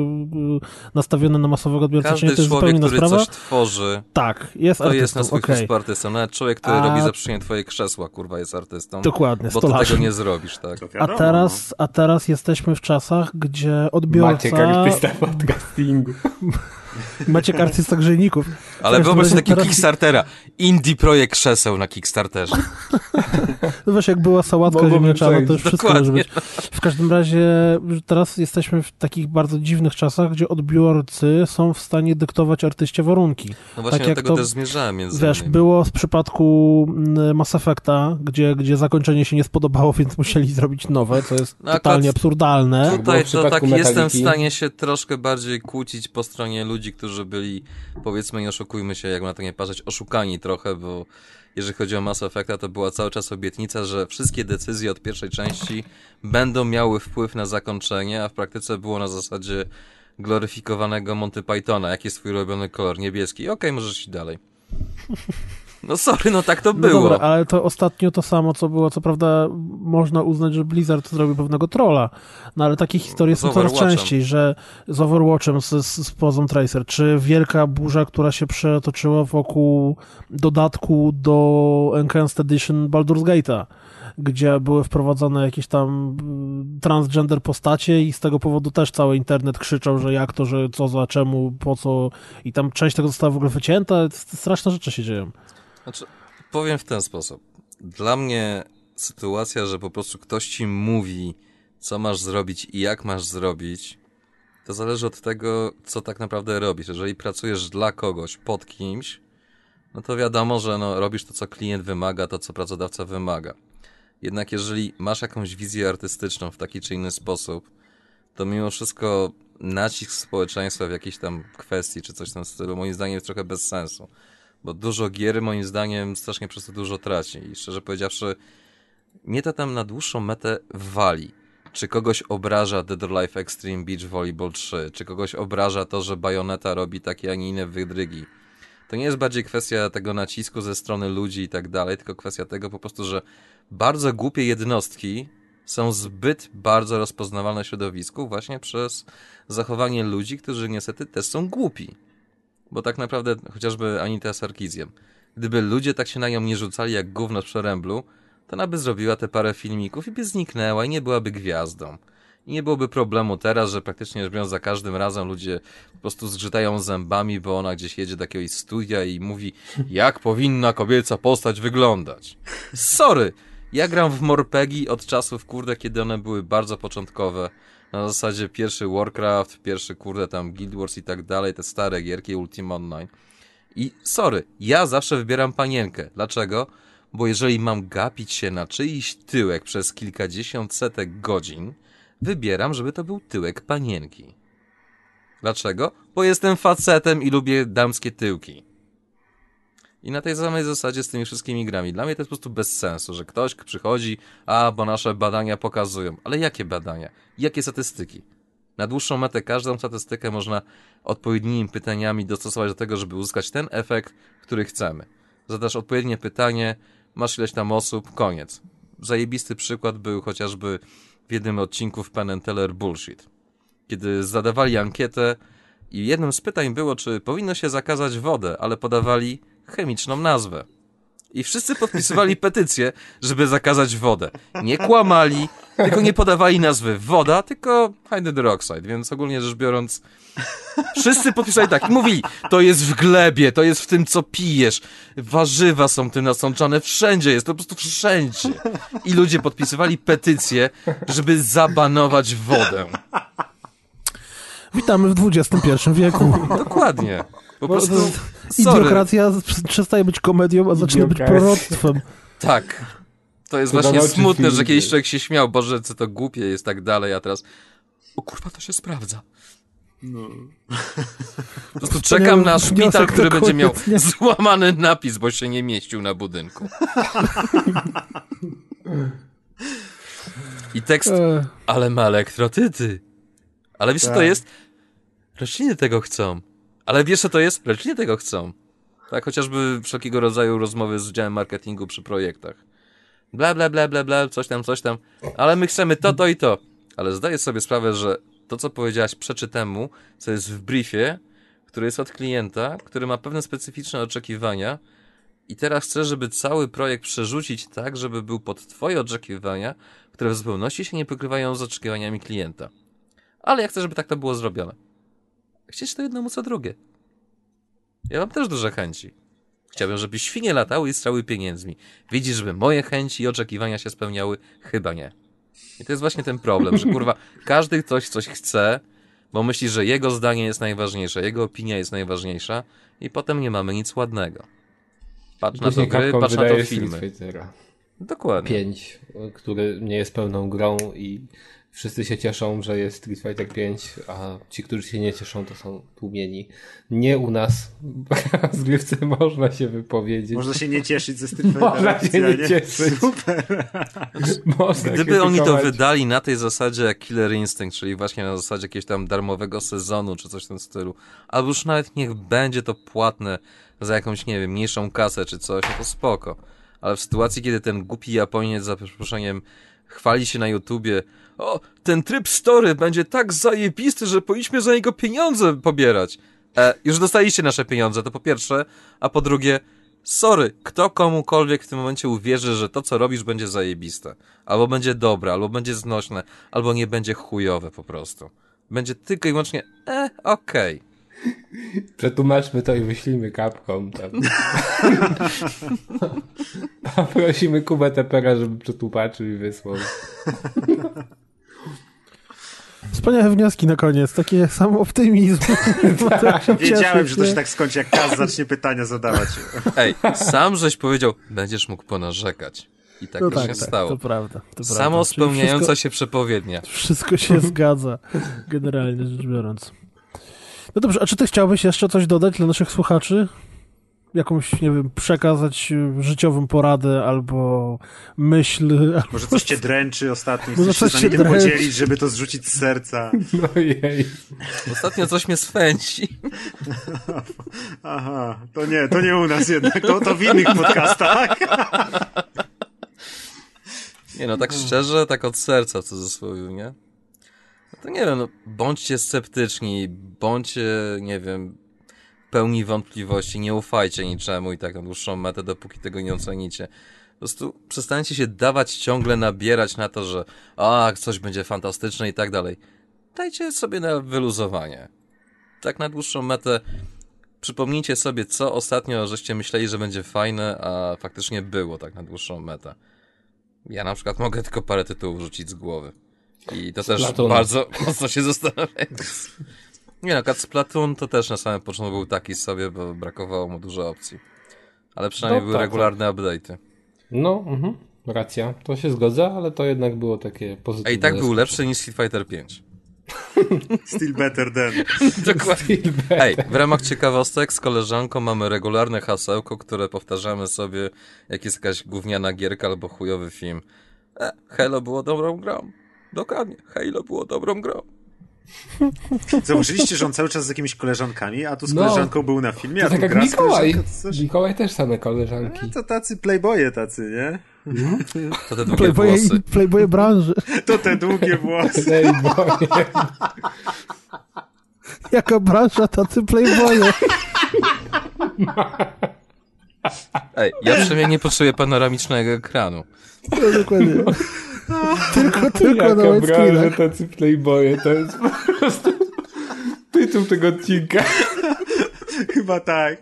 nastawione na masowego odbiorcę, czy Każdy nie, to jest zupełnie człowiek, inna który sprawa. coś tworzy, Tak, jest to artystą, jest na swój okej. sposób artystą. Nawet człowiek, który A- robi zaprzyjenie twoje krzesła, kurwa, jest artystą. Dokładnie, Bo ty stolarzem. tego nie zrobisz, tak? A teraz, a teraz jesteśmy w czasach, gdzie odbiorca... Maciek artysta podcastingu. Maciek artysta grzejników. Ale wyobraź sobie takiego teraz- Kickstartera. Indie projekt krzeseł na Kickstarterze. No wiesz, jak była sałatka Mogłoby ziemniaczana, to przejść. już wszystko Dokładnie. może być. W każdym razie teraz jesteśmy w takich bardzo dziwnych czasach, gdzie odbiorcy są w stanie dyktować artyście warunki. No właśnie Tak do jak tego to- też zmierzałem między Wiesz, innymi. było w przypadku mm, Mass Effecta, gdzie, gdzie zakończenie się nie spodobało, więc musieli zrobić nowe, co jest No totalnie absurdalne. Tutaj to tak jestem w Metaliki. stanie się troszkę bardziej kłócić po stronie ludzi, którzy byli, powiedzmy, nie oszukujmy się, jak na to nie patrzeć, oszukani trochę, bo jeżeli chodzi o Mass Effecta, to była cały czas obietnica, że wszystkie decyzje od pierwszej części będą miały wpływ na zakończenie, a w praktyce było na zasadzie gloryfikowanego Monty Pythona. Jaki jest twój ulubiony kolor? Niebieski. Okej, możesz iść dalej. No sorry, no tak to No było. dobra, ale to ostatnio to samo, co było, co prawda można uznać, że Blizzard zrobił pewnego trolla, no ale takie historie Z są coraz częściej, że z Overwatchem, z, z, z Pozą Tracer, czy wielka burza, która się przetoczyła wokół dodatku do Enhanced Edition Baldur's Gate'a, gdzie były wprowadzone jakieś tam mm, transgender postacie i z tego powodu też cały internet krzyczał, że jak to, że co za, czemu, po co i tam część tego została w ogóle wycięta, straszne rzeczy się dzieją. Znaczy, powiem w ten sposób. Dla mnie sytuacja, że po prostu ktoś ci mówi, co masz zrobić i jak masz zrobić, to zależy od tego, co tak naprawdę robisz. Jeżeli pracujesz dla kogoś, pod kimś, no to wiadomo, że no, robisz to, co klient wymaga, to, co pracodawca wymaga. Jednak jeżeli masz jakąś wizję artystyczną w taki czy inny sposób, to mimo wszystko nacisk społeczeństwa w jakiejś tam kwestii, czy coś w tym stylu, moim zdaniem jest trochę bez sensu. Bo dużo gier, moim zdaniem, strasznie przez to dużo traci. I szczerze powiedziawszy, mnie to tam na dłuższą metę wali. Czy kogoś obraża Dead or Life Extreme Beach Volleyball 3? Czy kogoś obraża to, że Bayonetta robi takie, a nie inne wydrygi? To nie jest bardziej kwestia tego nacisku ze strony ludzi i tak dalej, tylko kwestia tego po prostu, że bardzo głupie jednostki są zbyt bardzo rozpoznawalne w środowisku właśnie przez zachowanie ludzi, którzy niestety też są głupi. Bo tak naprawdę chociażby Anita Sarkizjem. Gdyby ludzie tak się na nią nie rzucali jak gówno z przeręblu, to ona by zrobiła te parę filmików i by zniknęła i nie byłaby gwiazdą. I nie byłoby problemu teraz, że praktycznie rzecz biorąc za każdym razem ludzie po prostu zgrzytają zębami, bo ona gdzieś jedzie do jakiegoś studia i mówi, jak powinna kobieca postać wyglądać. Sorry! Ja gram w Morpegi od czasów, kurde, kiedy one były bardzo początkowe. Na zasadzie pierwszy Warcraft, pierwszy, kurde, tam Guild Wars i tak dalej, te stare gierki Ultima Online. I sorry, ja zawsze wybieram panienkę. Dlaczego? Bo jeżeli mam gapić się na czyjś tyłek przez kilkadziesiąt setek godzin, wybieram, żeby to był tyłek panienki. Dlaczego? Bo jestem facetem i lubię damskie tyłki. I na tej samej zasadzie z tymi wszystkimi grami. Dla mnie to jest po prostu bez sensu, że ktoś przychodzi, a bo nasze badania pokazują. Ale jakie badania? Jakie statystyki? Na dłuższą metę każdą statystykę można odpowiednimi pytaniami dostosować do tego, żeby uzyskać ten efekt, który chcemy. Zadasz odpowiednie pytanie, masz ileś tam osób, koniec. Zajebisty przykład był chociażby w jednym odcinku w Penn Teller Bullshit. Kiedy zadawali ankietę i jednym z pytań było, czy powinno się zakazać wodę, ale podawali chemiczną nazwę. I wszyscy podpisywali petycję, żeby zakazać wodę. Nie kłamali, tylko nie podawali nazwy woda, tylko hydroxide, więc ogólnie rzecz biorąc, wszyscy podpisali tak i mówili, to jest w glebie, to jest w tym, co pijesz, warzywa są tym nasączane, wszędzie jest, to po prostu wszędzie. I ludzie podpisywali petycję, żeby zabanować wodę. Witamy w XXI wieku. Dokładnie. Po prostu, sorry. Idiokracja przestaje być komedią, a zaczyna być proroctwem. Tak. To jest to właśnie smutne, że kiedyś człowiek się śmiał, Boże, co to głupie jest tak dalej, a teraz o kurwa, to się sprawdza. No. Po prostu czekam na szpital, który będzie miał nie? złamany napis, bo się nie mieścił na budynku. I tekst, e. ale ma elektrotyty. Ale wiesz co to tak. jest? Rośliny tego chcą. Ale wiesz co to jest? Rośliny tego chcą. Tak, chociażby wszelkiego rodzaju rozmowy z działem marketingu przy projektach. Bla, bla, bla, bla, bla, coś tam, coś tam. Ale my chcemy to, to i to. Ale zdaję sobie sprawę, że to, co powiedziałaś przeczy temu, co jest w briefie, który jest od klienta, który ma pewne specyficzne oczekiwania i teraz chcę, żeby cały projekt przerzucić tak, żeby był pod twoje oczekiwania, które w zupełności się nie pokrywają z oczekiwaniami klienta. Ale ja chcę, żeby tak to było zrobione. Chcieć to jednemu co drugie. Ja mam też duże chęci. Chciałbym, żeby świnie latały i strały pieniędzmi. Widzisz, żeby moje chęci i oczekiwania się spełniały? Chyba nie. I to jest właśnie ten problem, że kurwa, każdy ktoś coś chce, bo myśli, że jego zdanie jest najważniejsze, jego opinia jest najważniejsza i potem nie mamy nic ładnego. Patrz na to gry, patrz na to filmy. Dokładnie. 5, który nie jest pełną grą i Wszyscy się cieszą, że jest Street Fighter 5, a ci, którzy się nie cieszą, to są tłumieni. Nie u nas. Grywce można się wypowiedzieć. Można się nie cieszyć ze Street Fighter. Można się nie cieszyć. Super. Można Gdyby oni to wydali na tej zasadzie jak Killer Instinct, czyli właśnie na zasadzie jakiegoś tam darmowego sezonu, czy coś w tym stylu, albo już nawet niech będzie to płatne za jakąś, nie wiem, mniejszą kasę, czy coś, no to spoko. Ale w sytuacji, kiedy ten głupi Japoniec, za przeproszeniem, chwali się na YouTubie, o, ten tryb story będzie tak zajebisty, że powinniśmy za niego pieniądze pobierać. E, już dostaliście nasze pieniądze, to po pierwsze, a po drugie, sorry, kto komukolwiek w tym momencie uwierzy, że to, co robisz, będzie zajebiste. Albo będzie dobre, albo będzie znośne, albo nie będzie chujowe po prostu. Będzie tylko i wyłącznie, e, okej. Okay. Przetłumaczmy to i wyślijmy kapką. Tam. Prosimy Kubę Tepera, żeby przetłumaczył i wysłał. Wspaniałe wnioski na koniec, takie sam optymizm. tak, wiedziałem, że to się tak skończy, jak Kaz zacznie pytania zadawać. Ej, sam żeś powiedział, będziesz mógł ponarzekać. I tak no tak, się tak, stało. To prawda. To Samo prawda. spełniająca wszystko, się przepowiednia. Wszystko się zgadza, generalnie rzecz biorąc. No dobrze, a czy ty chciałbyś jeszcze coś dodać dla naszych słuchaczy? Jakąś, nie wiem, przekazać życiową poradę albo myśl. Może coś cię dręczy ostatnio, chcesz się z nami podzielić, żeby to zrzucić z serca. No jej. Ostatnio coś mnie swędzi. Aha, to nie, to nie u nas jednak, to, to w innych podcastach. Nie no, tak szczerze, tak od serca w cudzysłowie, nie? No to nie wiem, no, bądźcie sceptyczni, bądźcie, nie wiem, pełni wątpliwości, nie ufajcie niczemu i tak na dłuższą metę, dopóki tego nie ocenicie. Po prostu przestańcie się dawać ciągle nabierać na to, że a, coś będzie fantastyczne i tak dalej. Dajcie sobie na wyluzowanie. Tak na dłuższą metę przypomnijcie sobie, co ostatnio żeście myśleli, że będzie fajne, a faktycznie było tak na dłuższą metę. Ja na przykład mogę tylko parę tytułów rzucić z głowy. I to też bardzo mocno się zastanawiam. Nie no, Splatoon to też na samym początku był taki sobie, bo brakowało mu dużo opcji. Ale przynajmniej No, były tak, regularne update'y. No, mhm, racja, to się zgadza, ale to jednak było takie pozytywne. A i tak był lepszy niż Street Fighter 5. Still better than. Dokładnie. Ej, w ramach ciekawostek z koleżanką mamy regularne hasełko, które powtarzamy sobie, jak jest jakaś gówniana gierka albo chujowy film. E, Halo było dobrą grą. Dokładnie, Halo było dobrą grą. Zauważyliście, że on cały czas z jakimiś koleżankami, a tu z No. koleżanką był na filmie, a To tu tak jak gra z Mikołaj. coś- Mikołaj też same koleżanki. No to tacy playboye tacy, nie? To te długie Playboye, włosy. playboye branży. To te długie włosy. Playboy. Jaka branża, tacy playboye. Ej, ja przynajmniej nie potrzebuję panoramicznego ekranu. No, dokładnie. Tylko, tylko na Jaka white screenach. tacy playboye, to jest po prostu tytuł tego odcinka. Chyba tak.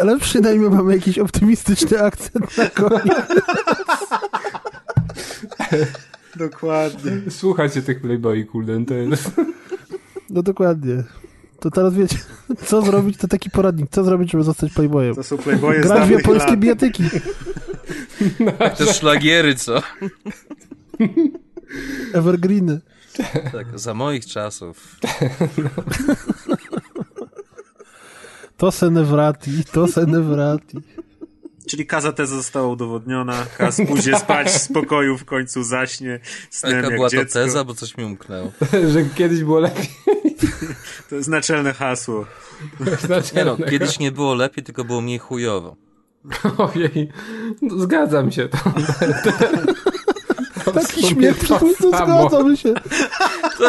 Ale przynajmniej mamy jakiś optymistyczny akcent na koniec. Dokładnie. Słuchajcie tych playboy, kurde, to jest... No dokładnie. To teraz wiecie, co zrobić, to taki poradnik. Co zrobić, żeby zostać playboyem? To są playboye z Grać w japońskie bijatyki. Te szlagiery, co? Evergreeny. Tak, za moich czasów. To se ne wrati, to se ne wrati. Czyli kaza teza została udowodniona. Kaz pójdzie spać w spokoju, w końcu zaśnie snem Jaka jak była to dziecko. teza, bo coś mi umknęło. że kiedyś było lepiej. To jest naczelne hasło. Znaczy, Nie no, kiedyś nie było lepiej, tylko było mniej chujowo. Ojej, no, zgadzam się. To, to w Taki śmiech, to to samo. zgadzamy się.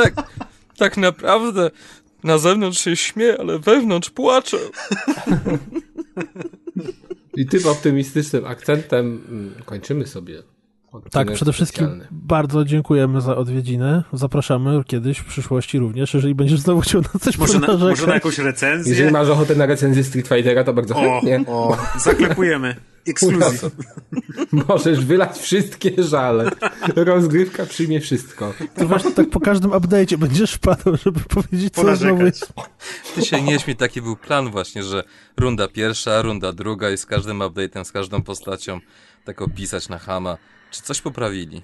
Tak, tak naprawdę na zewnątrz się śmieje, ale wewnątrz płacze. I tym optymistycznym akcentem mm, kończymy sobie. Tak, przede wszystkim specjalny. bardzo dziękujemy za odwiedziny. Zapraszamy kiedyś w przyszłości również, jeżeli będziesz znowu chciał na coś Może na, może na jakąś recenzję? Jeżeli masz ochotę na recenzję Street Fightera, to bardzo O, chętnie. o, zaklepujemy. Ekskluzyw. Możesz wylać wszystkie żale. Rozgrywka przyjmie wszystko. To właśnie tak po każdym update'cie będziesz wpadał, żeby powiedzieć, co znowu jest. Ty się nie śmiej, taki był plan właśnie, że runda pierwsza, runda druga i z każdym update'em, z każdą postacią tak opisać na hama. Czy coś poprawili?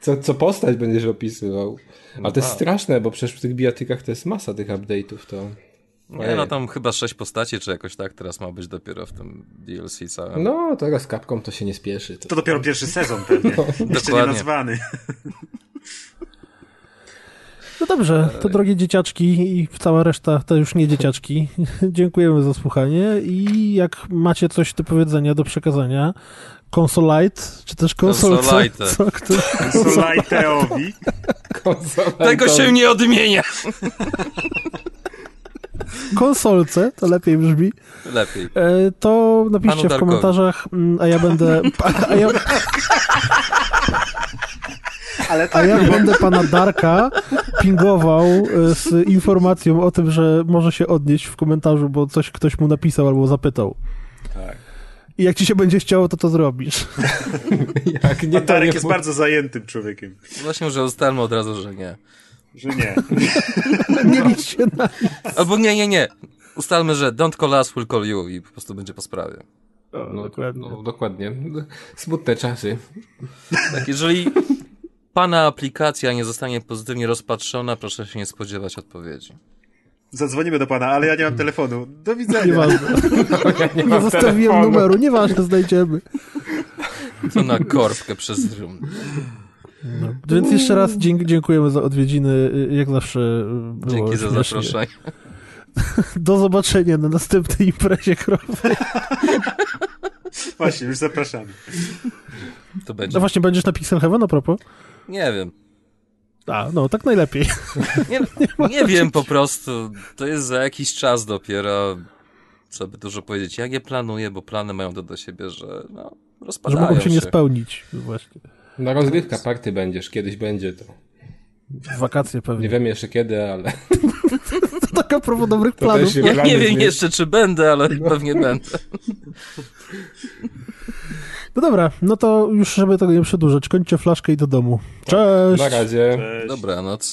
Co, co postać będziesz opisywał. A to jest tak. straszne, bo przecież w tych bijatykach to jest masa tych update'ów. To... Nie, Ojej. no tam chyba sześć postaci, czy jakoś tak teraz ma być dopiero w tym DLC całym. No, teraz kapką to się nie spieszy. To... To dopiero pierwszy sezon pewnie. Jeszcze nie Dokładnie. nazwany. No dobrze, to drogie dzieciaczki i cała reszta, to już nie dzieciaczki, dziękujemy za słuchanie i jak macie coś do powiedzenia, do przekazania, konsolite, czy też konsolce, Konsolite. co, kto, Solajteowi. Tego się nie odmienia! konsolce, to lepiej brzmi, Lepiej. e, to napiszcie w komentarzach, mm, a ja będę, a ja, Ale a tak, ja będę pana Darka pingował e, z informacją o tym, że może się odnieść w komentarzu, bo coś ktoś mu napisał albo zapytał. Tak. I jak ci się będzie chciało, to to zrobisz. Jak nie, to Darek nie jest bardzo zajętym człowiekiem. Właśnie, że ustalmy od razu, że nie. Że nie. Nie liczcie na Albo nie, nie, nie. Ustalmy, że don't call us, we'll call you i po prostu będzie po sprawie. No, dokładnie. No, dokładnie. Smutne czasy. Tak, jeżeli pana aplikacja nie zostanie pozytywnie rozpatrzona, proszę się nie spodziewać odpowiedzi. Zadzwonimy do pana, ale ja nie mam telefonu. Do widzenia. Nieważne. Ja nie Nie mam zostawiłem telefonu. numeru, nieważne, znajdziemy. To na korbkę przez rum. No. Więc jeszcze raz dzięk, dziękujemy za odwiedziny. Jak zawsze było Dzięki za zaproszenie. Do zobaczenia na następnej imprezie krowy. Właśnie, już zapraszamy. To będzie. No właśnie, będziesz na Pixel Heaven a propos? Nie wiem. A, no, tak najlepiej. Nie, nie wiem po prostu. To jest za jakiś czas dopiero. Co by dużo powiedzieć. Ja nie planuję, bo plany mają to do siebie, że no, Że rozpadają mogą się się. nie spełnić. Właśnie. Na rozgrywka party będziesz, kiedyś będzie to. W wakacje Nie pewnie. wiem jeszcze kiedy, ale To tak a propos dobrych To planów. nie? Ja nie wiem jeszcze, czy będę, ale pewnie będę. No dobra, no to już żeby tego nie przedłużać, kończcie flaszkę i do domu. Cześć! Na razie. Cześć. Dobranoc.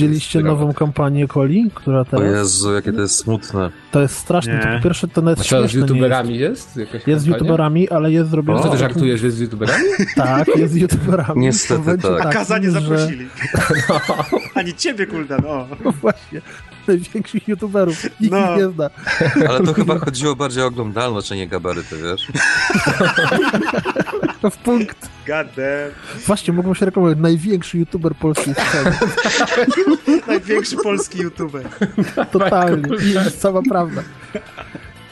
Widzieliście nową kampanię Coli, która O teraz... Jezu, jakie to jest smutne. To jest straszne. Nie. To po pierwsze to nawet A co, z nie youtuberami jest? Jakaś Jest, jest z youtuberami, ale jest zrobione... No co, ty żartujesz, że jest z youtuberami? Tak, jest z youtuberami. Niestety tak. takim, Kazanie że- zaprosili. Ani ciebie, Kuldan, o. No właśnie, największych youtuberów. Nikt No. ich nie zna. Ale to chyba chodziło bardziej o oglądalność, a nie gabaryty, wiesz? W punkt. Damn. Właśnie, mogą się reklamować. Największy youtuber sceny. Największy polski youtuber. Totalnie. I jest cała prawda.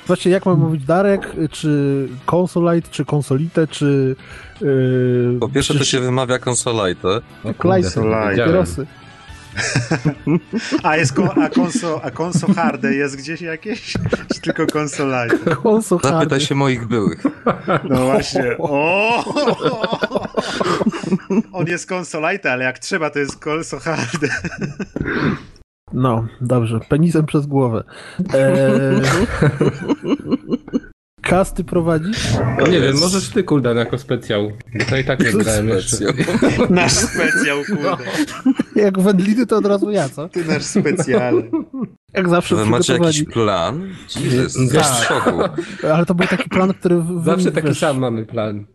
Właśnie, jak mam mówić Darek, czy Consolite, czy Konsolite, czy... Yy, Po pierwsze to czy się wymawia konsolajte. O Klejsy, A jest ko- a konso, a konso harde jest gdzieś jakieś? Czy tylko? Konso Zapytaj hardy. się moich byłych. No właśnie. O! On jest konsolajte, ale jak trzeba, to jest konso harde. No, dobrze. Penisem przez głowę. Eee... Kasty prowadzisz? No nie wiem, możesz ty, Kuldan, jako specjał. Bo to i tak nie grałem jeszcze. Specjal. Nasz specjał, kurde. Jak wędliny, to od razu ja, co? Ty nasz specjal. Jak zawsze Wy macie jakiś plan? Jezus, Tak. jest w szoku. Ale to był taki plan, który... w- Zawsze taki wiesz, sam mamy plan.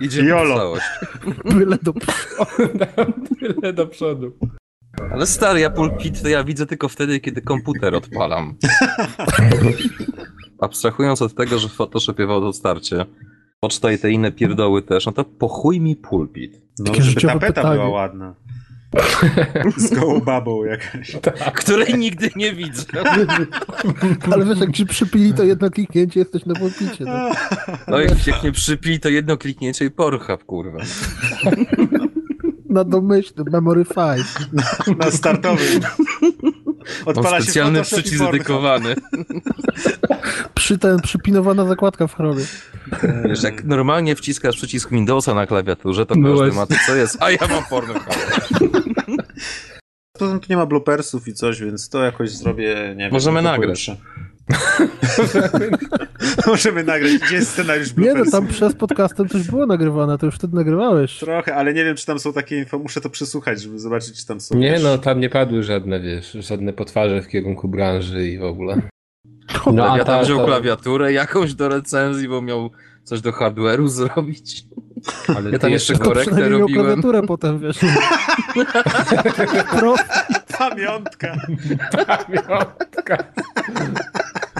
Idziemy Jolo. całość. Byle do... Tyle do przodu. Ale stary, ja pulpit to ja widzę tylko wtedy, kiedy komputer odpalam. Abstrahując od tego, że Photoshop jewał to starcie, poczta i te inne pierdoły też, no to po chuj mi pulpit. No, Takie żeby tapeta pytanie. była ładna. Z gołą babą jakaś. Której nigdy nie widzę. Ale wiesz, jak ci przypili to jedno kliknięcie, jesteś na pulpicie. No. No jak, jak nie przypili, to jedno kliknięcie i Pornhub, kurwa. Na domyślny, memory 5. Na startowym. Mam Odpala się specjalny i przycisk dedykowany. Przy ten, przypinowana zakładka w chromie. Wiesz, jak normalnie wciskasz przycisk Windowsa na klawiaturze, to No każdy ma to, co jest, a ja mam Pornhub. Poza tym tu nie ma bloopersów i coś, więc to jakoś zrobię, nie wiem. Możemy nagrać. Możemy nagrać. Gdzie jest scenariusz Nie no, tam przez podcastem coś było nagrywane, to już wtedy nagrywałeś. Trochę, ale nie wiem, czy tam są takie info. Muszę to przesłuchać, żeby zobaczyć, czy tam są. Nie wiesz, no, tam nie padły żadne, wiesz, żadne potwarze w kierunku branży i w ogóle. No, a ja tam ta- wziął ta- klawiaturę jakąś do recenzji, bo miał coś do hardware'u zrobić. Ale Ja tam jeszcze korektę przynajmniej miał robiłem. klawiaturę potem, wiesz. Pro, Pamiątka.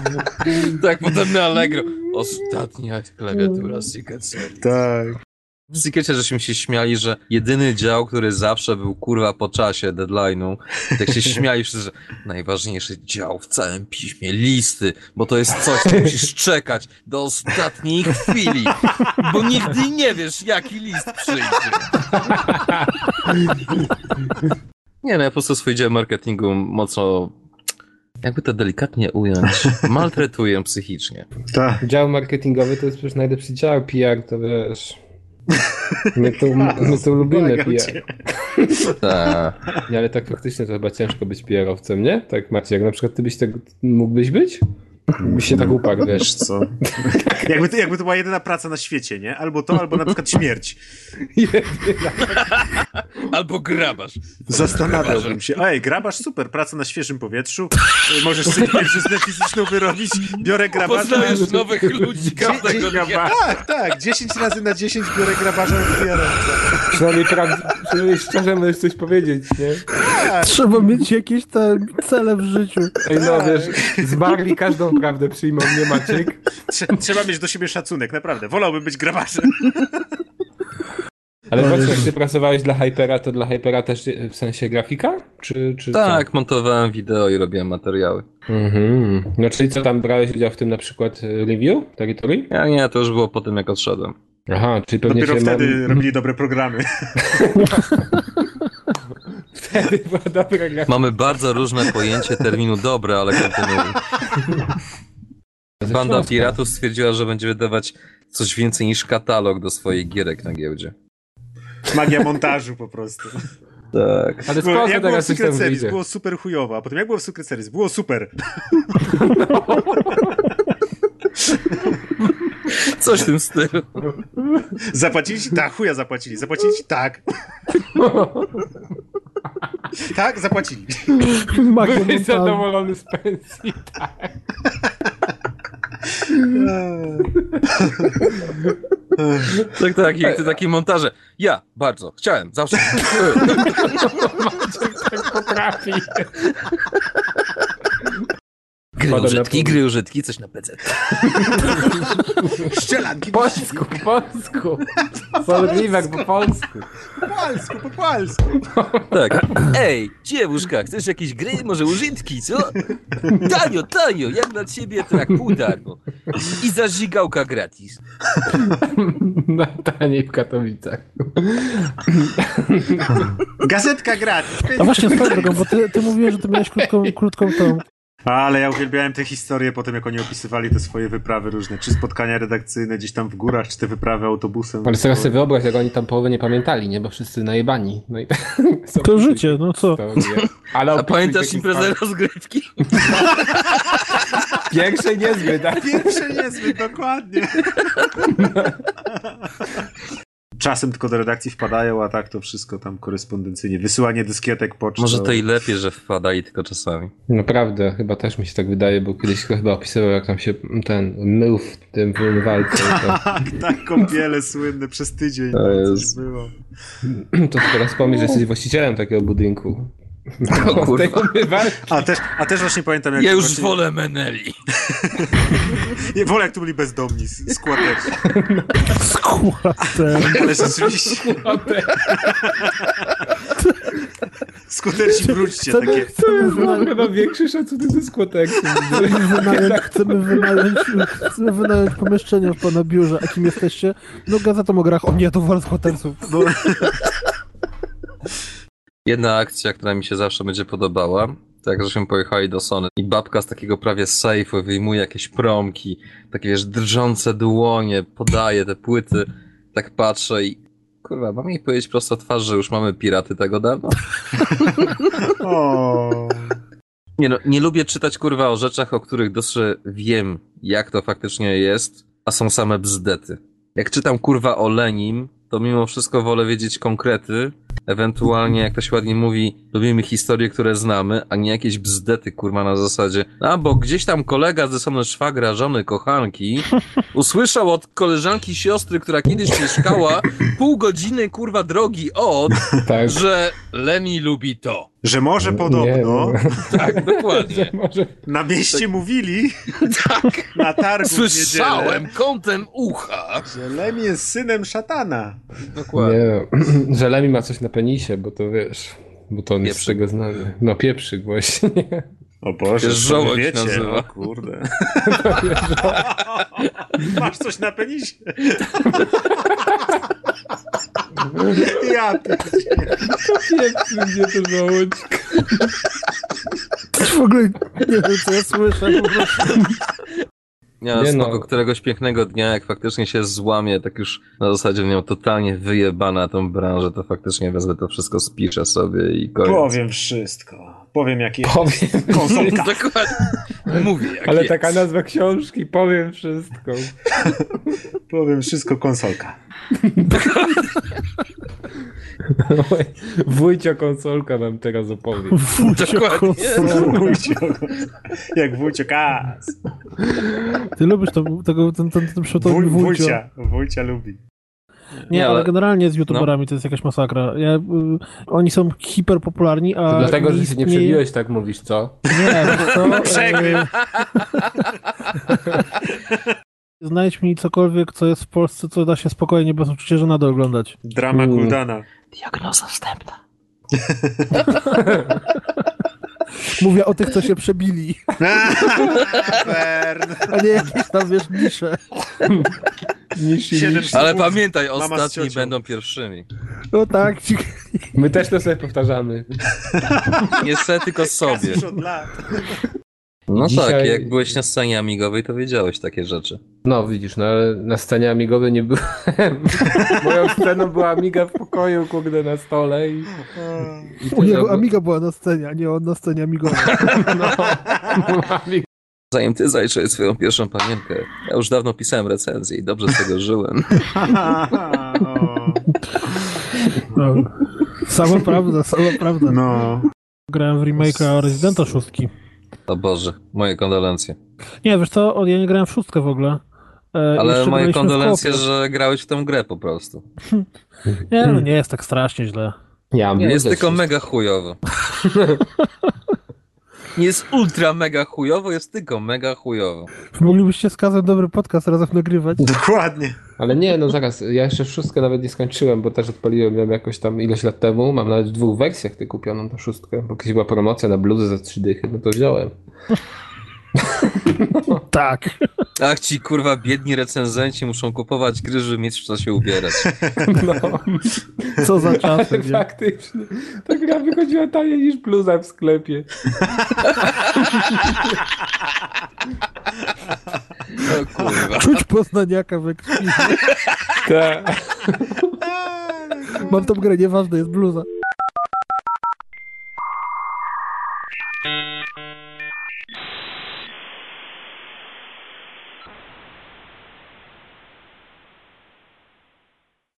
Tak, potem na Allegro. Ostatnia klawiatura Secret Service. Tak. W Secrecie żeśmy się śmiali, że jedyny dział, który zawsze był kurwa po czasie deadline'u, tak się śmiali wszyscy, że najważniejszy dział w całym piśmie, listy, bo to jest coś, co musisz czekać do ostatniej chwili, bo nigdy nie wiesz, jaki list przyjdzie. Nie no, ja po prostu swój dział marketingu mocno, jakby to delikatnie ująć, maltretuję psychicznie. Tak. Dział marketingowy to jest przecież najlepszy dział, PR to wiesz... My tu, my tu lubimy PR. Tak. Nie, ale tak faktycznie to chyba ciężko być PR-owcem, nie? Tak Maciej, jak na przykład ty byś tak, mógłbyś być? Byś się tak uparł, wiesz. Co? Jakby to, jakby to była jedyna praca na świecie, nie? Albo to, albo na przykład śmierć. Albo grabasz. Zastanawiałbym się. Ej, grabasz super, praca na świeżym powietrzu. Y, Możesz sobie pierwszą fizyczną wyrobić. Biorę grabarza. Poznajesz nowych ludzi każdego dnia. Tak, tak. 10 razy na 10 biorę grabarza i biorę. Przynajmniej, przynajmniej szczerze możesz coś powiedzieć, nie? trzeba mieć jakieś te cele w życiu. Ej, no wiesz, zmarli każdą prawdę przyjmą, nie Maciek? Trze- Trzeba mieć do siebie szacunek, naprawdę. Wolałbym być grabarzem. Ale właśnie jak ty pracowałeś dla Hypera, to dla Hypera też w sensie grafika? Czy, czy Tak, montowałem wideo i robiłem materiały. co? Mhm. No czyli co tam brałeś udział w tym na przykład e, review Territory? Ja nie, to już było po tym, jak odszedłem. Aha, czyli pewnie Dopiero się wtedy ma... robili dobre programy. wtedy była dobra grafika. Mamy bardzo różne pojęcie terminu dobre, ale kontynuuj. Banda piratów stwierdziła, że będzie wydawać coś więcej niż katalog do swoich gierek na giełdzie. Magia montażu po prostu. Tak. Ale spoko, jak było w Secret Series, wyjdzie. było super chujowo, a potem jak było w Secret Series, było super. Coś w tym stylu. Zapłacili ci? Tak, chuja zapłacili. Zapłacili ci? Tak. tak, zapłacili. Byłeś zadowolony z pensji. Tak, tak, i te takie montaże. Ja, bardzo, chciałem, zawsze. tak potrafi. Gry na użytki, gry użytki, coś na PC. Ścielanki Po polsku, po polsku. Solgliwe jak po polsku. po polsku, po polsku. Tak. Ej, dziewuszka, chcesz jakieś gry, może użytki, co? Tanio, tanio, jak dla ciebie to jak pół darmo. I za żigałka gratis. Na taniej w Katowicach. Gazetka gratis. A właśnie, swoją drogą, bo ty, ty mówiłeś, że ty miałeś krótką, krótką tą... Ale ja uwielbiałem te historie potem, jak oni opisywali te swoje wyprawy różne. Czy spotkania redakcyjne gdzieś tam w górach, czy te wyprawy autobusem. Ale teraz sobie wyobraź, jak oni tam połowę nie pamiętali, nie? Bo wszyscy najebani. No i To życie, no co? Ale A pamiętasz imprezę rozgrywki? Pierwszej niezbyt, tak? Pierwsze niezbyt, dokładnie. Czasem tylko do redakcji wpadają, a tak to wszystko tam korespondencyjnie. Wysyłanie dyskietek pocztą. Może to i lepiej, że wpadali tylko czasami. Naprawdę, chyba też mi się tak wydaje, bo kiedyś chyba opisywał, jak tam się ten mył w tym wymywalce. To, Tak, tak, kąpiele słynne przez tydzień. To no, jest- było. to teraz pomyśl, że jesteś właścicielem takiego budynku. O kurwa. A też, a też właśnie pamiętam, jak Ja już właśnie, wolę Meneli. Nie, wolę, jak tu byli bezdomni, s- składeczni. Składem. Ale rzeczywiście, skuterci wróćcie, takie. Chcemy wynająć, Chyba większy szacunek skłatek. wynająć, chcemy, wynająć, chcemy wynająć pomieszczenie w pana biurze. A kim jesteście? No gazetą o grach. O nie, to wolę skłaterców. No, Jedna akcja, która mi się zawsze będzie podobała, to jak żeśmy pojechali do Sony i babka z takiego prawie sejfu wyjmuje jakieś promki, takie wiesz, drżące dłonie, podaje te płyty, tak patrzę i kurwa, mam jej powiedzieć prosto twarz, że już mamy piraty tego dawno? Nie no, nie lubię czytać kurwa o rzeczach, o których dobrze wiem, jak to faktycznie jest, a są same bzdety. Jak czytam kurwa o Lenim, to mimo wszystko wolę wiedzieć konkrety, ewentualnie jak to się ładnie mówi, lubimy historie, które znamy, a nie jakieś bzdety kurwa na zasadzie, a bo gdzieś tam kolega ze strony szwagra, żony, kochanki, usłyszał od koleżanki siostry, która kiedyś mieszkała pół godziny kurwa drogi od, Tak. że Leni lubi to. Że może podobno Nie, no. Tak, dokładnie. Może na mieście mówili Tak. na targu Słyszałem niedzielę, kątem ucha. że Lem jest synem szatana. Dokładnie. Nie, że Lemi ma coś na penisie, bo to wiesz, bo to on jest z tego znany. No pieprzyk właśnie. O Boże, żołądź wiecie, nazywa. o kurde. Masz coś na penisie? ja pierdzielę. Pieprzy mnie to żołądź. W ogóle nie wiem, co ja słyszę. Po prostu. Nie, no, Nie no. któregoś pięknego dnia, jak faktycznie się złamie, tak już na zasadzie miał totalnie wyjebana tą branżę, to faktycznie wezmę to wszystko, spiszę sobie i koniec. Powiem wszystko. Powiem jakie Powiem. konsolka. Dokładnie. Mówię jak Ale jest. taka nazwa książki, powiem wszystko. Powiem wszystko konsolka. Wójcio konsolka nam teraz opowie. Wójcio. Wójcio. Jak Wójcio Kas. Ty lubisz to, tego, ten, ten, ten Wuj, Wójcio. wójcia. Wójcia lubi. Nie, ale ale- generalnie z youtuberami to jest jakaś masakra. Ja, y, oni są hiperpopularni, a... To dlatego, że nie się nie przebiłeś, tak mówisz, co? Nie? Przegryw. E, Znajdź mi cokolwiek, co jest w Polsce, co da się spokojnie, bez uczucia żenady oglądać. Drama Mm. Kuldana. Diagnoza wstępna. Mówię o tych, co się przebili, a nie jakieś tam, wiesz, nisze. Siedem Ale sekund. pamiętaj, Mama z ostatni ciocią. będą pierwszymi. No tak, ci... My też to sobie powtarzamy. Niestety tylko sobie. Już od lat. No Dzisiaj- tak, jak byłeś na scenie amigowej, to wiedziałeś takie rzeczy. No widzisz, no ale na scenie amigowej nie byłem. Moją sceną była amiga w pokoju, kurde, na stole i... i U niego. Amiga była na scenie, a nie on na scenie Amigowej. No, Amiga. Zanim ty zajrzałeś swoją pierwszą pamiętkę, ja już dawno pisałem recenzję i dobrze z tego żyłem. No. Sama prawda, sama prawda. No. Grałem w remake'a Residenta 6. O Boże, moje kondolencje. Nie, wiesz co, ja nie grałem w szóstkę w ogóle. E, Ale moje kondolencje, że grałeś w tę grę po prostu. Nie, no nie jest tak strasznie źle. Ja Nie jest tylko mega chujowo. Nie jest ultra mega chujowo, jest tylko mega chujowo. Moglibyście z Kazem dobry podcast razem nagrywać. Dokładnie. Ale nie, no zaraz, ja jeszcze szóstkę nawet nie skończyłem, bo też odpaliłem ją jakoś tam ileś lat temu. Mam nawet w dwóch wersjach ty kupioną tę szóstkę, bo kiedyś była promocja na bluzy za trzy dychy, no to wziąłem. Tak. Ach ci kurwa biedni recenzenci muszą kupować gry, żeby mieć w co się ubierać. No, Co za czasy, nie? faktycznie. Ta gra wychodziła taniej niż bluza w sklepie. O kurwa. Czuć poznaniaka we krwi. Tak. Mam tą grę, nieważne, jest bluza.